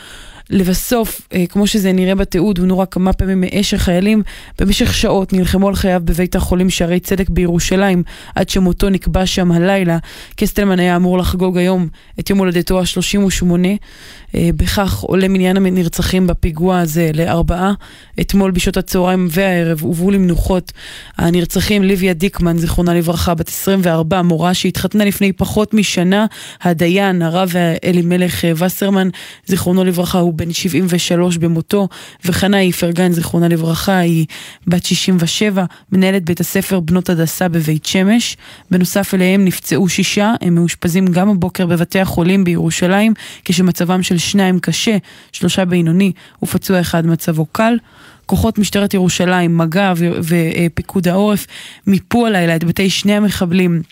לבסוף, אה, כמו שזה נראה בתיעוד, הוא נורה כמה פעמים מאש החיילים. במשך שעות נלחמו על חייו בבית החולים שערי צדק בירושלים, עד שמותו נקבע שם הלילה. קסטלמן היה אמור לחגוג היום את יום הולדתו ה-38. אה, בכך עולה מניין הנרצחים בפיגוע הזה לארבעה. אתמול בשעות הצהריים והערב הובאו למנוחות הנרצחים ליביה דיקמן, זיכרונה לברכה, בת 24, מורה שהתחתנה לפני פחות משנה, הדיין, הרב אלימלך וסרמן, זיכרונו לברכה, הוא בן 73 במותו, וחנה איפרגן, זיכרונה לברכה, היא בת 67, מנהלת בית הספר בנות הדסה בבית שמש. בנוסף אליהם נפצעו שישה, הם מאושפזים גם הבוקר בבתי החולים בירושלים, כשמצבם של שניים קשה, שלושה בינוני ופצוע אחד מצבו קל. כוחות משטרת ירושלים, מג"ב ופיקוד העורף מיפו הלילה את בתי שני המחבלים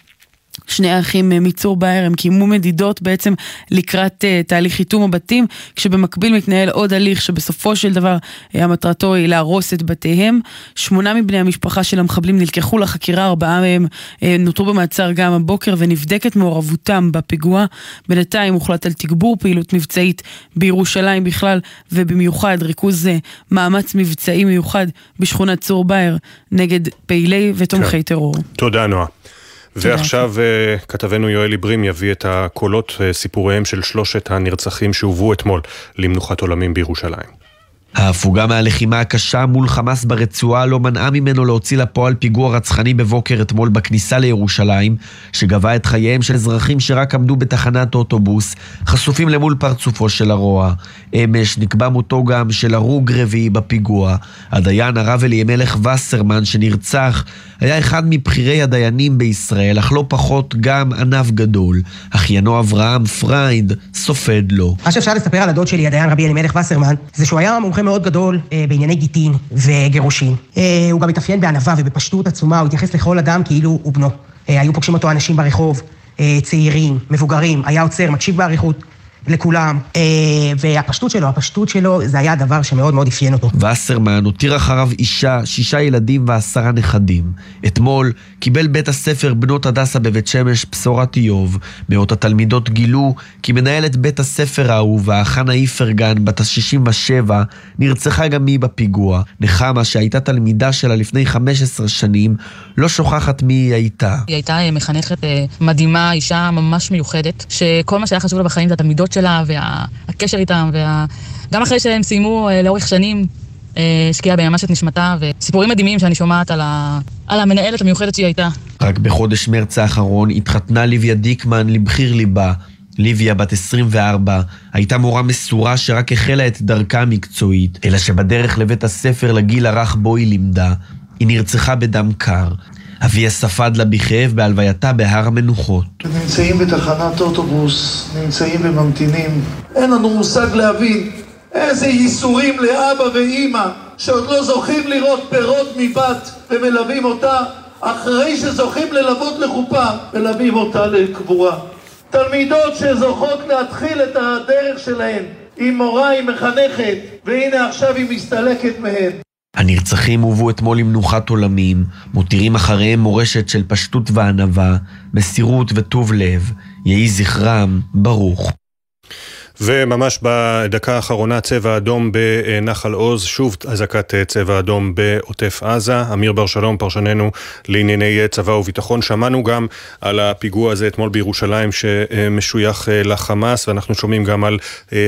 שני האחים אה, מצור באר, הם קיימו מדידות בעצם לקראת uh, תהליך חיתום הבתים, כשבמקביל מתנהל עוד הליך שבסופו של דבר uh, המטרתו היא להרוס את בתיהם. שמונה מבני המשפחה של המחבלים נלקחו לחקירה, ארבעה מהם נותרו במעצר גם הבוקר ונבדקת מעורבותם בפיגוע. בינתיים הוחלט על תגבור פעילות מבצעית בירושלים בכלל, ובמיוחד ריכוז מאמץ מבצעי מיוחד בשכונת צור באר נגד פעילי ותומכי כן. טרור. תודה נועה. ועכשיו אה, כתבנו יואל עיברים יביא את הקולות, אה, סיפוריהם של שלושת הנרצחים שהובאו אתמול למנוחת עולמים בירושלים. ההפוגה מהלחימה הקשה מול חמאס ברצועה לא מנעה ממנו להוציא לפועל פיגוע רצחני בבוקר אתמול בכניסה לירושלים, שגבה את חייהם של אזרחים שרק עמדו בתחנת אוטובוס, חשופים למול פרצופו של הרוע. אמש נקבע מותו גם של הרוג רביעי בפיגוע. הדיין הרב אלימלך וסרמן שנרצח היה אחד מבכירי הדיינים בישראל, אך לא פחות גם ענף גדול. אחיינו אברהם פריינד סופד לו. מה שאפשר לספר על הדוד שלי, הדיין רבי אלימלך וסרמן, זה שהוא היה מומחה מאוד גדול אה, בענייני גיטין וגירושין. אה, הוא גם התאפיין בענווה ובפשטות עצומה, הוא התייחס לכל אדם כאילו הוא בנו. אה, היו פוגשים אותו אנשים ברחוב, אה, צעירים, מבוגרים, היה עוצר, מקשיב באריכות. לכולם, אה, והפשטות שלו, הפשטות שלו, זה היה הדבר שמאוד מאוד אפיין אותו. וסרמן הותיר אחריו אישה, שישה ילדים ועשרה נכדים. אתמול קיבל בית הספר בנות הדסה בבית שמש בשורת איוב. מאות התלמידות גילו כי מנהלת בית הספר האהובה, חנה איפרגן, בת ה-67, נרצחה גם היא בפיגוע. נחמה, שהייתה תלמידה שלה לפני 15 שנים, לא שוכחת מי היא הייתה. היא הייתה מחנכת אה, מדהימה, אישה ממש מיוחדת, שכל מה שהיה חשוב לה בחיים זה התלמידות שלה והקשר איתם, וה... גם אחרי שהם סיימו אה, לאורך שנים, השקיעה בהם ממש את נשמתה, וסיפורים מדהימים שאני שומעת על, ה... על המנהלת המיוחדת שהיא הייתה. רק בחודש מרץ האחרון התחתנה ליביה דיקמן לבחיר ליבה. ליביה, בת 24, הייתה מורה מסורה שרק החלה את דרכה המקצועית, אלא שבדרך לבית הספר לגיל הרך בו היא לימדה, היא נרצחה בדם קר. אביה ספד לה בכאב בהלווייתה בהר המנוחות. נמצאים בתחנת אוטובוס, נמצאים וממתינים. אין לנו מושג להבין איזה ייסורים לאבא ואימא שעוד לא זוכים לראות פירות מבת ומלווים אותה אחרי שזוכים ללוות לחופה, מלווים אותה לקבורה. תלמידות שזוכות להתחיל את הדרך שלהן עם מורה, עם מחנכת, והנה עכשיו היא מסתלקת מהן. הנרצחים הובאו אתמול למנוחת עולמים, מותירים אחריהם מורשת של פשטות וענווה, מסירות וטוב לב. יהי זכרם ברוך. וממש בדקה האחרונה צבע אדום בנחל עוז, שוב אזעקת צבע אדום בעוטף עזה. אמיר בר שלום, פרשננו לענייני צבא וביטחון. שמענו גם על הפיגוע הזה אתמול בירושלים שמשוייך לחמאס, ואנחנו שומעים גם על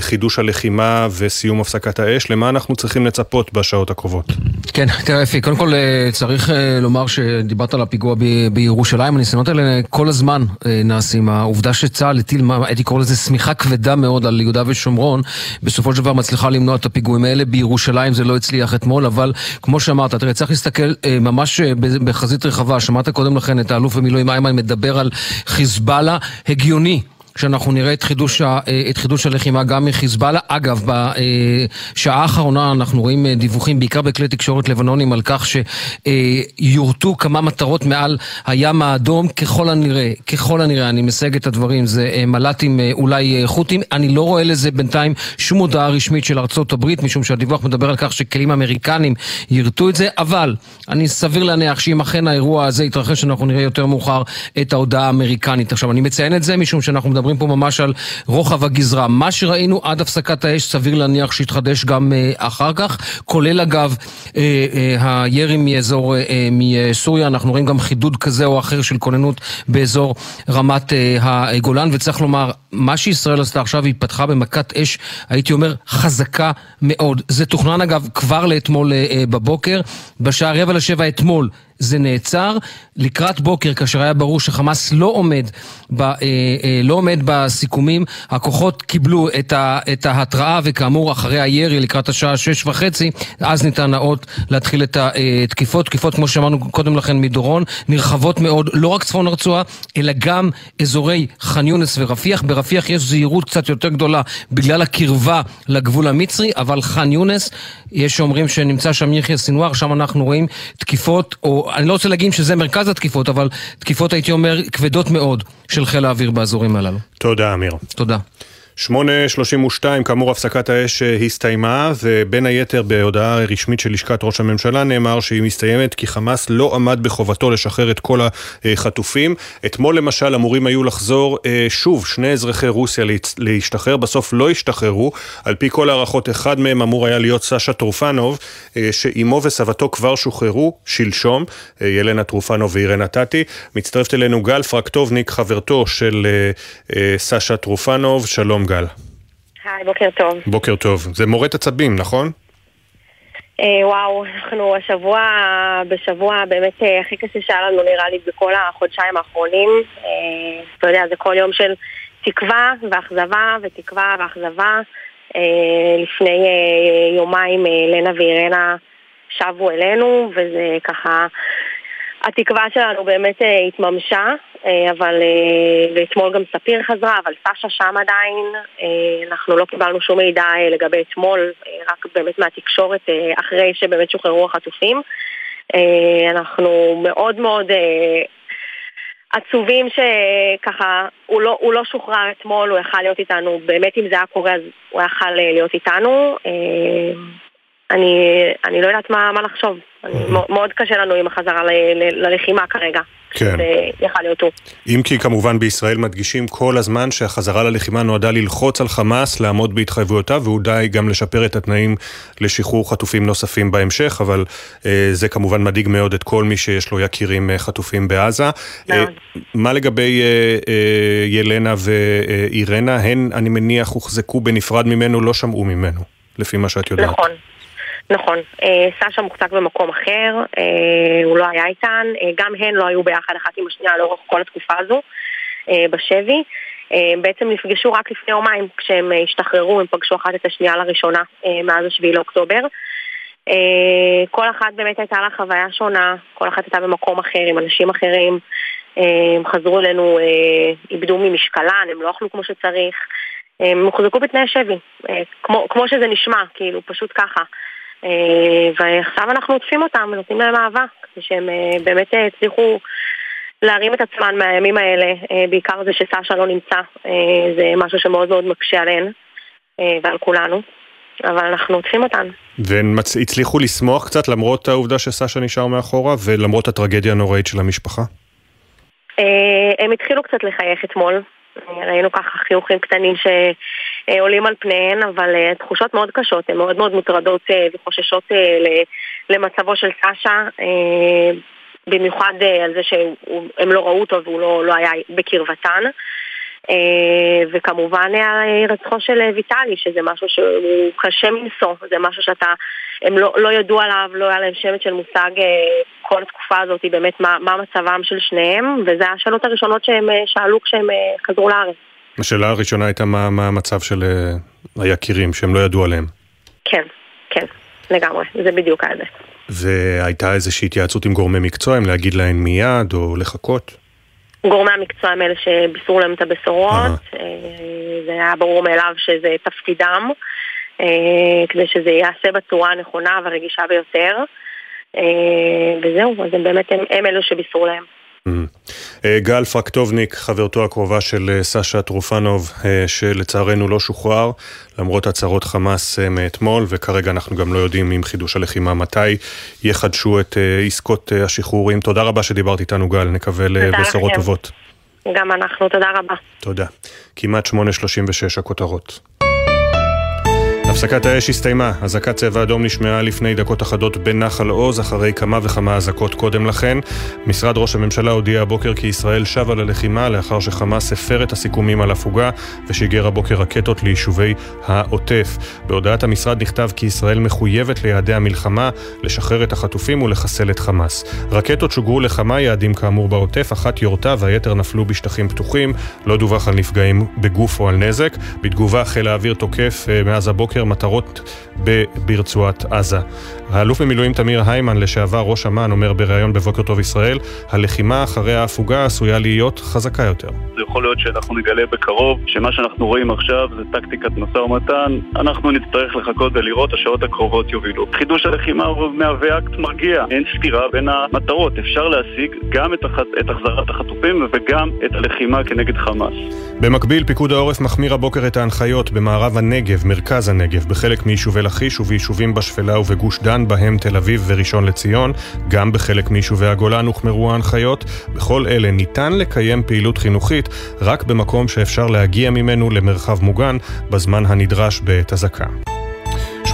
חידוש הלחימה וסיום הפסקת האש. למה אנחנו צריכים לצפות בשעות הקרובות? כן, תראה אפי, קודם כל צריך לומר שדיברת על הפיגוע ב- בירושלים, הניסיונות האלה כל הזמן נעשים. העובדה שצה"ל הטיל, הייתי קורא לזה שמיכה כבדה מאוד על יהודה ושומרון, בסופו של דבר מצליחה למנוע את הפיגועים האלה. בירושלים זה לא הצליח אתמול, אבל כמו שאמרת, תראה, צריך להסתכל אה, ממש בחזית רחבה. שמעת קודם לכן את האלוף במילואים איימן מדבר על חיזבאללה הגיוני. שאנחנו נראה את חידוש, ה, את חידוש הלחימה גם מחיזבאללה. אגב, בשעה האחרונה אנחנו רואים דיווחים, בעיקר בכלי תקשורת לבנונים, על כך שיורטו כמה מטרות מעל הים האדום, ככל הנראה, ככל הנראה, אני מסייג את הדברים, זה מל"טים אולי חות'ים. אני לא רואה לזה בינתיים שום הודעה רשמית של ארצות הברית, משום שהדיווח מדבר על כך שכלים אמריקנים ירטו את זה, אבל אני סביר להניח שאם אכן האירוע הזה יתרחש, אנחנו נראה יותר מאוחר את ההודעה האמריקנית. עכשיו, אני מציין את זה משום שאנחנו מדברים מדברים פה ממש על רוחב הגזרה. מה שראינו עד הפסקת האש, סביר להניח שיתחדש גם uh, אחר כך, כולל אגב uh, uh, הירי מאזור, מסוריה, אנחנו רואים גם חידוד כזה או אחר של כוננות באזור רמת הגולן, וצריך לומר, מה שישראל עשתה עכשיו, היא פתחה במכת אש, הייתי אומר, חזקה מאוד. זה תוכנן אגב כבר לאתמול בבוקר, בשעה רבע לשבע אתמול. זה נעצר לקראת בוקר, כאשר היה ברור שחמאס לא עומד, ב, אה, אה, לא עומד בסיכומים, הכוחות קיבלו את, ה, את ההתראה, וכאמור, אחרי הירי לקראת השעה שש וחצי, אז ניתן האות להתחיל את התקיפות. תקיפות, כמו שאמרנו קודם לכן מדורון, נרחבות מאוד, לא רק צפון הרצועה, אלא גם אזורי ח'אן יונס ורפיח. ברפיח יש זהירות קצת יותר גדולה בגלל הקרבה לגבול המצרי, אבל ח'אן יונס, יש שאומרים שנמצא שם יחיא סינואר, שם אנחנו רואים תקיפות, או אני לא רוצה להגיד שזה מרכז התקיפות, אבל תקיפות הייתי אומר כבדות מאוד של חיל האוויר באזורים הללו. תודה אמיר. תודה. 8.32, כאמור הפסקת האש הסתיימה, ובין היתר בהודעה רשמית של לשכת ראש הממשלה נאמר שהיא מסתיימת כי חמאס לא עמד בחובתו לשחרר את כל החטופים. אתמול למשל אמורים היו לחזור שוב שני אזרחי רוסיה להשתחרר, בסוף לא השתחררו. על פי כל הערכות אחד מהם אמור היה להיות סשה טרופנוב, שאימו וסבתו כבר שוחררו שלשום, ילנה טרופנוב ואירנה טאטי. מצטרפת אלינו גל פרקטובניק, חברתו של סשה טרופנוב, שלום גל. היי, בוקר טוב. בוקר טוב. זה מורט עצבים, נכון? אה, וואו, אנחנו השבוע, בשבוע באמת אה, הכי קשה שהיה לנו נראה לי בכל החודשיים האחרונים. אה, אתה יודע, זה כל יום של תקווה ואכזבה ותקווה ואכזבה. לפני יומיים לנה ואירנה שבו אלינו, וזה ככה... התקווה שלנו באמת התממשה, אבל, ואתמול גם ספיר חזרה, אבל סשה שם עדיין, אנחנו לא קיבלנו שום מידע לגבי אתמול, רק באמת מהתקשורת אחרי שבאמת שוחררו החטופים. אנחנו מאוד מאוד עצובים שככה, הוא לא, הוא לא שוחרר אתמול, הוא יכל להיות איתנו, באמת אם זה היה קורה אז הוא יכל להיות איתנו. אני, אני לא יודעת מה, מה לחשוב. מאוד קשה לנו עם החזרה ל, ל, ללחימה כרגע. כן. זה יכל להיות הוא. אם כי כמובן בישראל מדגישים כל הזמן שהחזרה ללחימה נועדה ללחוץ על חמאס, לעמוד בהתחייבויותיו, ואולי גם לשפר את התנאים לשחרור חטופים נוספים בהמשך, אבל אה, זה כמובן מדאיג מאוד את כל מי שיש לו יקירים אה, חטופים בעזה. אה, מה לגבי אה, אה, ילנה ואירנה? הן, אני מניח, הוחזקו בנפרד ממנו, לא שמעו ממנו, לפי מה שאת יודעת. נכון. נכון, אה, סשה מוחזק במקום אחר, אה, הוא לא היה איתן, אה, גם הן לא היו ביחד אחת עם השנייה לאורך כל התקופה הזו בשבי. בעצם נפגשו רק לפני יומיים כשהם השתחררו, הם פגשו אחת את השנייה לראשונה מאז השביעי לאוקטובר. כל אחת באמת הייתה לה חוויה שונה, כל אחת הייתה במקום אחר עם אנשים אחרים. הם חזרו אלינו, איבדו ממשקלן, הם לא אכלו כמו שצריך. הם הוחזקו בתנאי שבי, כמו, כמו שזה נשמע, כאילו, פשוט ככה. אה, ועכשיו אנחנו עוטפים אותם ונותנים להם אהבה, כדי שהם אה, באמת אה, הצליחו להרים את עצמם מהימים האלה, בעיקר זה שסשה לא נמצא, זה משהו שמאוד מאוד מקשה עליהן ועל כולנו. אבל אנחנו עוטפים אותן. והן הצליחו לשמוח קצת למרות העובדה שסשה נשאר מאחורה ולמרות הטרגדיה הנוראית של המשפחה? הם התחילו קצת לחייך אתמול, ראינו ככה חיוכים קטנים שעולים על פניהן, אבל אה, תחושות מאוד קשות, הן מאוד מאוד מוטרדות אה, וחוששות אה, למצבו של סשה, במיוחד על זה שהם לא ראו אותו והוא לא, לא היה בקרבתן. וכמובן הירצחו של ויטלי, שזה משהו שהוא קשה מנשוא, זה משהו שאתה, הם לא, לא ידעו עליו, לא היה להם שמץ של מושג כל התקופה הזאת, באמת מה, מה מצבם של שניהם, וזה השאלות הראשונות שהם שאלו כשהם חזרו לארץ. השאלה הראשונה הייתה מה, מה המצב של היקירים, שהם לא ידעו עליהם. כן, כן, לגמרי, זה בדיוק זה. והייתה איזושהי התייעצות עם גורמי מקצוע, אם להגיד להם מיד או לחכות? גורמי המקצוע הם אלה שבישרו להם את הבשורות, אה. זה היה ברור מאליו שזה תפקידם, אה, כדי שזה ייעשה בצורה הנכונה והרגישה ביותר, אה, וזהו, אז הם באמת, הם, הם אלו שבישרו להם. אה, גל פרקטובניק, חברתו הקרובה של אה, סשה טרופנוב, אה, שלצערנו לא שוחרר, למרות הצהרות חמאס מאתמול, וכרגע אנחנו גם לא יודעים עם חידוש הלחימה מתי יחדשו את עסקות השחרורים. תודה רבה שדיברת איתנו, גל, נקווה לבשורות טובות. גם אנחנו, תודה רבה. תודה. כמעט 8.36 הכותרות. הפסקת האש הסתיימה, אזעקת צבע אדום נשמעה לפני דקות אחדות בנחל עוז, אחרי כמה וכמה אזעקות קודם לכן. משרד ראש הממשלה הודיע הבוקר כי ישראל שבה ללחימה לאחר שחמאס הפר את הסיכומים על הפוגה ושיגר הבוקר רקטות ליישובי העוטף. בהודעת המשרד נכתב כי ישראל מחויבת ליעדי המלחמה, לשחרר את החטופים ולחסל את חמאס. רקטות שוגרו לכמה יעדים כאמור בעוטף, אחת יורתה והיתר נפלו בשטחים פתוחים, לא דווח על נפגעים בגוף או על נזק. בתגובה חיל האוויר תוקף אה, מאז הבוקר מטרות ברצועת עזה. האלוף במילואים תמיר היימן, לשעבר ראש אמ"ן, אומר בריאיון בבוקר טוב ישראל, הלחימה אחרי ההפוגה עשויה להיות חזקה יותר. זה יכול להיות שאנחנו נגלה בקרוב שמה שאנחנו רואים עכשיו זה טקטיקת משא ומתן, אנחנו נצטרך לחכות ולראות, השעות הקרובות יובילו. חידוש הלחימה מהווה אקט מרגיע, אין סתירה בין המטרות, אפשר להשיג גם את, הח... את החזרת החטופים וגם את הלחימה כנגד חמאס. במקביל, פיקוד העורף מחמיר הבוקר את ההנחיות במערב הנגב, מרכז הנגב, בחלק מיישובי לכיש וביישובים בשפלה ובגוש דן, בהם תל אביב וראשון לציון. גם בחלק מיישובי הגולן הוחמרו ההנחיות. בכל אלה ניתן לקיים פעילות חינוכית רק במקום שאפשר להגיע ממנו למרחב מוגן בזמן הנדרש בעת אזעקה.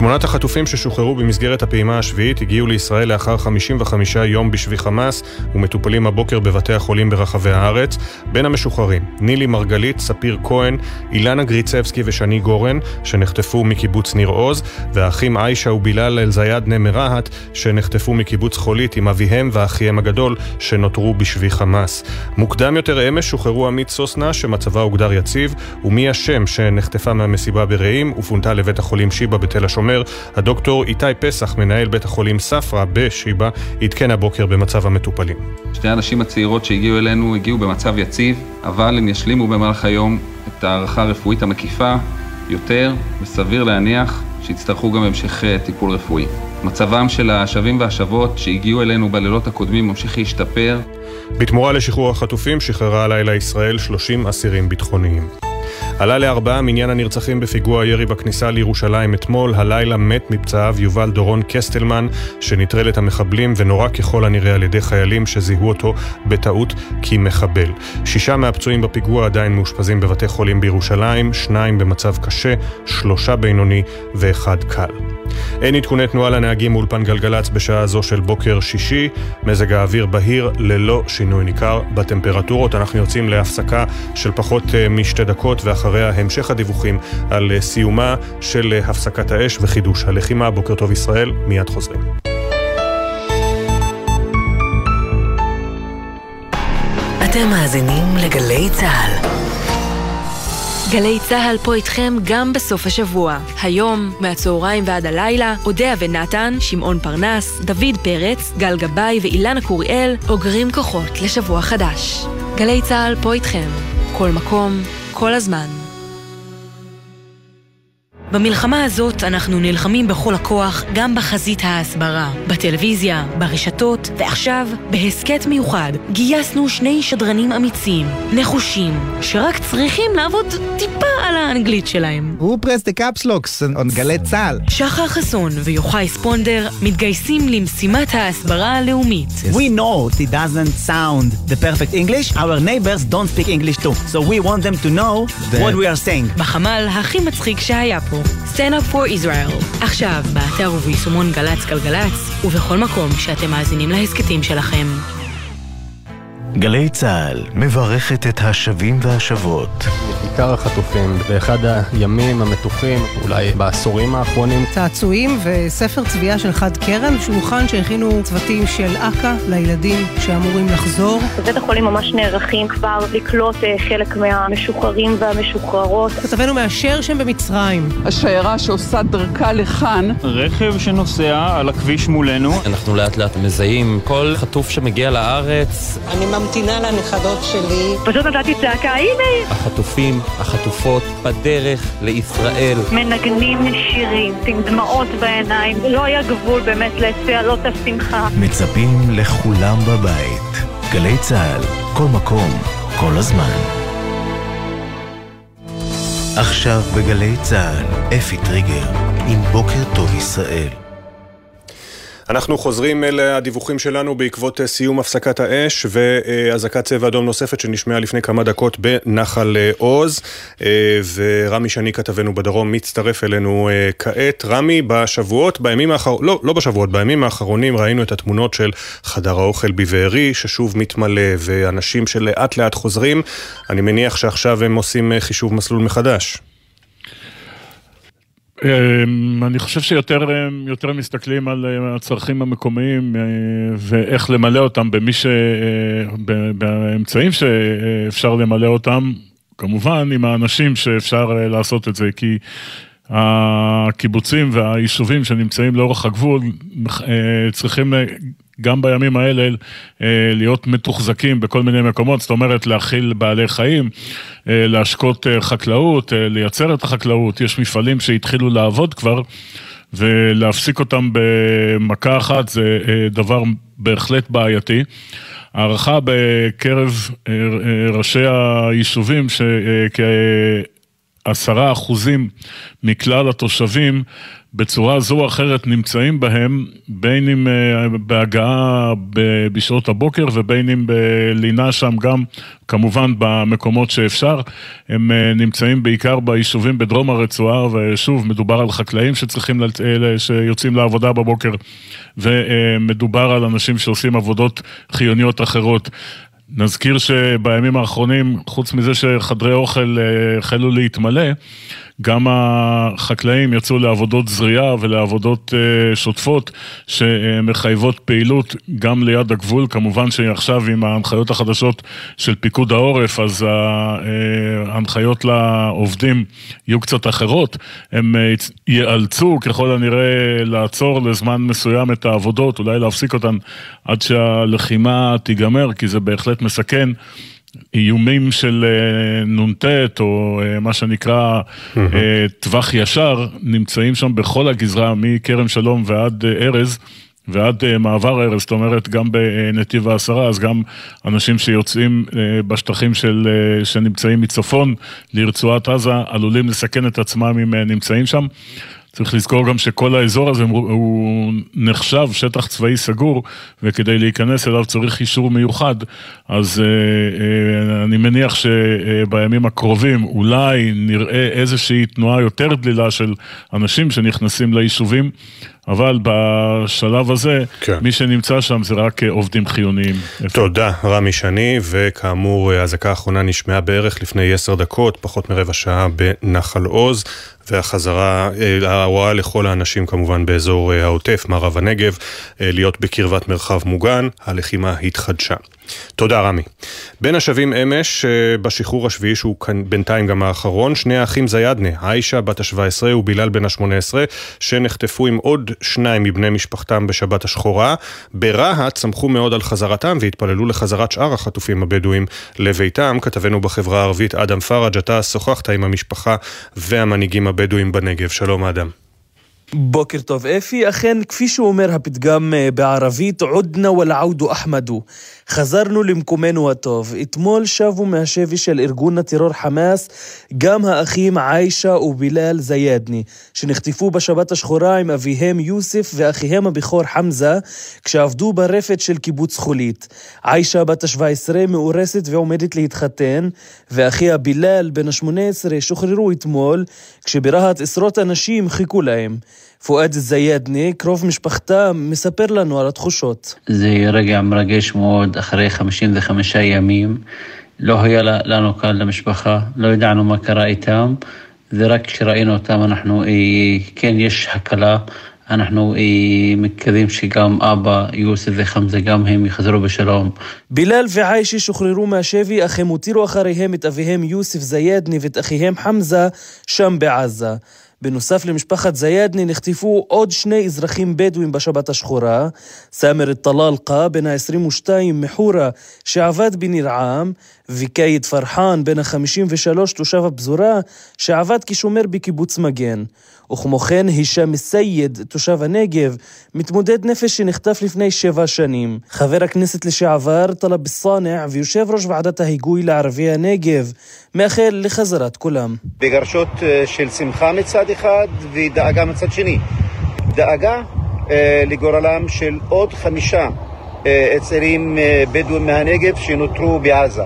שמונת החטופים ששוחררו במסגרת הפעימה השביעית הגיעו לישראל לאחר 55 יום בשבי חמאס ומטופלים הבוקר בבתי החולים ברחבי הארץ. בין המשוחררים, נילי מרגלית, ספיר כהן, אילנה גריצבסקי ושני גורן, שנחטפו מקיבוץ ניר עוז, והאחים עיישה ובילאל אל-זיאדנה מרהט, שנחטפו מקיבוץ חולית עם אביהם ואחיהם הגדול, שנותרו בשבי חמאס. מוקדם יותר אמש שוחררו עמית סוסנה, שמצבה הוגדר יציב, ומי השם שנחטפה מהמסיבה ברעים ופונתה לבית החולים שיבא בתל השומר. הדוקטור איתי פסח, מנהל בית החולים ספרא בשיבא, עדכן הבוקר במצב המטופלים. שתי הנשים הצעירות שהגיעו אלינו הגיעו במצב יציב, אבל הם ישלימו במהלך היום את ההערכה הרפואית המקיפה יותר, וסביר להניח שיצטרכו גם המשך אה, טיפול רפואי. מצבם של השבים והשבות שהגיעו אלינו בלילות הקודמים ממשיך להשתפר. בתמורה לשחרור החטופים שחררה הלילה ישראל 30 אסירים ביטחוניים. עלה לארבעה מניין הנרצחים בפיגוע הירי בכניסה לירושלים אתמול, הלילה מת מפצעיו יובל דורון קסטלמן, שנטרל את המחבלים ונורה ככל הנראה על ידי חיילים שזיהו אותו בטעות כמחבל. שישה מהפצועים בפיגוע עדיין מאושפזים בבתי חולים בירושלים, שניים במצב קשה, שלושה בינוני ואחד קל. אין עדכוני תנועה לנהגים מאולפן גלגלצ בשעה זו של בוקר שישי, מזג האוויר בהיר ללא שינוי ניכר בטמפרטורות. אנחנו יוצאים להפסקה של פחות אה, משתי דקות ואחריה המשך הדיווחים על אה, סיומה של אה, הפסקת האש וחידוש הלחימה. בוקר טוב ישראל, מיד חוזרים. אתם מאזינים לגלי צה"ל. גלי צה"ל פה איתכם גם בסוף השבוע. היום, מהצהריים ועד הלילה, אודיה ונתן, שמעון פרנס, דוד פרץ, גל גבאי ואילנה קוריאל אוגרים כוחות לשבוע חדש. גלי צה"ל פה איתכם. כל מקום, כל הזמן. במלחמה הזאת אנחנו נלחמים בכל הכוח גם בחזית ההסברה, בטלוויזיה, ברשתות, ועכשיו, בהסכת מיוחד, גייסנו שני שדרנים אמיצים, נחושים, שרק צריכים לעבוד טיפה על האנגלית שלהם. הוא פרס דה קפסלוקס, on גלי צה"ל. שחר חסון ויוחאי ספונדר מתגייסים למשימת ההסברה הלאומית. We know it doesn't sound the perfect English, our neighbors don't speak English too, so we want them to know what we are saying. בחמ"ל הכי מצחיק שהיה פה. Stand up for Israel. עכשיו, באתר וביישומון גל"צ גלגלצ, ובכל מקום שאתם מאזינים להסכתים שלכם. גלי צה"ל מברכת את השבים והשבות. בעיקר החטופים, באחד הימים המתוחים, אולי בעשורים האחרונים. צעצועים וספר צביעה של חד קרן, שולחן שהכינו צוותים של אכ"א לילדים שאמורים לחזור. בבית החולים ממש נערכים כבר לקלוט אה, חלק מהמשוחררים והמשוחררות. כתבנו מאשר שהם במצרים. השיירה שעושה דרכה לכאן. רכב שנוסע על הכביש מולנו. אנחנו לאט לאט מזהים כל חטוף שמגיע לארץ. אני ממתינה לנכדות שלי. פשוט נתתי צעקה, הנה! החטופים, החטופות, בדרך לישראל. מנגנים שירים, עם דמעות בעיניים. לא היה גבול באמת לצהלות השמחה. מצפים לכולם בבית. גלי צה"ל, כל מקום, כל הזמן. עכשיו בגלי צה"ל, אפי טריגר, עם בוקר טוב ישראל. אנחנו חוזרים אל הדיווחים שלנו בעקבות סיום הפסקת האש ואזעקת צבע אדום נוספת שנשמעה לפני כמה דקות בנחל עוז ורמי שני כתבנו בדרום מצטרף אלינו כעת. רמי, בשבועות, בימים האחרונים, לא, לא בשבועות, בימים האחרונים ראינו את התמונות של חדר האוכל בבארי ששוב מתמלא ואנשים שלאט לאט חוזרים. אני מניח שעכשיו הם עושים חישוב מסלול מחדש. אני חושב שיותר יותר מסתכלים על הצרכים המקומיים ואיך למלא אותם במי ש... באמצעים שאפשר למלא אותם, כמובן עם האנשים שאפשר לעשות את זה, כי הקיבוצים והיישובים שנמצאים לאורך הגבול צריכים גם בימים האלה להיות מתוחזקים בכל מיני מקומות, זאת אומרת להכיל בעלי חיים, להשקות חקלאות, לייצר את החקלאות, יש מפעלים שהתחילו לעבוד כבר ולהפסיק אותם במכה אחת זה דבר בהחלט בעייתי. הערכה בקרב ראשי היישובים שכ... עשרה אחוזים מכלל התושבים בצורה זו או אחרת נמצאים בהם, בין אם אה, בהגעה בשעות הבוקר ובין אם בלינה שם גם, כמובן במקומות שאפשר. הם אה, נמצאים בעיקר ביישובים בדרום הרצועה, ושוב, מדובר על חקלאים שצריכים, שיוצאים לעבודה בבוקר, ומדובר על אנשים שעושים עבודות חיוניות אחרות. נזכיר שבימים האחרונים, חוץ מזה שחדרי אוכל אה, החלו להתמלא, גם החקלאים יצאו לעבודות זריעה ולעבודות אה, שוטפות שמחייבות פעילות גם ליד הגבול. כמובן שעכשיו עם ההנחיות החדשות של פיקוד העורף, אז אה, ההנחיות לעובדים יהיו קצת אחרות. הם אה, ייאלצו ככל הנראה לעצור לזמן מסוים את העבודות, אולי להפסיק אותן עד שהלחימה תיגמר, כי זה בהחלט מסכן. איומים של אה, נ"ט, או אה, מה שנקרא אה, טווח ישר, נמצאים שם בכל הגזרה, מכרם שלום ועד ארז. ועד מעבר ארז, זאת אומרת גם בנתיב העשרה, אז גם אנשים שיוצאים בשטחים של, שנמצאים מצפון לרצועת עזה עלולים לסכן את עצמם אם נמצאים שם. צריך לזכור גם שכל האזור הזה הוא נחשב שטח צבאי סגור, וכדי להיכנס אליו צריך אישור מיוחד, אז אה, אה, אני מניח שבימים הקרובים אולי נראה איזושהי תנועה יותר דלילה של אנשים שנכנסים ליישובים. אבל בשלב הזה, כן. מי שנמצא שם זה רק עובדים חיוניים. תודה, רמי שני, וכאמור, האזעקה האחרונה נשמעה בערך לפני עשר דקות, פחות מרבע שעה בנחל עוז. והחזרה, אה, ההוראה לכל האנשים כמובן באזור אה, העוטף, מערב הנגב, אה, להיות בקרבת מרחב מוגן, הלחימה התחדשה. תודה רמי. בין השבים אמש, בשחרור השביעי שהוא כאן בינתיים גם האחרון, שני האחים זיאדנה, עיישה בת ה-17 ובילאל בן ה-18, שנחטפו עם עוד שניים מבני משפחתם בשבת השחורה. ברהט שמחו מאוד על חזרתם והתפללו לחזרת שאר החטופים הבדואים לביתם. כתבנו בחברה הערבית אדם פראג', אתה שוחחת עם המשפחה והמנהיגים הבדואים בנגב. שלום אדם. בוקר טוב אפי, אכן כפי שאומר הפתגם אה, בערבית, עודנה ולעודו אחמדו. חזרנו למקומנו הטוב. אתמול שבו מהשבי של ארגון הטרור חמאס גם האחים עיישה ובילאל זיידני, שנחטפו בשבת השחורה עם אביהם יוסף ואחיהם הבכור חמזה, כשעבדו ברפת של קיבוץ חולית. עיישה בת ה-17 מאורסת ועומדת להתחתן, ואחיה בילאל בן ה-18 שוחררו אתמול, כשברהט עשרות אנשים חיכו להם. פואד זיידני, קרוב משפחתה, מספר לנו על התחושות. זה רגע מרגש מאוד, אחרי 55 ימים. לא היה לנו קל למשפחה, לא ידענו מה קרה איתם, ורק כשראינו אותם אנחנו, אה, כן, יש הקלה. אנחנו אה, מקווים שגם אבא, יוסף וחמזה, גם הם יחזרו בשלום. בילאל ועיישה שוחררו מהשבי, אך הם הותירו אחריהם את אביהם יוסף זיידני ואת אחיהם חמזה שם בעזה. בנוסף למשפחת זיאדני נחטפו עוד שני אזרחים בדואים בשבת השחורה, סאמר א-טלאלקה בן ה-22 מחורה שעבד בניר-עם, וקייד פרחן בן ה-53 תושב הפזורה שעבד כשומר בקיבוץ מגן. וכמו כן הישאם סייד, תושב הנגב, מתמודד נפש שנחטף לפני שבע שנים. חבר הכנסת לשעבר טלב סאנע ויושב ראש ועדת ההיגוי לערבי הנגב, מאחל לחזרת כולם. בגרשות אה, של שמחה מצד אחד ודאגה מצד שני. דאגה אה, לגורלם של עוד חמישה צעירים אה, בדואים מהנגב שנותרו בעזה.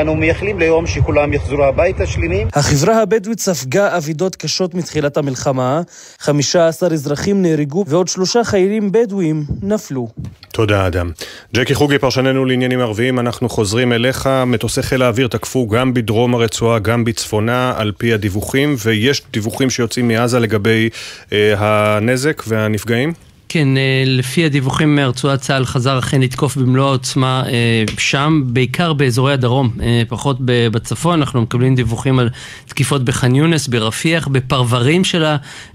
אנו מייחלים ליום שכולם יחזרו הביתה שלמים. החברה הבדואית ספגה אבידות קשות מתחילת המלחמה, 15 אזרחים נהרגו ועוד שלושה חיילים בדואים נפלו. תודה אדם. ג'קי חוגי, פרשננו לעניינים ערביים, אנחנו חוזרים אליך. מטוסי חיל האוויר תקפו גם בדרום הרצועה, גם בצפונה, על פי הדיווחים, ויש דיווחים שיוצאים מעזה לגבי אה, הנזק והנפגעים? כן, אה, לפי הדיווחים מרצועת צה"ל חזר אכן לתקוף במלוא העוצמה אה, שם, בעיקר באזורי הדרום, אה, פחות בצפון, אנחנו מקבלים דיווחים על תקיפות בח'אן יונס, ברפיח, בפרברים של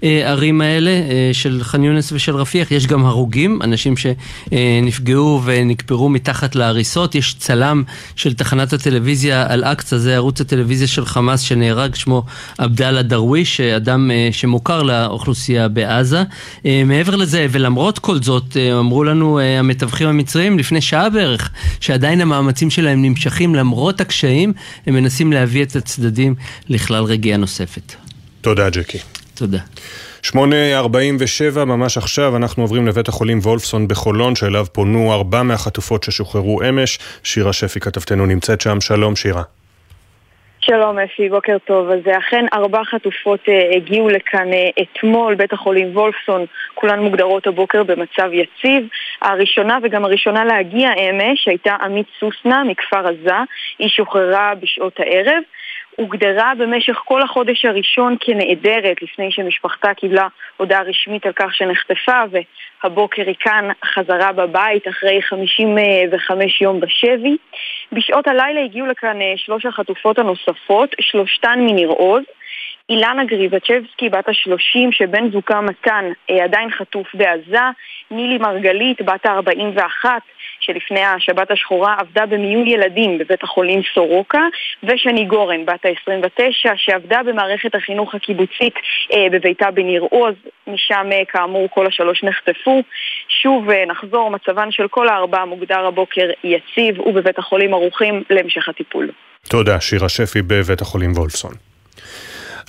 הערים האלה, של ח'אן יונס ושל רפיח, יש גם הרוגים, אנשים שנפגעו ונקפרו מתחת להריסות, יש צלם של תחנת הטלוויזיה אל-אקצא, זה ערוץ הטלוויזיה של חמאס שנהרג, שמו עבדאללה דרוויש, אדם שמוכר לאוכלוסייה בעזה. מעבר לזה, ולמרות כל זאת, אמרו לנו המתווכים המצריים לפני שעה בערך, שעדיין המאמצים שלהם נמשכים למרות הקשיים, הם מנסים להביא את הצדדים לכלל רגיעה נוספת. תודה, ג'קי. תודה. 8.47, ממש עכשיו, אנחנו עוברים לבית החולים וולפסון בחולון, שאליו פונו ארבע מהחטופות ששוחררו אמש. שירה שפי כתבתנו נמצאת שם, שלום שירה. שלום אפי, בוקר טוב. אז אכן ארבע חטופות uh, הגיעו לכאן uh, אתמול, בית החולים וולפסון, כולן מוגדרות הבוקר במצב יציב. הראשונה וגם הראשונה להגיע אמש הייתה עמית סוסנה מכפר עזה, היא שוחררה בשעות הערב. הוגדרה במשך כל החודש הראשון כנעדרת לפני שמשפחתה קיבלה הודעה רשמית על כך שנחטפה והבוקר היא כאן חזרה בבית אחרי 55 יום בשבי. בשעות הלילה הגיעו לכאן אה, שלוש החטופות הנוספות, שלושתן מניר עוז. אילנה גריבצ'בסקי, בת השלושים, שבן זוגה מתן אה, עדיין חטוף בעזה, נילי מרגלית, בת ה-41, שלפני השבת השחורה עבדה במיון ילדים בבית החולים סורוקה, ושני גורן, בת ה-29, שעבדה במערכת החינוך הקיבוצית אה, בביתה בניר עוז, משם אה, כאמור כל השלוש נחטפו. שוב אה, נחזור, מצבן של כל הארבעה מוגדר הבוקר יציב, ובבית החולים ערוכים להמשך הטיפול. תודה, שירה שפי בבית החולים וולפסון.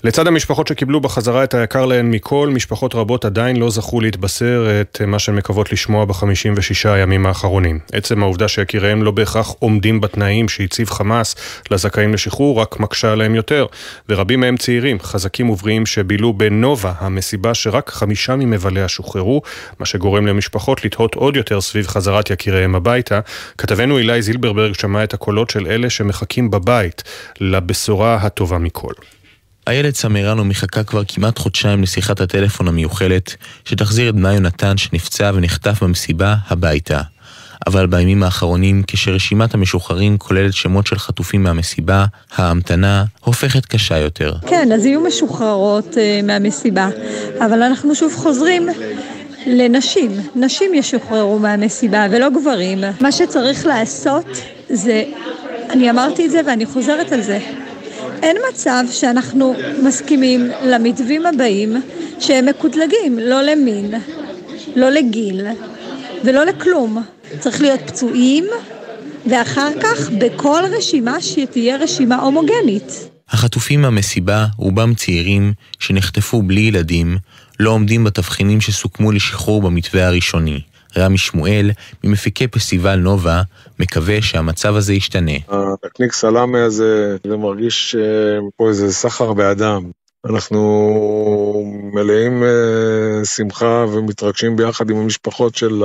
לצד המשפחות שקיבלו בחזרה את היקר להן מכל, משפחות רבות עדיין לא זכו להתבשר את מה שהן מקוות לשמוע בחמישים ושישה הימים האחרונים. עצם העובדה שיקיריהם לא בהכרח עומדים בתנאים שהציב חמאס לזכאים לשחרור, רק מקשה עליהם יותר. ורבים מהם צעירים, חזקים ובריאים שבילו בנובה, המסיבה שרק חמישה ממבליה שוחררו, מה שגורם למשפחות לתהות עוד יותר סביב חזרת יקיריהם הביתה. כתבנו אילי זילברברג שמע את הקולות של אלה שמחכים בבית לבשורה הטובה מכל. איילת סמירנו מחכה כבר כמעט חודשיים לשיחת הטלפון המיוחלת, שתחזיר את בנה יונתן שנפצע ונחטף במסיבה הביתה. אבל בימים האחרונים, כשרשימת המשוחררים כוללת שמות של חטופים מהמסיבה, ההמתנה הופכת קשה יותר. כן, אז יהיו משוחררות uh, מהמסיבה, אבל אנחנו שוב חוזרים לנשים. נשים ישוחררו מהמסיבה ולא גברים. מה שצריך לעשות זה, אני אמרתי את זה ואני חוזרת על זה, אין מצב שאנחנו מסכימים למתווים הבאים שהם מקוטלגים, לא למין, לא לגיל ולא לכלום. צריך להיות פצועים, ואחר כך בכל רשימה שתהיה רשימה הומוגנית. החטופים מהמסיבה, רובם צעירים, שנחטפו בלי ילדים, לא עומדים בתבחינים שסוכמו לשחרור במתווה הראשוני. רמי שמואל, ממפיקי פסטיבל נובה, מקווה שהמצב הזה ישתנה. הנקניק סלאמי הזה, זה מרגיש אה, פה איזה סחר באדם. אנחנו מלאים אה, שמחה ומתרגשים ביחד עם המשפחות של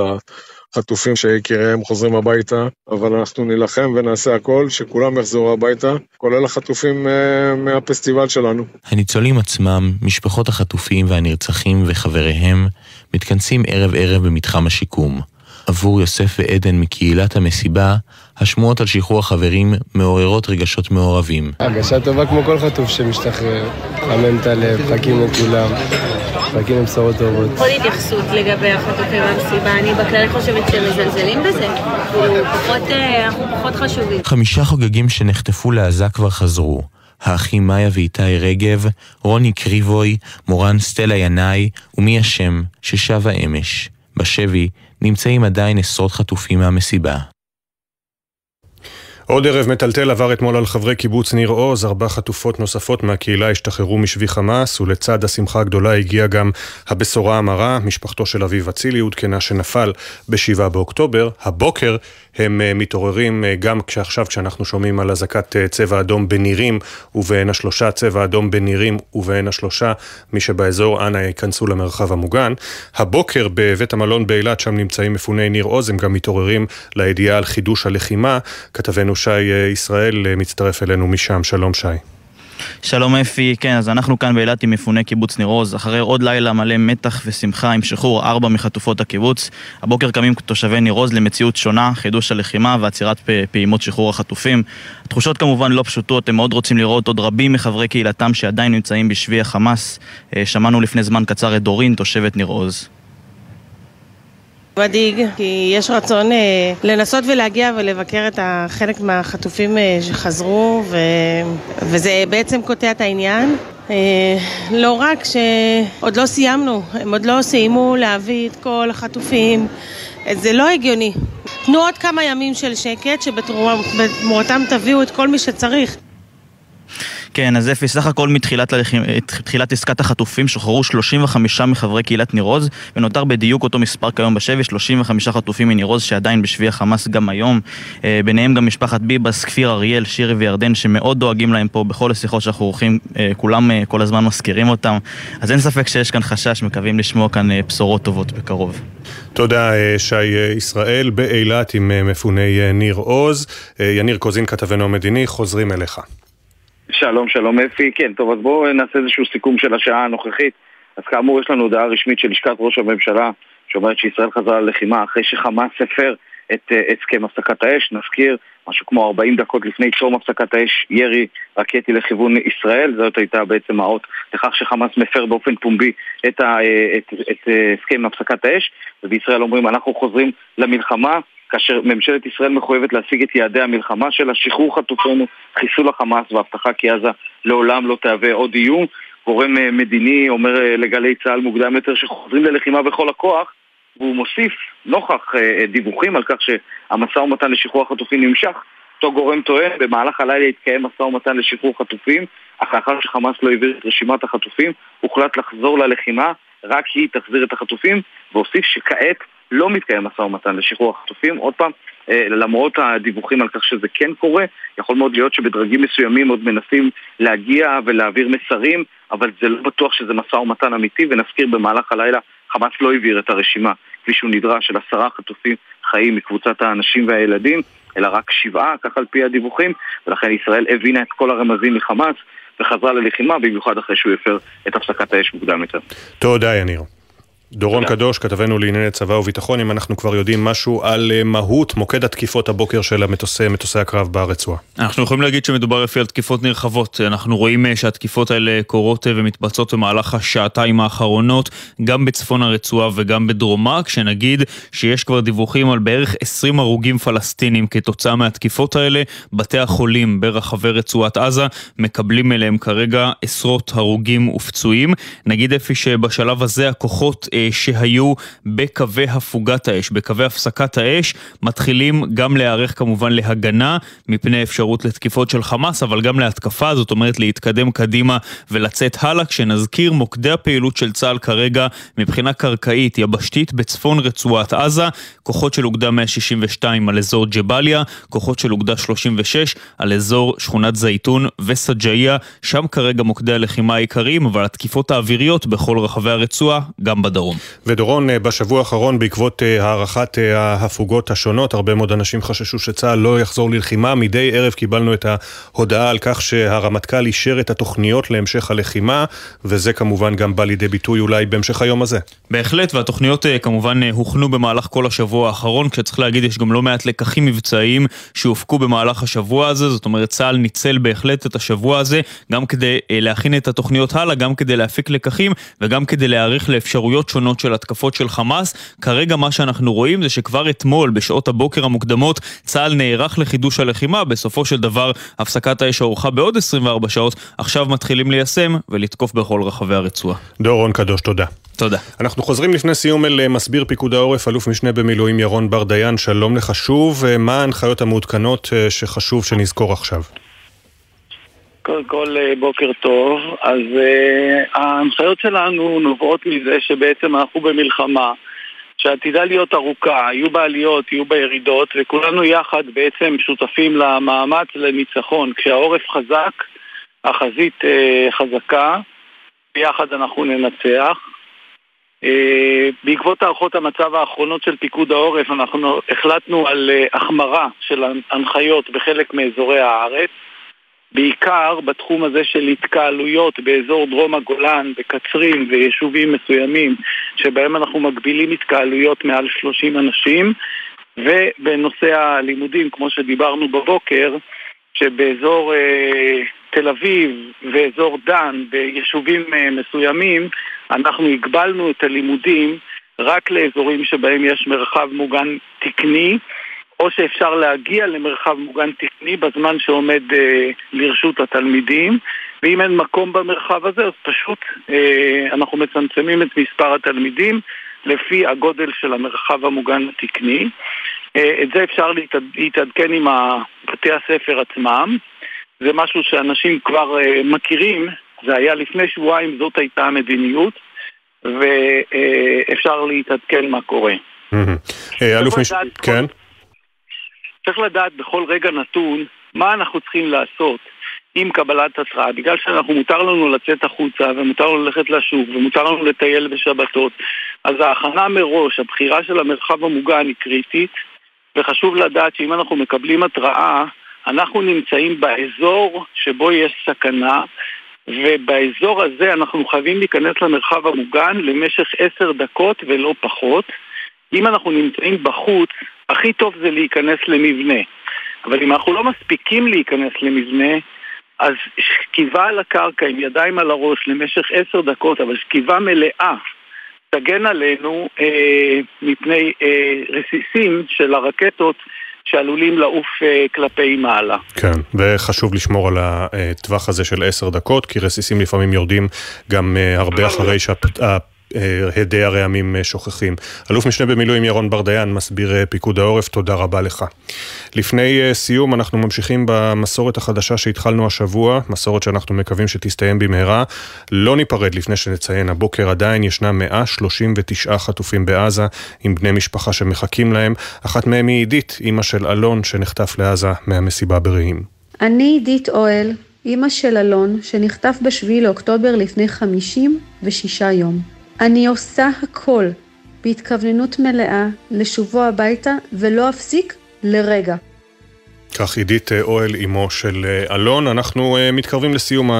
החטופים שיקיריהם חוזרים הביתה, אבל אנחנו נילחם ונעשה הכל שכולם יחזרו הביתה, כולל החטופים אה, מהפסטיבל שלנו. הניצולים עצמם, משפחות החטופים והנרצחים וחבריהם, מתכנסים ערב ערב במתחם השיקום. עבור יוסף ועדן מקהילת המסיבה, השמועות על שחרור החברים מעוררות רגשות מעורבים. הרגשה טובה כמו כל חטוף שמשתחרר, חמם את הלב, חכים לכולם, מחכים לבשורות טובות. עוד התייחסות לגבי החטופים במסיבה, אני בכלל חושבת שמזלזלים בזה, כאילו אה, אנחנו פחות חשובים. חמישה חוגגים שנחטפו לעזה כבר חזרו. האחים מאיה ואיתי רגב, רוני קריבוי, מורן סטלה ינאי ומי השם ששבה אמש. בשבי נמצאים עדיין עשרות חטופים מהמסיבה. עוד ערב מטלטל עבר אתמול על חברי קיבוץ ניר עוז, ארבע חטופות נוספות מהקהילה השתחררו משבי חמאס, ולצד השמחה הגדולה הגיעה גם הבשורה המרה, משפחתו של אביב אצילי עודכנה שנפל ב-7 באוקטובר. הבוקר הם אה, מתעוררים אה, גם כשעכשיו כשאנחנו שומעים על אזעקת אה, צבע אדום בנירים, ובעין השלושה צבע אדום בנירים ובעין השלושה, מי שבאזור אנא ייכנסו למרחב המוגן. הבוקר בבית המלון באילת, שם נמצאים מפוני ניר עוז, הם גם מתעוררים לידיעה על חידוש הלחימה. כתבנו שי ישראל מצטרף אלינו משם, שלום שי. שלום אפי, כן, אז אנחנו כאן באילת עם מפוני קיבוץ ניר עוז, אחרי עוד לילה מלא מתח ושמחה עם שחרור ארבע מחטופות הקיבוץ. הבוקר קמים תושבי ניר עוז למציאות שונה, חידוש הלחימה ועצירת פעימות שחרור החטופים. התחושות כמובן לא פשוטות, הם מאוד רוצים לראות עוד רבים מחברי קהילתם שעדיין נמצאים בשבי החמאס. אה, שמענו לפני זמן קצר את דורין, תושבת ניר עוז. מדאיג, כי יש רצון אה, לנסות ולהגיע ולבקר את החלק מהחטופים אה, שחזרו, ו... וזה בעצם קוטע את העניין. לא רק שעוד לא סיימנו, הם עוד לא סיימו להביא את כל החטופים, זה לא הגיוני. תנו עוד כמה ימים של שקט, שבתמורתם תביאו את כל מי שצריך. כן, אז אפי, סך הכל מתחילת תחילת עסקת החטופים שוחררו 35 מחברי קהילת ניר עוז, ונותר בדיוק אותו מספר כיום בשבי, 35 חטופים מניר עוז שעדיין בשבי החמאס גם היום. אה, ביניהם גם משפחת ביבס, כפיר אריאל, שירי וירדן, שמאוד דואגים להם פה בכל השיחות שאנחנו עורכים, אה, כולם אה, כל הזמן מזכירים אותם. אז אין ספק שיש כאן חשש, מקווים לשמוע כאן בשורות טובות בקרוב. תודה, שי ישראל, באילת עם מפוני ניר עוז. יניר קוזין, כתבנו המדיני, חוזרים אליך. שלום, שלום אפי. כן, טוב, אז בואו נעשה איזשהו סיכום של השעה הנוכחית. אז כאמור, יש לנו הודעה רשמית של לשכת ראש הממשלה, שאומרת שישראל חזרה ללחימה אחרי שחמאס הפר את uh, הסכם הפסקת האש. נזכיר, משהו כמו 40 דקות לפני תום הפסקת האש, ירי רקטי לכיוון ישראל. זאת הייתה בעצם האות לכך שחמאס מפר באופן פומבי את, אה, את, את, את אה, הסכם הפסקת האש. ובישראל אומרים, אנחנו חוזרים למלחמה. כאשר ממשלת ישראל מחויבת להשיג את יעדי המלחמה שלה, שחרור חטופינו, חיסול החמאס והבטחה כי עזה לעולם לא תהווה עוד איום. גורם אה, מדיני אומר אה, לגלי צה"ל מוקדם יותר שחוזרים ללחימה בכל הכוח, והוא מוסיף, נוכח אה, דיווחים על כך שהמשא ומתן לשחרור החטופים נמשך, אותו גורם טוען, במהלך הלילה יתקיים משא ומתן לשחרור חטופים, אך לאחר שחמאס לא העביר את רשימת החטופים, הוחלט לחזור ללחימה, רק היא תחזיר את החטופים, והוסיף שכעת לא מתקיים משא ומתן לשחרור החטופים. עוד פעם, אה, למרות הדיווחים על כך שזה כן קורה, יכול מאוד להיות שבדרגים מסוימים עוד מנסים להגיע ולהעביר מסרים, אבל זה לא בטוח שזה משא ומתן אמיתי, ונזכיר במהלך הלילה חמאס לא העביר את הרשימה כפי שהוא נדרש של עשרה חטופים חיים מקבוצת האנשים והילדים, אלא רק שבעה, כך על פי הדיווחים, ולכן ישראל הבינה את כל הרמזים מחמאס וחזרה ללחימה, במיוחד אחרי שהוא הפר את הפסקת האש מוקדם יותר. תודה, יניר. דורון תודה. קדוש, כתבנו לענייני צבא וביטחון, אם אנחנו כבר יודעים משהו על אה, מהות מוקד התקיפות הבוקר של המטוסי, מטוסי הקרב ברצועה. אנחנו יכולים להגיד שמדובר לפי על תקיפות נרחבות. אנחנו רואים אה, שהתקיפות האלה קורות אה, ומתבצעות במהלך השעתיים האחרונות, גם בצפון הרצועה וגם בדרומה, כשנגיד שיש כבר דיווחים על בערך 20 הרוגים פלסטינים כתוצאה מהתקיפות האלה. בתי החולים ברחבי רצועת עזה מקבלים אליהם כרגע עשרות הרוגים ופצועים. נגיד אפי שבשלב הזה הכוחות שהיו בקווי הפוגת האש, בקווי הפסקת האש, מתחילים גם להיערך כמובן להגנה מפני אפשרות לתקיפות של חמאס, אבל גם להתקפה, זאת אומרת להתקדם קדימה ולצאת הלאה, כשנזכיר מוקדי הפעילות של צה"ל כרגע מבחינה קרקעית, יבשתית, בצפון רצועת עזה, כוחות של אוגדה 162 על אזור ג'באליה, כוחות של אוגדה 36 על אזור שכונת זייתון וסג'איה, שם כרגע מוקדי הלחימה העיקריים, אבל התקיפות האוויריות בכל רחבי הרצועה, גם בדרום. הדרום. ודורון, אה, בשבוע האחרון, בעקבות אה, הארכת אה, ההפוגות השונות, הרבה מאוד אנשים חששו שצה"ל לא יחזור ללחימה. מדי ערב קיבלנו את ההודעה על כך שהרמטכ"ל אישר את התוכניות להמשך הלחימה, וזה כמובן גם בא לידי ביטוי אולי בהמשך היום הזה. בהחלט, והתוכניות כמובן הוכנו במהלך כל השבוע האחרון, כשצריך להגיד, יש גם לא מעט לקחים מבצעיים שהופקו במהלך השבוע הזה, זאת אומרת, צה"ל ניצל בהחלט את השבוע הזה, גם כדי להכין את התוכניות הלאה, גם כדי להפיק לקחים וגם כדי להיערך לאפשרויות שונות של התקפות של חמאס. כרגע מה שאנחנו רואים זה שכבר אתמול, בשעות הבוקר המוקדמות, צה"ל נערך לחידוש הלחימה. בסופו של דבר, הפסקת האש הוארכה בעוד 24 שעות. עכשיו מתחילים ליישם ולתקוף בכל רחבי הרצועה. דורון קדוש, תודה. תודה. אנחנו חוזרים לפני סיום אל אה, מסביר פיקוד העורף, אלוף משנה במילואים ירון בר דיין, שלום לך שוב. אה, מה ההנחיות המעודכנות אה, שחשוב שנזכור עכשיו? קודם כל, אה, בוקר טוב. אז uh, ההנחיות שלנו נובעות מזה שבעצם אנחנו במלחמה שעתידה להיות ארוכה, יהיו בעליות, יהיו בירידות, וכולנו יחד בעצם שותפים למאמץ לניצחון. כשהעורף חזק, החזית uh, חזקה, ביחד אנחנו ננצח. Uh, בעקבות הערכות המצב האחרונות של פיקוד העורף, אנחנו החלטנו על החמרה של הנחיות בחלק מאזורי הארץ. בעיקר בתחום הזה של התקהלויות באזור דרום הגולן, בקצרין ויישובים מסוימים שבהם אנחנו מגבילים התקהלויות מעל 30 אנשים. ובנושא הלימודים, כמו שדיברנו בבוקר, שבאזור אה, תל אביב ואזור דן, ביישובים אה, מסוימים, אנחנו הגבלנו את הלימודים רק לאזורים שבהם יש מרחב מוגן תקני או שאפשר להגיע למרחב מוגן תקני בזמן שעומד אה, לרשות התלמידים, ואם אין מקום במרחב הזה, אז פשוט אה, אנחנו מצמצמים את מספר התלמידים לפי הגודל של המרחב המוגן התקני. אה, את זה אפשר להתעדכן עם בתי הספר עצמם. זה משהו שאנשים כבר אה, מכירים, זה היה לפני שבועיים, זאת הייתה המדיניות, ואפשר להתעדכן מה קורה. אה, אלוף מש... כן. צריך לדעת בכל רגע נתון מה אנחנו צריכים לעשות עם קבלת התראה, בגלל שאנחנו מותר לנו לצאת החוצה ומותר לנו ללכת לשוק ומותר לנו לטייל בשבתות אז ההכנה מראש, הבחירה של המרחב המוגן היא קריטית וחשוב לדעת שאם אנחנו מקבלים התראה אנחנו נמצאים באזור שבו יש סכנה ובאזור הזה אנחנו חייבים להיכנס למרחב המוגן למשך עשר דקות ולא פחות. אם אנחנו נמצאים בחוץ, הכי טוב זה להיכנס למבנה אבל אם אנחנו לא מספיקים להיכנס למבנה אז שכיבה על הקרקע עם ידיים על הראש למשך עשר דקות, אבל שכיבה מלאה תגן עלינו אה, מפני אה, רסיסים של הרקטות שעלולים לעוף אה, כלפי מעלה. כן, וחשוב לשמור על הטווח הזה של עשר דקות, כי רסיסים לפעמים יורדים גם אה, הרבה אחרי שה... הדי הרעמים אה, שוכחים. אלוף משנה במילואים ירון ברדיין, מסביר אה, פיקוד העורף, תודה רבה לך. לפני אה, סיום אנחנו ממשיכים במסורת החדשה שהתחלנו השבוע, מסורת שאנחנו מקווים שתסתיים במהרה. לא ניפרד לפני שנציין, הבוקר עדיין ישנם 139 חטופים בעזה עם בני משפחה שמחכים להם. אחת מהם היא עידית, אימא של אלון שנחטף לעזה מהמסיבה ברעים. אני עידית אוהל, אימא של אלון, שנחטף ב-7 לאוקטובר לפני 56 יום. אני עושה הכל בהתכווננות מלאה לשובו הביתה ולא אפסיק לרגע. כך עידית אה, אוהל, אמו של אה, אלון. אנחנו אה, מתקרבים לסיום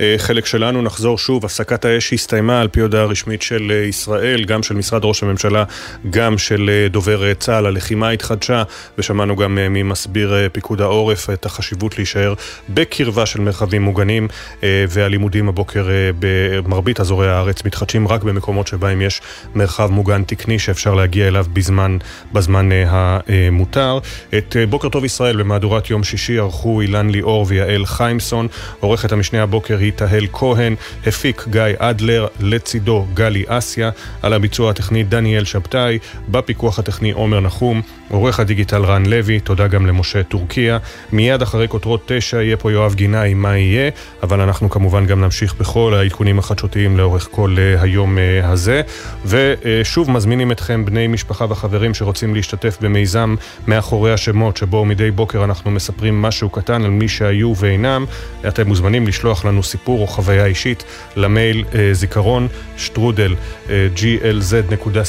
החלק שלנו, נחזור שוב. הפסקת האש הסתיימה על פי הודעה רשמית של ישראל, גם של משרד ראש הממשלה, גם של דובר צה"ל. הלחימה התחדשה, ושמענו גם ממסביר פיקוד העורף את החשיבות להישאר בקרבה של מרחבים מוגנים, והלימודים הבוקר במרבית אזורי הארץ מתחדשים רק במקומות שבהם יש מרחב מוגן תקני שאפשר להגיע אליו בזמן, בזמן המותר. את בוקר טוב ישראל במהדורת במהדורת יום שישי ערכו אילן ליאור ויעל חיימסון, עורכת המשנה הבוקר היא תהל כהן, הפיק גיא אדלר, לצידו גלי אסיה, על הביצוע הטכני דניאל שבתאי, בפיקוח הטכני עומר נחום, עורך הדיגיטל רן לוי, תודה גם למשה טורקיה. מיד אחרי כותרות תשע יהיה פה יואב גינאי, מה יהיה, אבל אנחנו כמובן גם נמשיך בכל העדכונים החדשותיים לאורך כל uh, היום uh, הזה. ושוב מזמינים אתכם, בני משפחה וחברים שרוצים להשתתף במיזם מאחורי השמות, שבו מדי בוקר אנחנו מספרים משהו קטן על מי שהיו ואינם. אתם מוזמנים לשלוח לנו סיפור או חוויה אישית למייל uh, זיכרון שטרודל uh, glz.co.il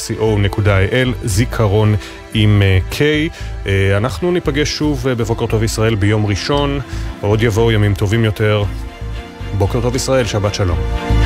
זיכרון עם K. אה, אנחנו ניפגש שוב אה, בבוקר טוב ישראל ביום ראשון, עוד יבואו ימים טובים יותר. בוקר טוב ישראל, שבת שלום.